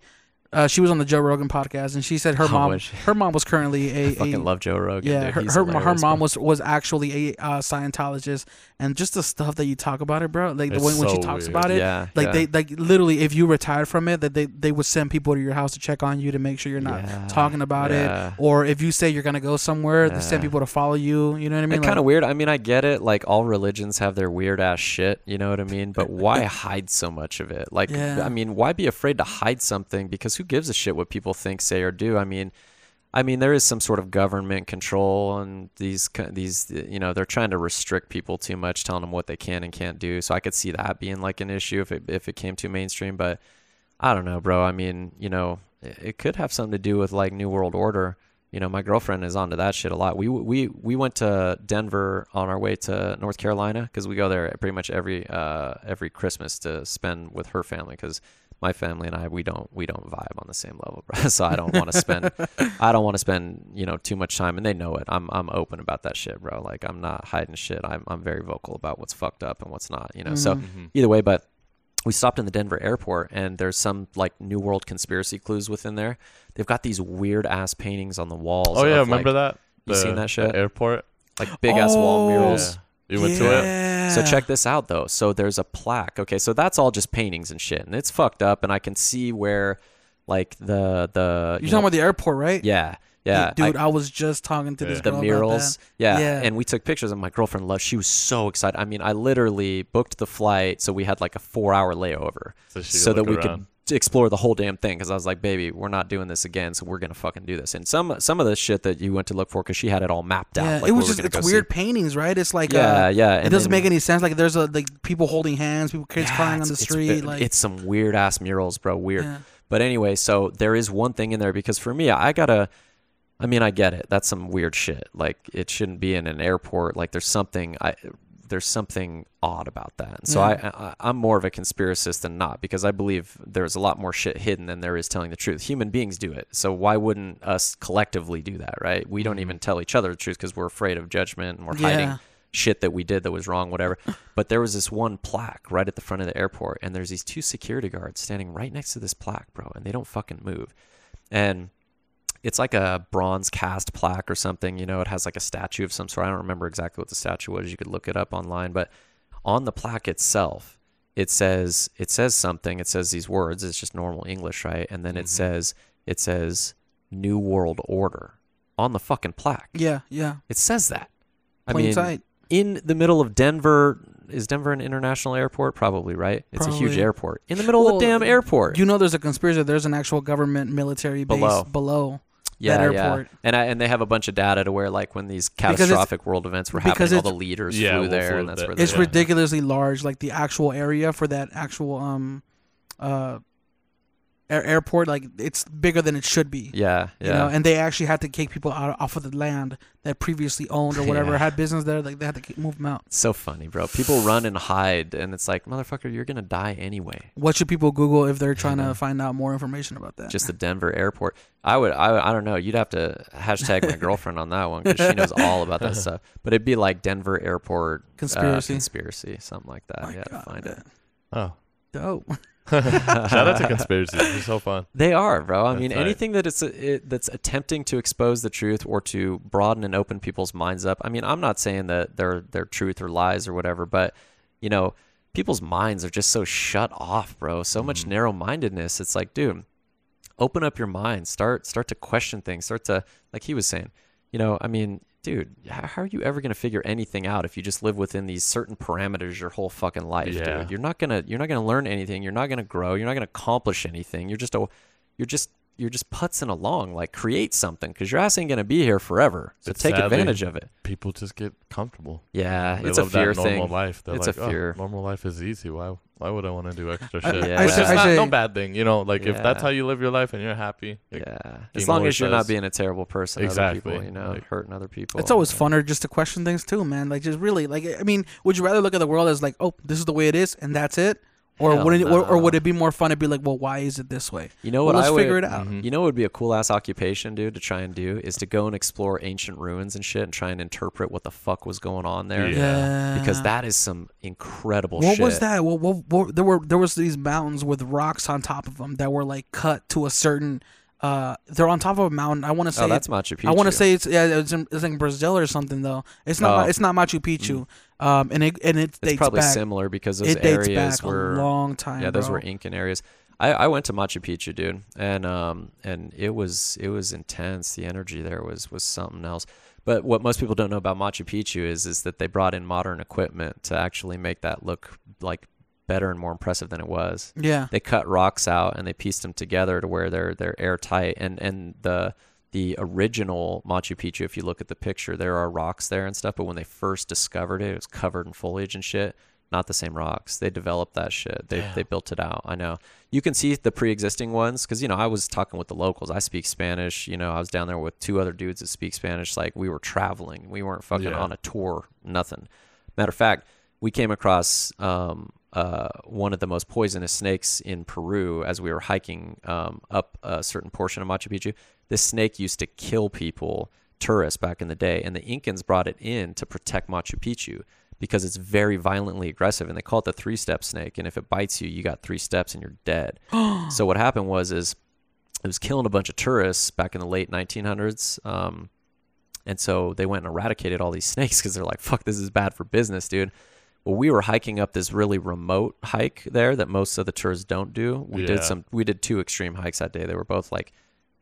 Uh, she was on the Joe Rogan podcast, and she said her mom, was her mom was currently a, I fucking a love Joe Rogan. yeah, dude. her her, her mom was was actually a uh, Scientologist, and just the stuff that you talk about it, bro. Like the It's when, when she talks weird. about it, Yeah, like yeah. they like literally, if you retired from it, that they they would send people to your house to check on you to make sure you're not Yeah, talking about it, or if you say you're gonna go somewhere, they send people to follow you. You know what I mean? It's kind of weird. I mean, I get it. Like all religions have their weird ass shit. You know what I mean? But why hide so much of it? Like. I mean, why be afraid to hide something? Because who gives a shit what people think, say, or do? I mean, I mean, there is some sort of government control on these. These, you know, they're trying to restrict people too much, telling them what they can and can't do. So I could see that being like an issue if it if it came too mainstream. But I don't know, bro. I mean, you know, it, it could have something to do with like New World Order. You know, my girlfriend is onto that shit a lot. We we we went to Denver on our way to North Carolina because we go there pretty much every uh, every Christmas to spend with her family because my family and I we don't we don't vibe on the same level, bro. So I don't want to spend I don't want to spend you know too much time, and they know it. I'm I'm open about that shit, bro. Like I'm not hiding shit. I'm I'm very vocal about what's fucked up and what's not. You know, so Mhm. either way, but we stopped in the Denver airport and there's some like New World conspiracy clues within there. They've got these weird ass paintings on the walls. Oh yeah, of, remember like, that? you seen that shit? the airport. Like big ass wall Oh, murals. Yeah. You went to it. So check this out though. So there's a plaque. Okay, so that's all just paintings and shit, and it's fucked up. And I can see where, like the the You're you talking know- about the airport, right? yeah yeah dude. I- I, was just talking to this Yeah. the murals. About Yeah. Yeah. And we took pictures and my girlfriend loved she was so excited. I mean, I literally booked the flight so we had like a 4-hour layover So, she so that look we around. could explore the whole damn thing cuz I was like, "Baby, we're not doing this again, so we're to fucking do this." And some some of the shit that you went to look for cuz she had it all mapped out Yeah, like it was just it's go see. weird paintings, right? It's like Yeah, uh, yeah. it doesn't then- make any sense. Like there's a like people holding hands, people kids Yeah, crying on the street. ve- like it's some weird ass murals, bro. Weird. yeah. But anyway, so there is one thing in there because for me, I gotta. I mean, I get it. That's some weird shit. Like it shouldn't be in an airport. Like there's something. I there's something odd about that. And so Yeah. I, I I'm more of a conspiracist than not because I believe there's a lot more shit hidden than there is telling the truth. Human beings do it. So why wouldn't us collectively do that, right? We don't mm-hmm. even tell each other the truth because we're afraid of judgment and we're hiding shit that we did that was wrong, whatever. But there was this one plaque right at the front of the airport, and there's these two security guards standing right next to this plaque, bro, and they don't fucking move. And it's like a bronze cast plaque or something, you know, it has like a statue of some sort. I don't remember exactly what the statue was. You could look it up online, but on the plaque itself, it says it says something. It says these words. It's just normal English, right? And then it Mhm. says it says New World Order on the fucking plaque. yeah, yeah. It says that. I Plain mean, sight. in the middle of Denver. Is Denver an international airport? Probably, right? It's a huge airport. In the middle of the damn airport. You know, there's a conspiracy. There's an actual government military base Below. below. Yeah, that yeah. airport. And I, and they have a bunch of data to where like when these catastrophic world events were because happening, all the leaders Yeah, flew well, there, flew and that's there. where they It's Yeah. ridiculously large. Like the actual area for that actual um, uh, air- airport. Like it's bigger than it should be. Yeah, yeah. You know, and they actually had to kick people out off of the land that previously owned or whatever Yeah. had business there. Like they had to kick- move them out. So funny, bro. People run and hide, and it's like, motherfucker, you're gonna die anyway. What should people Google if they're trying know. to find out more information about that? Just the Denver airport. I would, I, I don't know. You'd have to hashtag my girlfriend on that one because she knows all about that stuff. But it'd be like Denver airport uh, Conspiracy. conspiracy, something like that. My yeah, God, find it. Oh, Dope. shout out to conspiracies. It's so fun. They are, bro. I That's mean, right. anything that it's it, that's attempting to expose the truth or to broaden and open people's minds up. I mean, I'm not saying that they're they're truth or lies or whatever, but you know, people's minds are just so shut off, bro. So much Mhm. narrow-mindedness. It's like, dude, open up your mind. Start start to question things. Start to like he was saying. You know, I mean, dude, how, are you ever gonna figure anything out if you just live within these certain parameters your whole fucking life, Yeah. dude? You're not gonna you're not gonna learn anything. You're not gonna grow. You're not gonna accomplish anything. You're just a you're just you're just putzing along. Like create something because your ass ain't gonna be here forever. So It's take sadly- advantage of it. People just get comfortable. Yeah, They it's a live fear that normal thing. life. They're It's a like, "Oh, fear." normal life is easy. Why? Why would I want to do extra shit? I Which is not say- no bad thing. You know, like if that's how you live your life and you're happy. like, Yeah, as long as you're not being a terrible person, to other people, Exactly. you know, Like- hurting other people. It's always Yeah. funner just to question things too, man. Like just really, like I mean, would you rather look at the world as like, oh, this is the way it is, and that's it, or Hell would it, or, or would it be more fun to be like, well, why is it this way? You know Well, what? let's I figure it out. Mhm. You know what would be a cool ass occupation, dude, to try and do is to go and explore ancient ruins and shit and try and interpret what the fuck was going on there. Yeah. Because that is some incredible What shit. was that? What, what, what, there were there was these mountains with rocks on top of them that were like cut to a certain. Uh, they're on top of a mountain. I want to say Oh, that's Machu Picchu. I want to say it's yeah, it's in, it's in Brazil or something though. It's not Oh. it's not Machu Picchu. Um, and it and it it's probably back. similar because those it dates areas back were a long time. yeah, those bro. were Incan areas. I, I went to Machu Picchu, dude, and um and it was it was intense. The energy there was was something else. But what most people don't know about Machu Picchu is is that they brought in modern equipment to actually make that look like better and more impressive than it was. Yeah. They cut rocks out and they pieced them together to where they're they're airtight. And and the the original Machu Picchu, if you look at the picture, there are rocks there and stuff. But when they first discovered it, it was covered in foliage and shit. not the same rocks. They developed that shit. They they built it out. I know. You can see the pre-existing ones because you know I was talking with the locals. I speak Spanish. You know, I was down there with two other dudes that speak Spanish. Like we were traveling. We weren't fucking Yeah. on a tour. Nothing. Matter of fact, we came across um, uh, one of the most poisonous snakes in Peru as we were hiking um, up a certain portion of Machu Picchu. This snake used to kill people, tourists back in the day, and the Incans brought it in to protect Machu Picchu because it's very violently aggressive, and they call it the three-step snake. And if it bites you, you got three steps and you're dead. so what happened was is it was killing a bunch of tourists back in the late 1900s. Um, and so they went and eradicated all these snakes because they're like, fuck, this is bad for business, dude. Well, we were hiking up this really remote hike there that most of the tourists don't do. We did some, we did two extreme hikes that day. They were both like,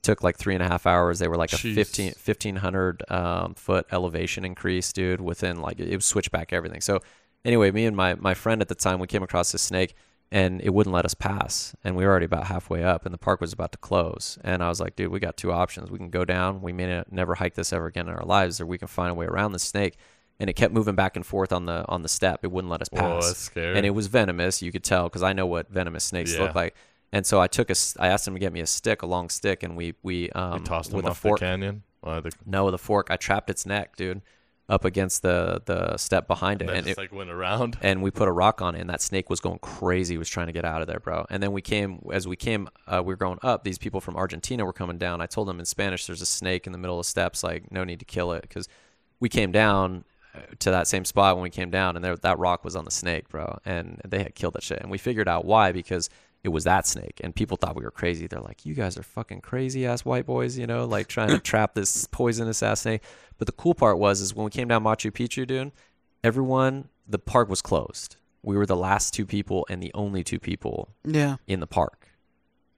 took like three and a half hours. They were like a Jeez. 15, 1500 um, foot elevation increase, dude, within like, it was switchback everything. So anyway, me and my, my friend at the time, we came across this snake and it wouldn't let us pass. And we were already about halfway up, and the park was about to close. And I was like, dude, we got two options. We can go down. We may never hike this ever again in our lives, or we can find a way around the snake. And it kept moving back and forth on the on the step. It wouldn't let us Whoa, pass. that's scary. and it was venomous. You could tell because I know what venomous snakes Yeah. look like. And so I took a, I asked him to get me a stick, a long stick, and we we um you tossed with them a off fork. the canyon. Or the, No, with a fork, I trapped its neck, dude, up against the the step behind it, and just it, like went around. and we put a rock on it, and that snake was going crazy. Was trying to get out of there, bro. And then we came, as we came, uh, we were going up. These people from Argentina were coming down. I told them in Spanish, "There's a snake in the middle of steps. Like, no need to kill it," because we came down uh, to that same spot when we came down, and there that rock was on the snake, bro. And they had killed that shit, and we figured out why because it was that snake, and people thought we were crazy. They're like, "You guys are fucking crazy ass white boys," you know, like trying to trap this poisonous ass snake. But the cool part was, is when we came down Machu Picchu, dude everyone the park was closed. We were the last two people and the only two people Yeah. in the park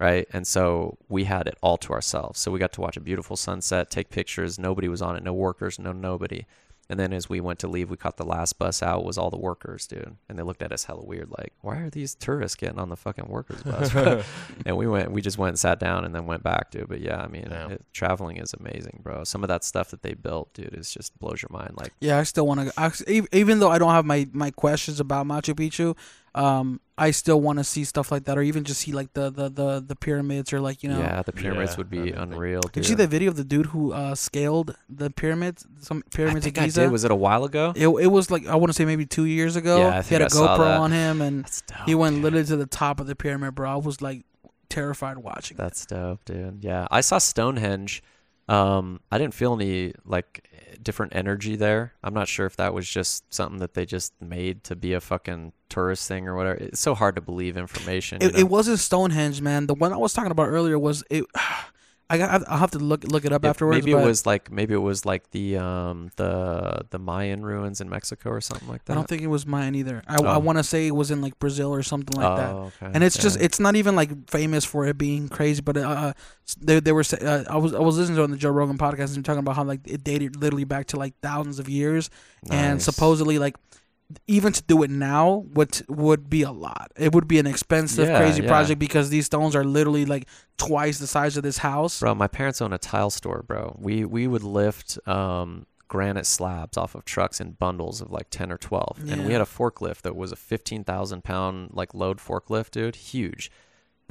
right? And so we had it all to ourselves. So we got to watch a beautiful sunset take pictures. Nobody was on it. No workers no nobody and then as we went to leave we caught the last bus out was all the workers dude and they looked at us hella weird like why are these tourists getting on the fucking workers bus and we went we just went and sat down and then went back dude but yeah i mean Damn. it, traveling is amazing bro some of that stuff that they built dude is just blows your mind like Yeah, I still want to. Go. Even though I don't have my my questions about Machu Picchu, um, I still want to see stuff like that, or even just see like the the the, the pyramids, or like you know. yeah the pyramids Yeah, would be unreal dude. Did you see the video of the dude who uh, scaled the pyramids? Some I pyramids think of I Giza. did. Was it a while ago? it, it was like I want to say maybe two years ago. Yeah, I think he had a I GoPro that. on him, and dope. he went dude. literally to the top of the pyramid, bro. I was like terrified watching. it. That's dope, dude. Yeah, I saw Stonehenge. Um, I didn't feel any like different energy there. I'm not sure if that was just something that they just made to be a fucking tourist thing or whatever. It's so hard to believe information. It, it wasn't Stonehenge, man. The one I was talking about earlier was it. I got. I'll have to look look it up afterwards. Maybe it was like maybe it was like the um the the Mayan ruins in Mexico or something like that. I don't think it was Mayan either. I, I Oh. want to say it was in like Brazil or something like that. oh, okay. And it's just it's not even like famous for it being crazy, but uh, they they were uh, I was I was listening to it on the Joe Rogan podcast and they're talking about how like it dated literally back to like thousands of years, and supposedly like even to do it now would would be a lot. It would be an expensive, Yeah, crazy yeah. project because these stones are literally like twice the size of this house. Bro, my parents own a tile store, bro. We we would lift um, granite slabs off of trucks in bundles of like ten or twelve, and we had a forklift that was a fifteen thousand pound like load forklift, dude, huge.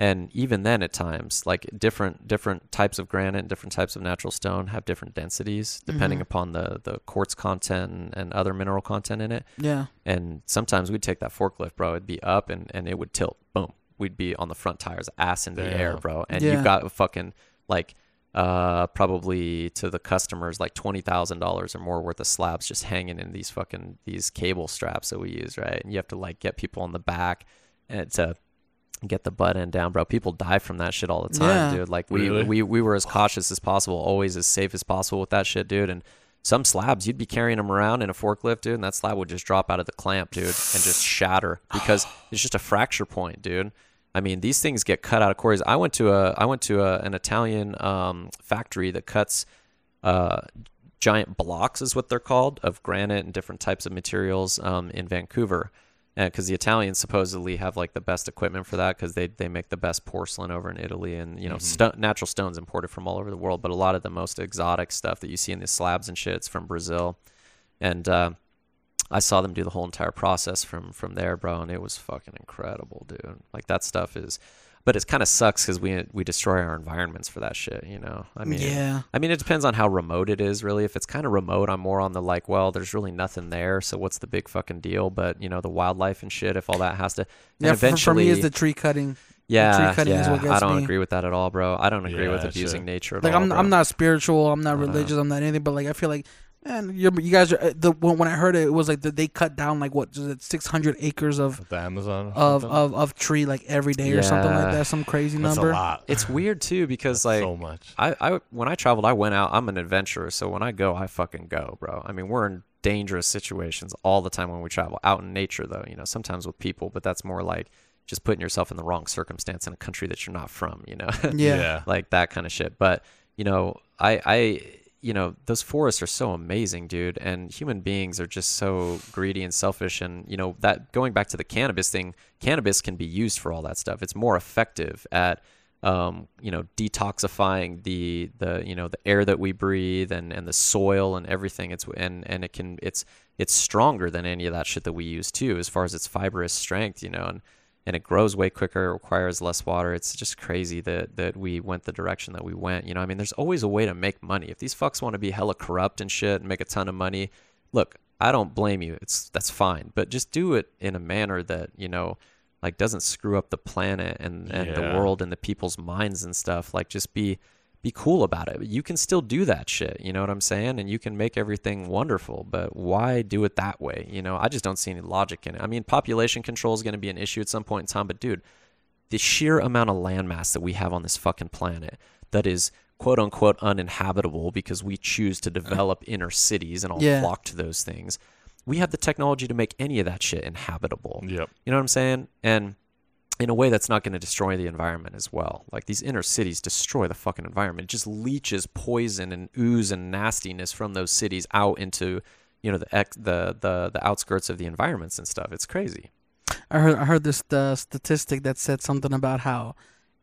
And even then, at times, like different different types of granite and different types of natural stone have different densities depending Mhm. upon the the quartz content and, other mineral content in it. Yeah, And sometimes we'd take that forklift, bro. It'd be up and, and it would tilt. Boom. We'd be on the front tires, ass in the air, bro. And Yeah. you've got a fucking like uh probably to the customers like twenty thousand dollars or more worth of slabs just hanging in these fucking these cable straps that we use, right? And you have to like get people on the back and to get the butt end down, bro. People die from that shit all the time, Yeah. dude. Like we, Really? we we were as cautious as possible, always as safe as possible with that shit, dude. And some slabs, you'd be carrying them around in a forklift, dude, and that slab would just drop out of the clamp, dude, and just shatter because it's just a fracture point, dude. I mean, these things get cut out of quarries. I went to a I went to a, an Italian um, factory that cuts uh, giant blocks, is what they're called, of granite and different types of materials um, in Vancouver. Because the Italians supposedly have like the best equipment for that, because they they make the best porcelain over in Italy, and you know sto- natural stones imported from all over the world. But a lot of the most exotic stuff that you see in the slabs and shits from Brazil, and uh, I saw them do the whole entire process from from there, bro, and it was fucking incredible, dude. Like that stuff is, but it kind of sucks because we we destroy our environments for that shit. You know, I mean, yeah. I mean, it depends on how remote it is, really. If it's kind of remote, I'm more on the like, well, there's really nothing there, so what's the big fucking deal? But you know, the wildlife and shit, if all that has to, and Yeah, for, for me, is the tree cutting. yeah, cutting is yeah, what I don't me. agree with that at all, bro. I don't agree with abusing shit. nature at Like all. I'm, bro. I'm not spiritual. I'm not Uh-huh. religious. I'm not anything. But like I feel like, man, you're, you guys are uh, the when, when I heard it, it was like that they cut down like what is it, 600 acres of the Amazon. of, of of tree like every day or something like that. Some crazy That's number. a lot. It's weird too because That's like so much. I, I when I traveled, I went out. I'm an adventurer, so when I go, I fucking go, bro. I mean, we're in dangerous situations all the time when we travel. Out in nature, though, you know, sometimes with people, but that's more like just putting yourself in the wrong circumstance in a country that you're not from, you know, Yeah. like that kind of shit. But you know, I, I, you know, those forests are so amazing, dude, and human beings are just so greedy and selfish. And you know, that going back to the cannabis thing, cannabis can be used for all that stuff. It's more effective at um, you know, detoxifying the the you know the air that we breathe and, and the soil and everything. It's and and it can it's it's stronger than any of that shit that we use too, as far as its fibrous strength, you know, and and it grows way quicker, it requires less water. It's just crazy that that we went the direction that we went. You know, I mean, there's always a way to make money. If these fucks want to be hella corrupt and shit and make a ton of money, look, I don't blame you. It's that's fine, but just do it in a manner that you know like doesn't screw up the planet and, and the world and the people's minds and stuff. Like just be be cool about it. You can still do that shit, you know what I'm saying? And you can make everything wonderful, but why do it that way? You know, I just don't see any logic in it. I mean, population control is going to be an issue at some point in time, but dude, the sheer amount of landmass that we have on this fucking planet that is quote unquote uninhabitable because we choose to develop inner cities and all Yeah. flock to those things. We have the technology to make any of that shit inhabitable. Yep. You know what I'm saying? And in a way that's not going to destroy the environment as well. Like these inner cities destroy the fucking environment. It just leaches poison and ooze and nastiness from those cities out into, you know, the ex- the the the outskirts of the environments and stuff. It's crazy. I heard I heard this uh, statistic that said something about how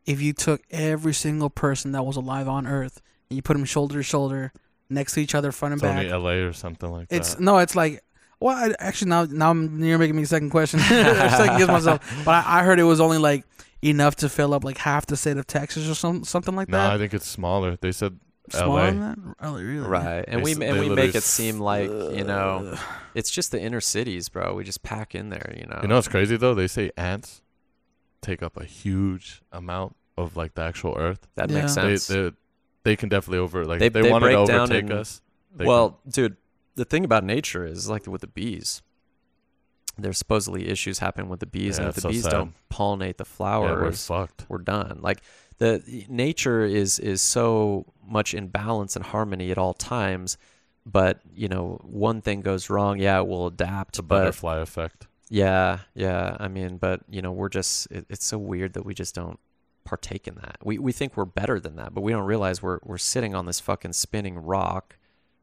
if you took every single person that was alive on Earth and you put them shoulder to shoulder next to each other, front and It's back, only LA or something like it's that. no, it's like. Well, I, actually, now now I'm, you're making me a second question. second guess myself, but I, I heard it was only like enough to fill up like half the state of Texas or some something like that. No, I think it's smaller. They said Smaller LA. than that? Oh, really? Right. And They we s- and we make it seem like, you know, it's just the inner cities, bro. We just pack in there, you know. You know what's crazy though? They say ants take up a huge amount of like the actual Earth. that Yeah. makes sense. they, they can definitely over like They- if they, they wanted to overtake in- us. they well, dude, the thing about nature is like with the bees. There's supposedly issues happen with the bees, Yeah, and if the so bees sad. don't pollinate the can, yeah, we're fucked. we're done. Like the nature is is so much in balance and harmony at all times, but you know one thing goes wrong, yeah, it will adapt. The but butterfly effect. yeah, yeah, I mean, but you know we're just it, it's so weird that we just don't partake in that. We we think we're better than that, but we don't realize we're we're sitting on this fucking spinning rock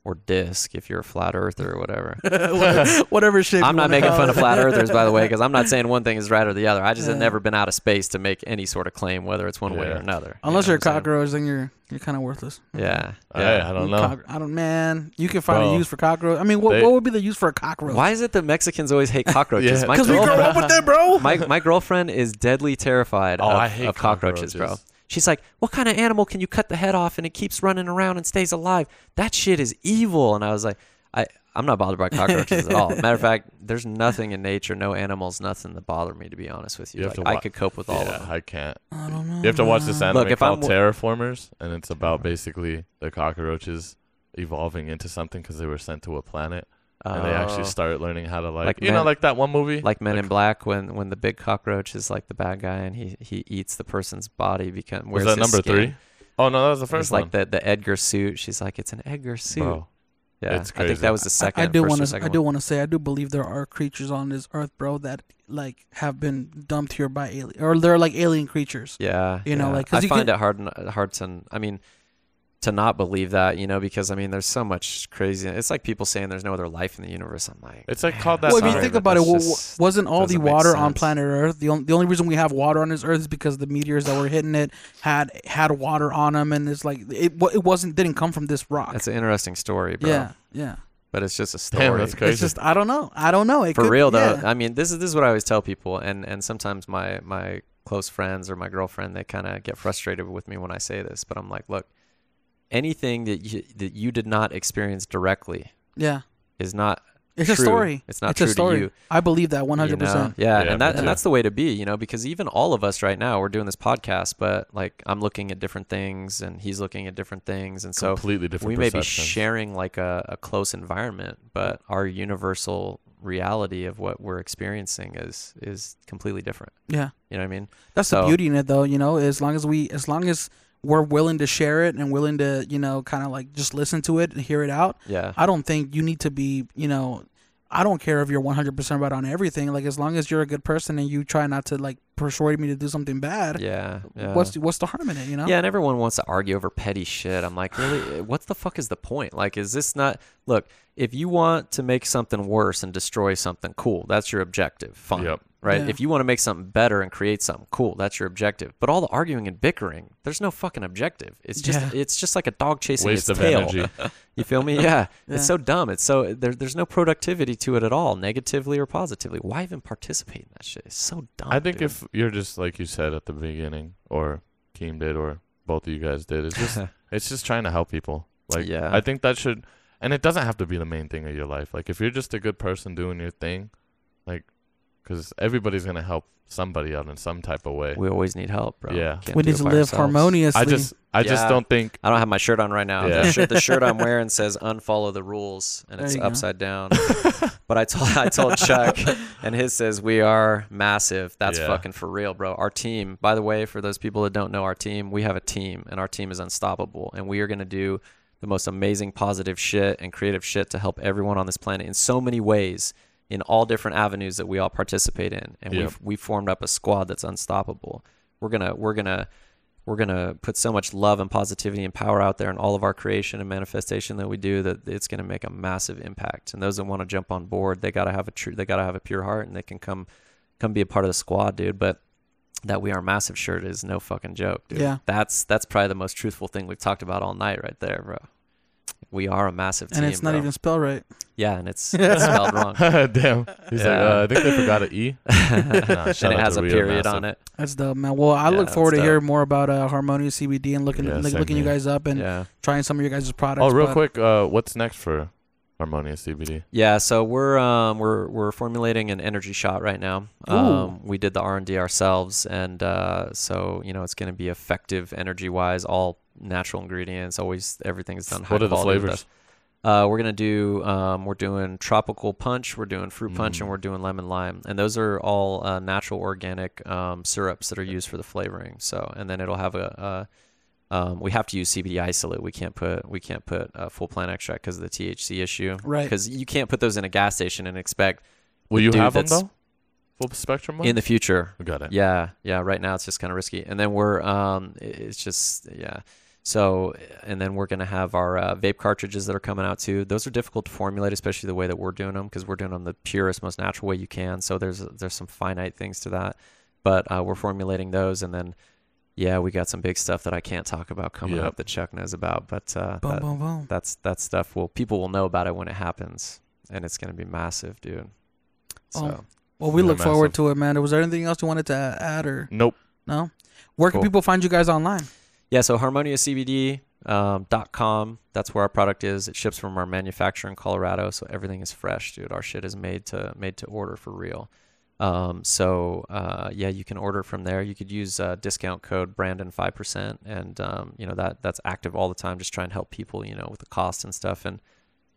or disc if you're a flat earther or whatever. whatever, whatever shape. I'm you not making fun it. of flat earthers, by the way, because I'm not saying one thing is right or the other. I just have never been out of space to make any sort of claim, whether it's one way or Yeah. another. you Unless know you're a what I'm saying? cockroach, then you're you're kind of worthless. Yeah. Yeah. I don't know. cock- I don't. Man, you can find Bro. a use for cockroach. I mean, what They- what would be the use for a cockroach? Why is it that Mexicans always hate cockroaches? Yeah. Because we grew girlfriend- up with them, bro. my my girlfriend is deadly terrified Oh, of, I hate of cockroaches, bro. Cockroaches. She's like, "What kind of animal can you cut the head off and it keeps running around and stays alive? That shit is evil." And I was like, "I I'm not bothered by cockroaches at all. Matter of fact, there's nothing in nature, no animals, nothing that bother me. To be honest with you, You have like, to I could cope with all yeah, of them. I can't. I don't know. You have to watch this anime Look, if called I'm- Terra Formars, and it's about basically the cockroaches evolving into something because they were sent to a planet, and they actually Oh. start learning how to like, Like you know, like that one movie, like Men in Black when when the big cockroach is like the bad guy and he he eats the person's body because Was wears that his number skin. three? Oh no, that was the It's first like one. the the Edgar suit. She's like, it's an Edgar suit. Bro, yeah, it's I think that was the second. I, I do want to. I do want to say. I do believe there are creatures on this earth, bro, that like have been dumped here by alien, or they're like alien creatures. Yeah, You know, like I find can- it hard n- hard to. I mean, to not believe that, you know, because I mean, there's so much crazy. It's like people saying there's no other life in the universe. I'm like, It's like man, called that Well, if you think about it, just- wasn't all the water on planet Earth the only, the only reason we have water on this Earth is because the meteors that were hitting it had had water on them, and it's like it it wasn't didn't come from this rock. that's an interesting story, bro. yeah, yeah. but it's just a story. Damn, that's crazy. It's just I don't know. I don't know. It For could- real though, yeah. I mean, this is this is what I always tell people, and and sometimes my my close friends or my girlfriend they kind of get frustrated with me when I say this, but I'm like, look, anything that you that you did not experience directly yeah. is not It's a story. It's not it's true a story. to you. I believe that one you hundred know? percent. Yeah, Yeah, and that and that's the way to be, you know, because even all of us right now, we're doing this podcast, but like I'm looking at different things and he's looking at different things, and so completely different. we may be sharing like a, a close environment, but our universal reality of what we're experiencing is is completely different. Yeah. You know what I mean? That's the beauty in it, though. You know, as long as we, as long as we're willing to share it and willing to, you know, kind of like just listen to it and hear it out. Yeah. I don't think you need to be, you know, I don't care if you're 100% right on everything. Like as long as you're a good person and you try not to like persuade me to do something bad, Yeah. yeah. what's the, what's the harm in it? You know? Yeah, and everyone wants to argue over petty shit. I'm like, really? What the fuck is the point? Like, is this not? Look, if you want to make something worse and destroy something, cool. That's your objective. Fine. Yep. Right. Yeah. If you want to make something better and create something cool, that's your objective. But all the arguing and bickering, there's no fucking objective. It's just Yeah. it's just like a dog chasing Waste its of tail. energy. You feel me? Yeah. Yeah. It's so dumb. It's so there, there's no productivity to it at all, negatively or positively. Why even participate in that shit? It's so dumb. I think dude. if you're just like you said at the beginning, or team did, or both of you guys did, it's just it's just trying to help people. Like, Yeah. I think that should, and it doesn't have to be the main thing of your life. Like, if you're just a good person doing your thing, like, because everybody's gonna help somebody out in some type of way. we always need help, bro. Yeah. Can't we need to live ourselves. harmoniously. I just, I just don't think. I don't have my shirt on right now. Yeah. The, shirt, the shirt I'm wearing says "Unfollow the rules" and it's you go. upside down. but I told I told Chuck, and his says "We are massive." That's Yeah. fucking for real, bro. Our team, by the way, for those people that don't know our team, we have a team, and our team is unstoppable, and we are gonna do the most amazing positive shit and creative shit to help everyone on this planet in so many ways in all different avenues that we all participate in. And Yep. we've we've formed up a squad that's unstoppable. We're gonna we're gonna we're gonna put so much love and positivity and power out there in all of our creation and manifestation that we do that it's gonna make a massive impact. And those that want to jump on board they gotta have a true they gotta have a pure heart and they can come come be a part of the squad dude. But that we are massive shirt is no fucking joke dude. Yeah. that's that's probably the most truthful thing we've talked about all night right there bro we are a massive team and it's not bro. even spelled right. yeah and it's, it's spelled wrong Damn. He's like, Yeah. uh, I think they forgot an E. Nah, and it has a Real period Massive. on it That's dope, man. Well, I Yeah, look forward to that's hear more about uh, Harmonious CBD and looking Yeah, like, same looking you guys up and yeah trying some of your guys' products. Oh, real but- quick, uh, what's next for Harmonious CBD? Yeah, so we're um, we're we're formulating an energy shot right now. Um, we did the R and D ourselves, and uh, so you know it's going to be effective energy wise, all natural ingredients. Always everything is done high What are the flavors? us. Uh, we're gonna do um, we're doing tropical punch, we're doing fruit punch, and Mm. we're doing lemon lime, and those are all uh, natural organic um, syrups that are used for the flavoring. So, and then it'll have a, a um, we have to use CBD isolate. We can't put we can't put uh, full plant extract because of the THC issue. Right. Because you can't put those in a gas station and expect Will you have them though? Full spectrum one? in the future. Got it. Yeah, yeah. Right now it's just kind of risky, and then we're um, it's just yeah. So, and then we're gonna have our uh, vape cartridges that are coming out too. Those are difficult to formulate, especially the way that we're doing them, because we're doing them the purest, most natural way you can. So there's there's some finite things to that, but uh, we're formulating those, and then yeah, we got some big stuff that I can't talk about coming Yep. up that Chuck knows about, but uh, Boom, that- boom, boom. that's that stuff will people will know about it when it happens, and it's gonna be massive, dude. So. Oh. Well, we Yeah, look forward massive. to it, man. Was there anything else you wanted to add or Nope. no? Where can people find you guys online? Yeah, so harmoniacbd.com. Um, com. That's where our product is. It ships from our manufacturer in Colorado, so everything is fresh, dude. Our shit is made to made to order for real. Um, so uh, yeah, you can order from there. You could use uh, discount code Brandon five percent, and um, you know that that's active all the time. Just try and help people, you know, with the cost and stuff. And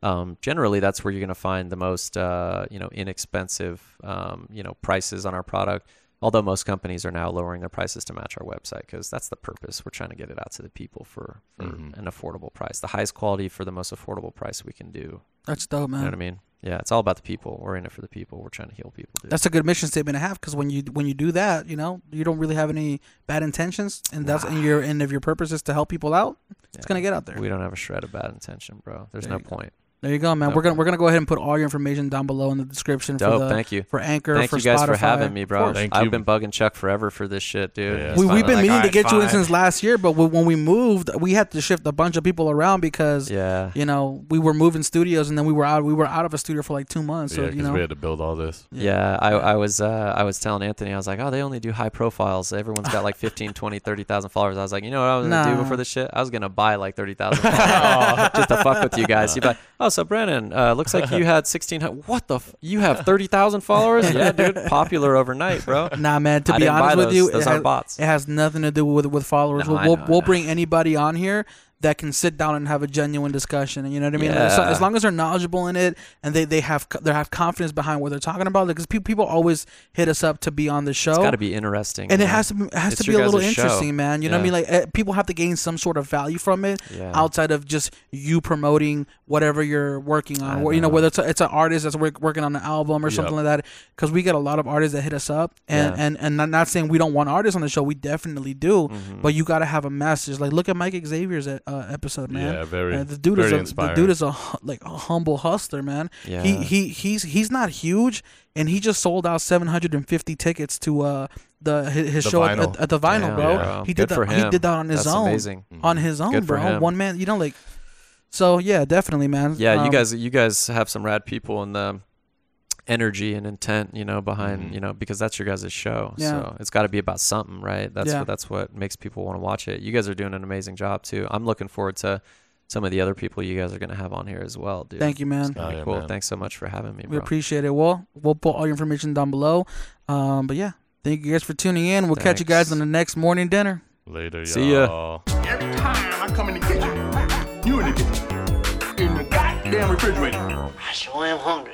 um, generally, that's where you're gonna find the most, uh, you know, inexpensive, um, you know, prices on our product. Although most companies are now lowering their prices to match our website because that's the purpose. We're trying to get it out to the people for, for Mhm. an affordable price, the highest quality for the most affordable price we can do. That's dope, man. You know what I mean? Yeah, it's all about the people. We're in it for the people. We're trying to heal people. Dude. That's a good mission statement to have because when you when you do that, you know, you don't really have any bad intentions, and that's and your and if your purpose is to help people out, it's gonna get out there. We don't have a shred of bad intention, bro. There's There no point. go. Point. There you go, man. No we're gonna we're gonna go ahead and put all your information down below in the description Dope. for the Thank you. for Anchor Thank for you guys Spotify. for having me, bro. Thank I've you. been bugging Chuck forever for this shit, dude. Yeah. We, we've been like, meaning to "Alright, get you in since last year, but when we moved, we had to shift a bunch of people around because Yeah. you know we were moving studios and then we were out we were out of a studio for like two months. So yeah, you because know, we had to build all this. Yeah, I, I was uh, I was telling Anthony I was like, "Oh, they only do high profiles. Everyone's got like 15, 20, 30,000 followers." I was like, "You know what I was going to Nah. do before this shit? I was going to buy like 30,000 followers just to fuck with you guys." He'd be like, "Oh, so Brennan, uh, looks like you had 1600 What the f- You have 30,000 followers?" yeah, dude, popular overnight, bro. Nah, man. To I be honest with those. you, Those it has, bots. it has nothing to do with with followers. No, we'll I we'll, we'll bring anybody on here that can sit down and have a genuine discussion. And you know what I mean? As, Yeah. as long as they're knowledgeable in it and they, they have they have confidence behind what they're talking about, because people people always hit us up to be on the show. It's got to be interesting. and it has to be, it has It's to be a little guys' show. interesting, man. You know what I mean? Like eh, people have to gain some sort of value from it Yeah. outside of just you promoting whatever you're working on. Or, you know, know. whether it's a, it's an artist that's work, working on an album or something like that. Because we get a lot of artists that hit us up, and Yeah. and and not, not saying we don't want artists on the show. We definitely do, Mhm. but you got to have a message. Like look at Mike Xavier's uh, episode, man. Yeah, very. Uh, the dude very is a, the dude is a like a humble hustler, man. yeah. He he he's he's not huge, and he just sold out 750 tickets to uh the his, his The show at, at, the vinyl, Damn, bro. bro. He Good did for that. He did that on his That's own, amazing. On his own, Good bro. One man, you know, like. So yeah, definitely, man. Yeah, you Um, guys, you guys have some rad people in the energy and intent, you know, behind, Mhm. you know, because that's your guys' show. Yeah. So it's got to be about something, right? That's Yeah. what that's what makes people want to watch it. You guys are doing an amazing job too. I'm looking forward to some of the other people you guys are going to have on here as well, dude. Thank you, man. Oh, yeah, cool. man. Thanks so much for having me, We bro. appreciate it. Well, we'll put all your information down below. Um, but yeah, thank you guys for tuning in. We'll catch you guys Thanks. on the next morning dinner. Later, See ya. y'all. Every time I come in the kitchen, you in the kitchen. In the goddamn refrigerator. I sure am hungry.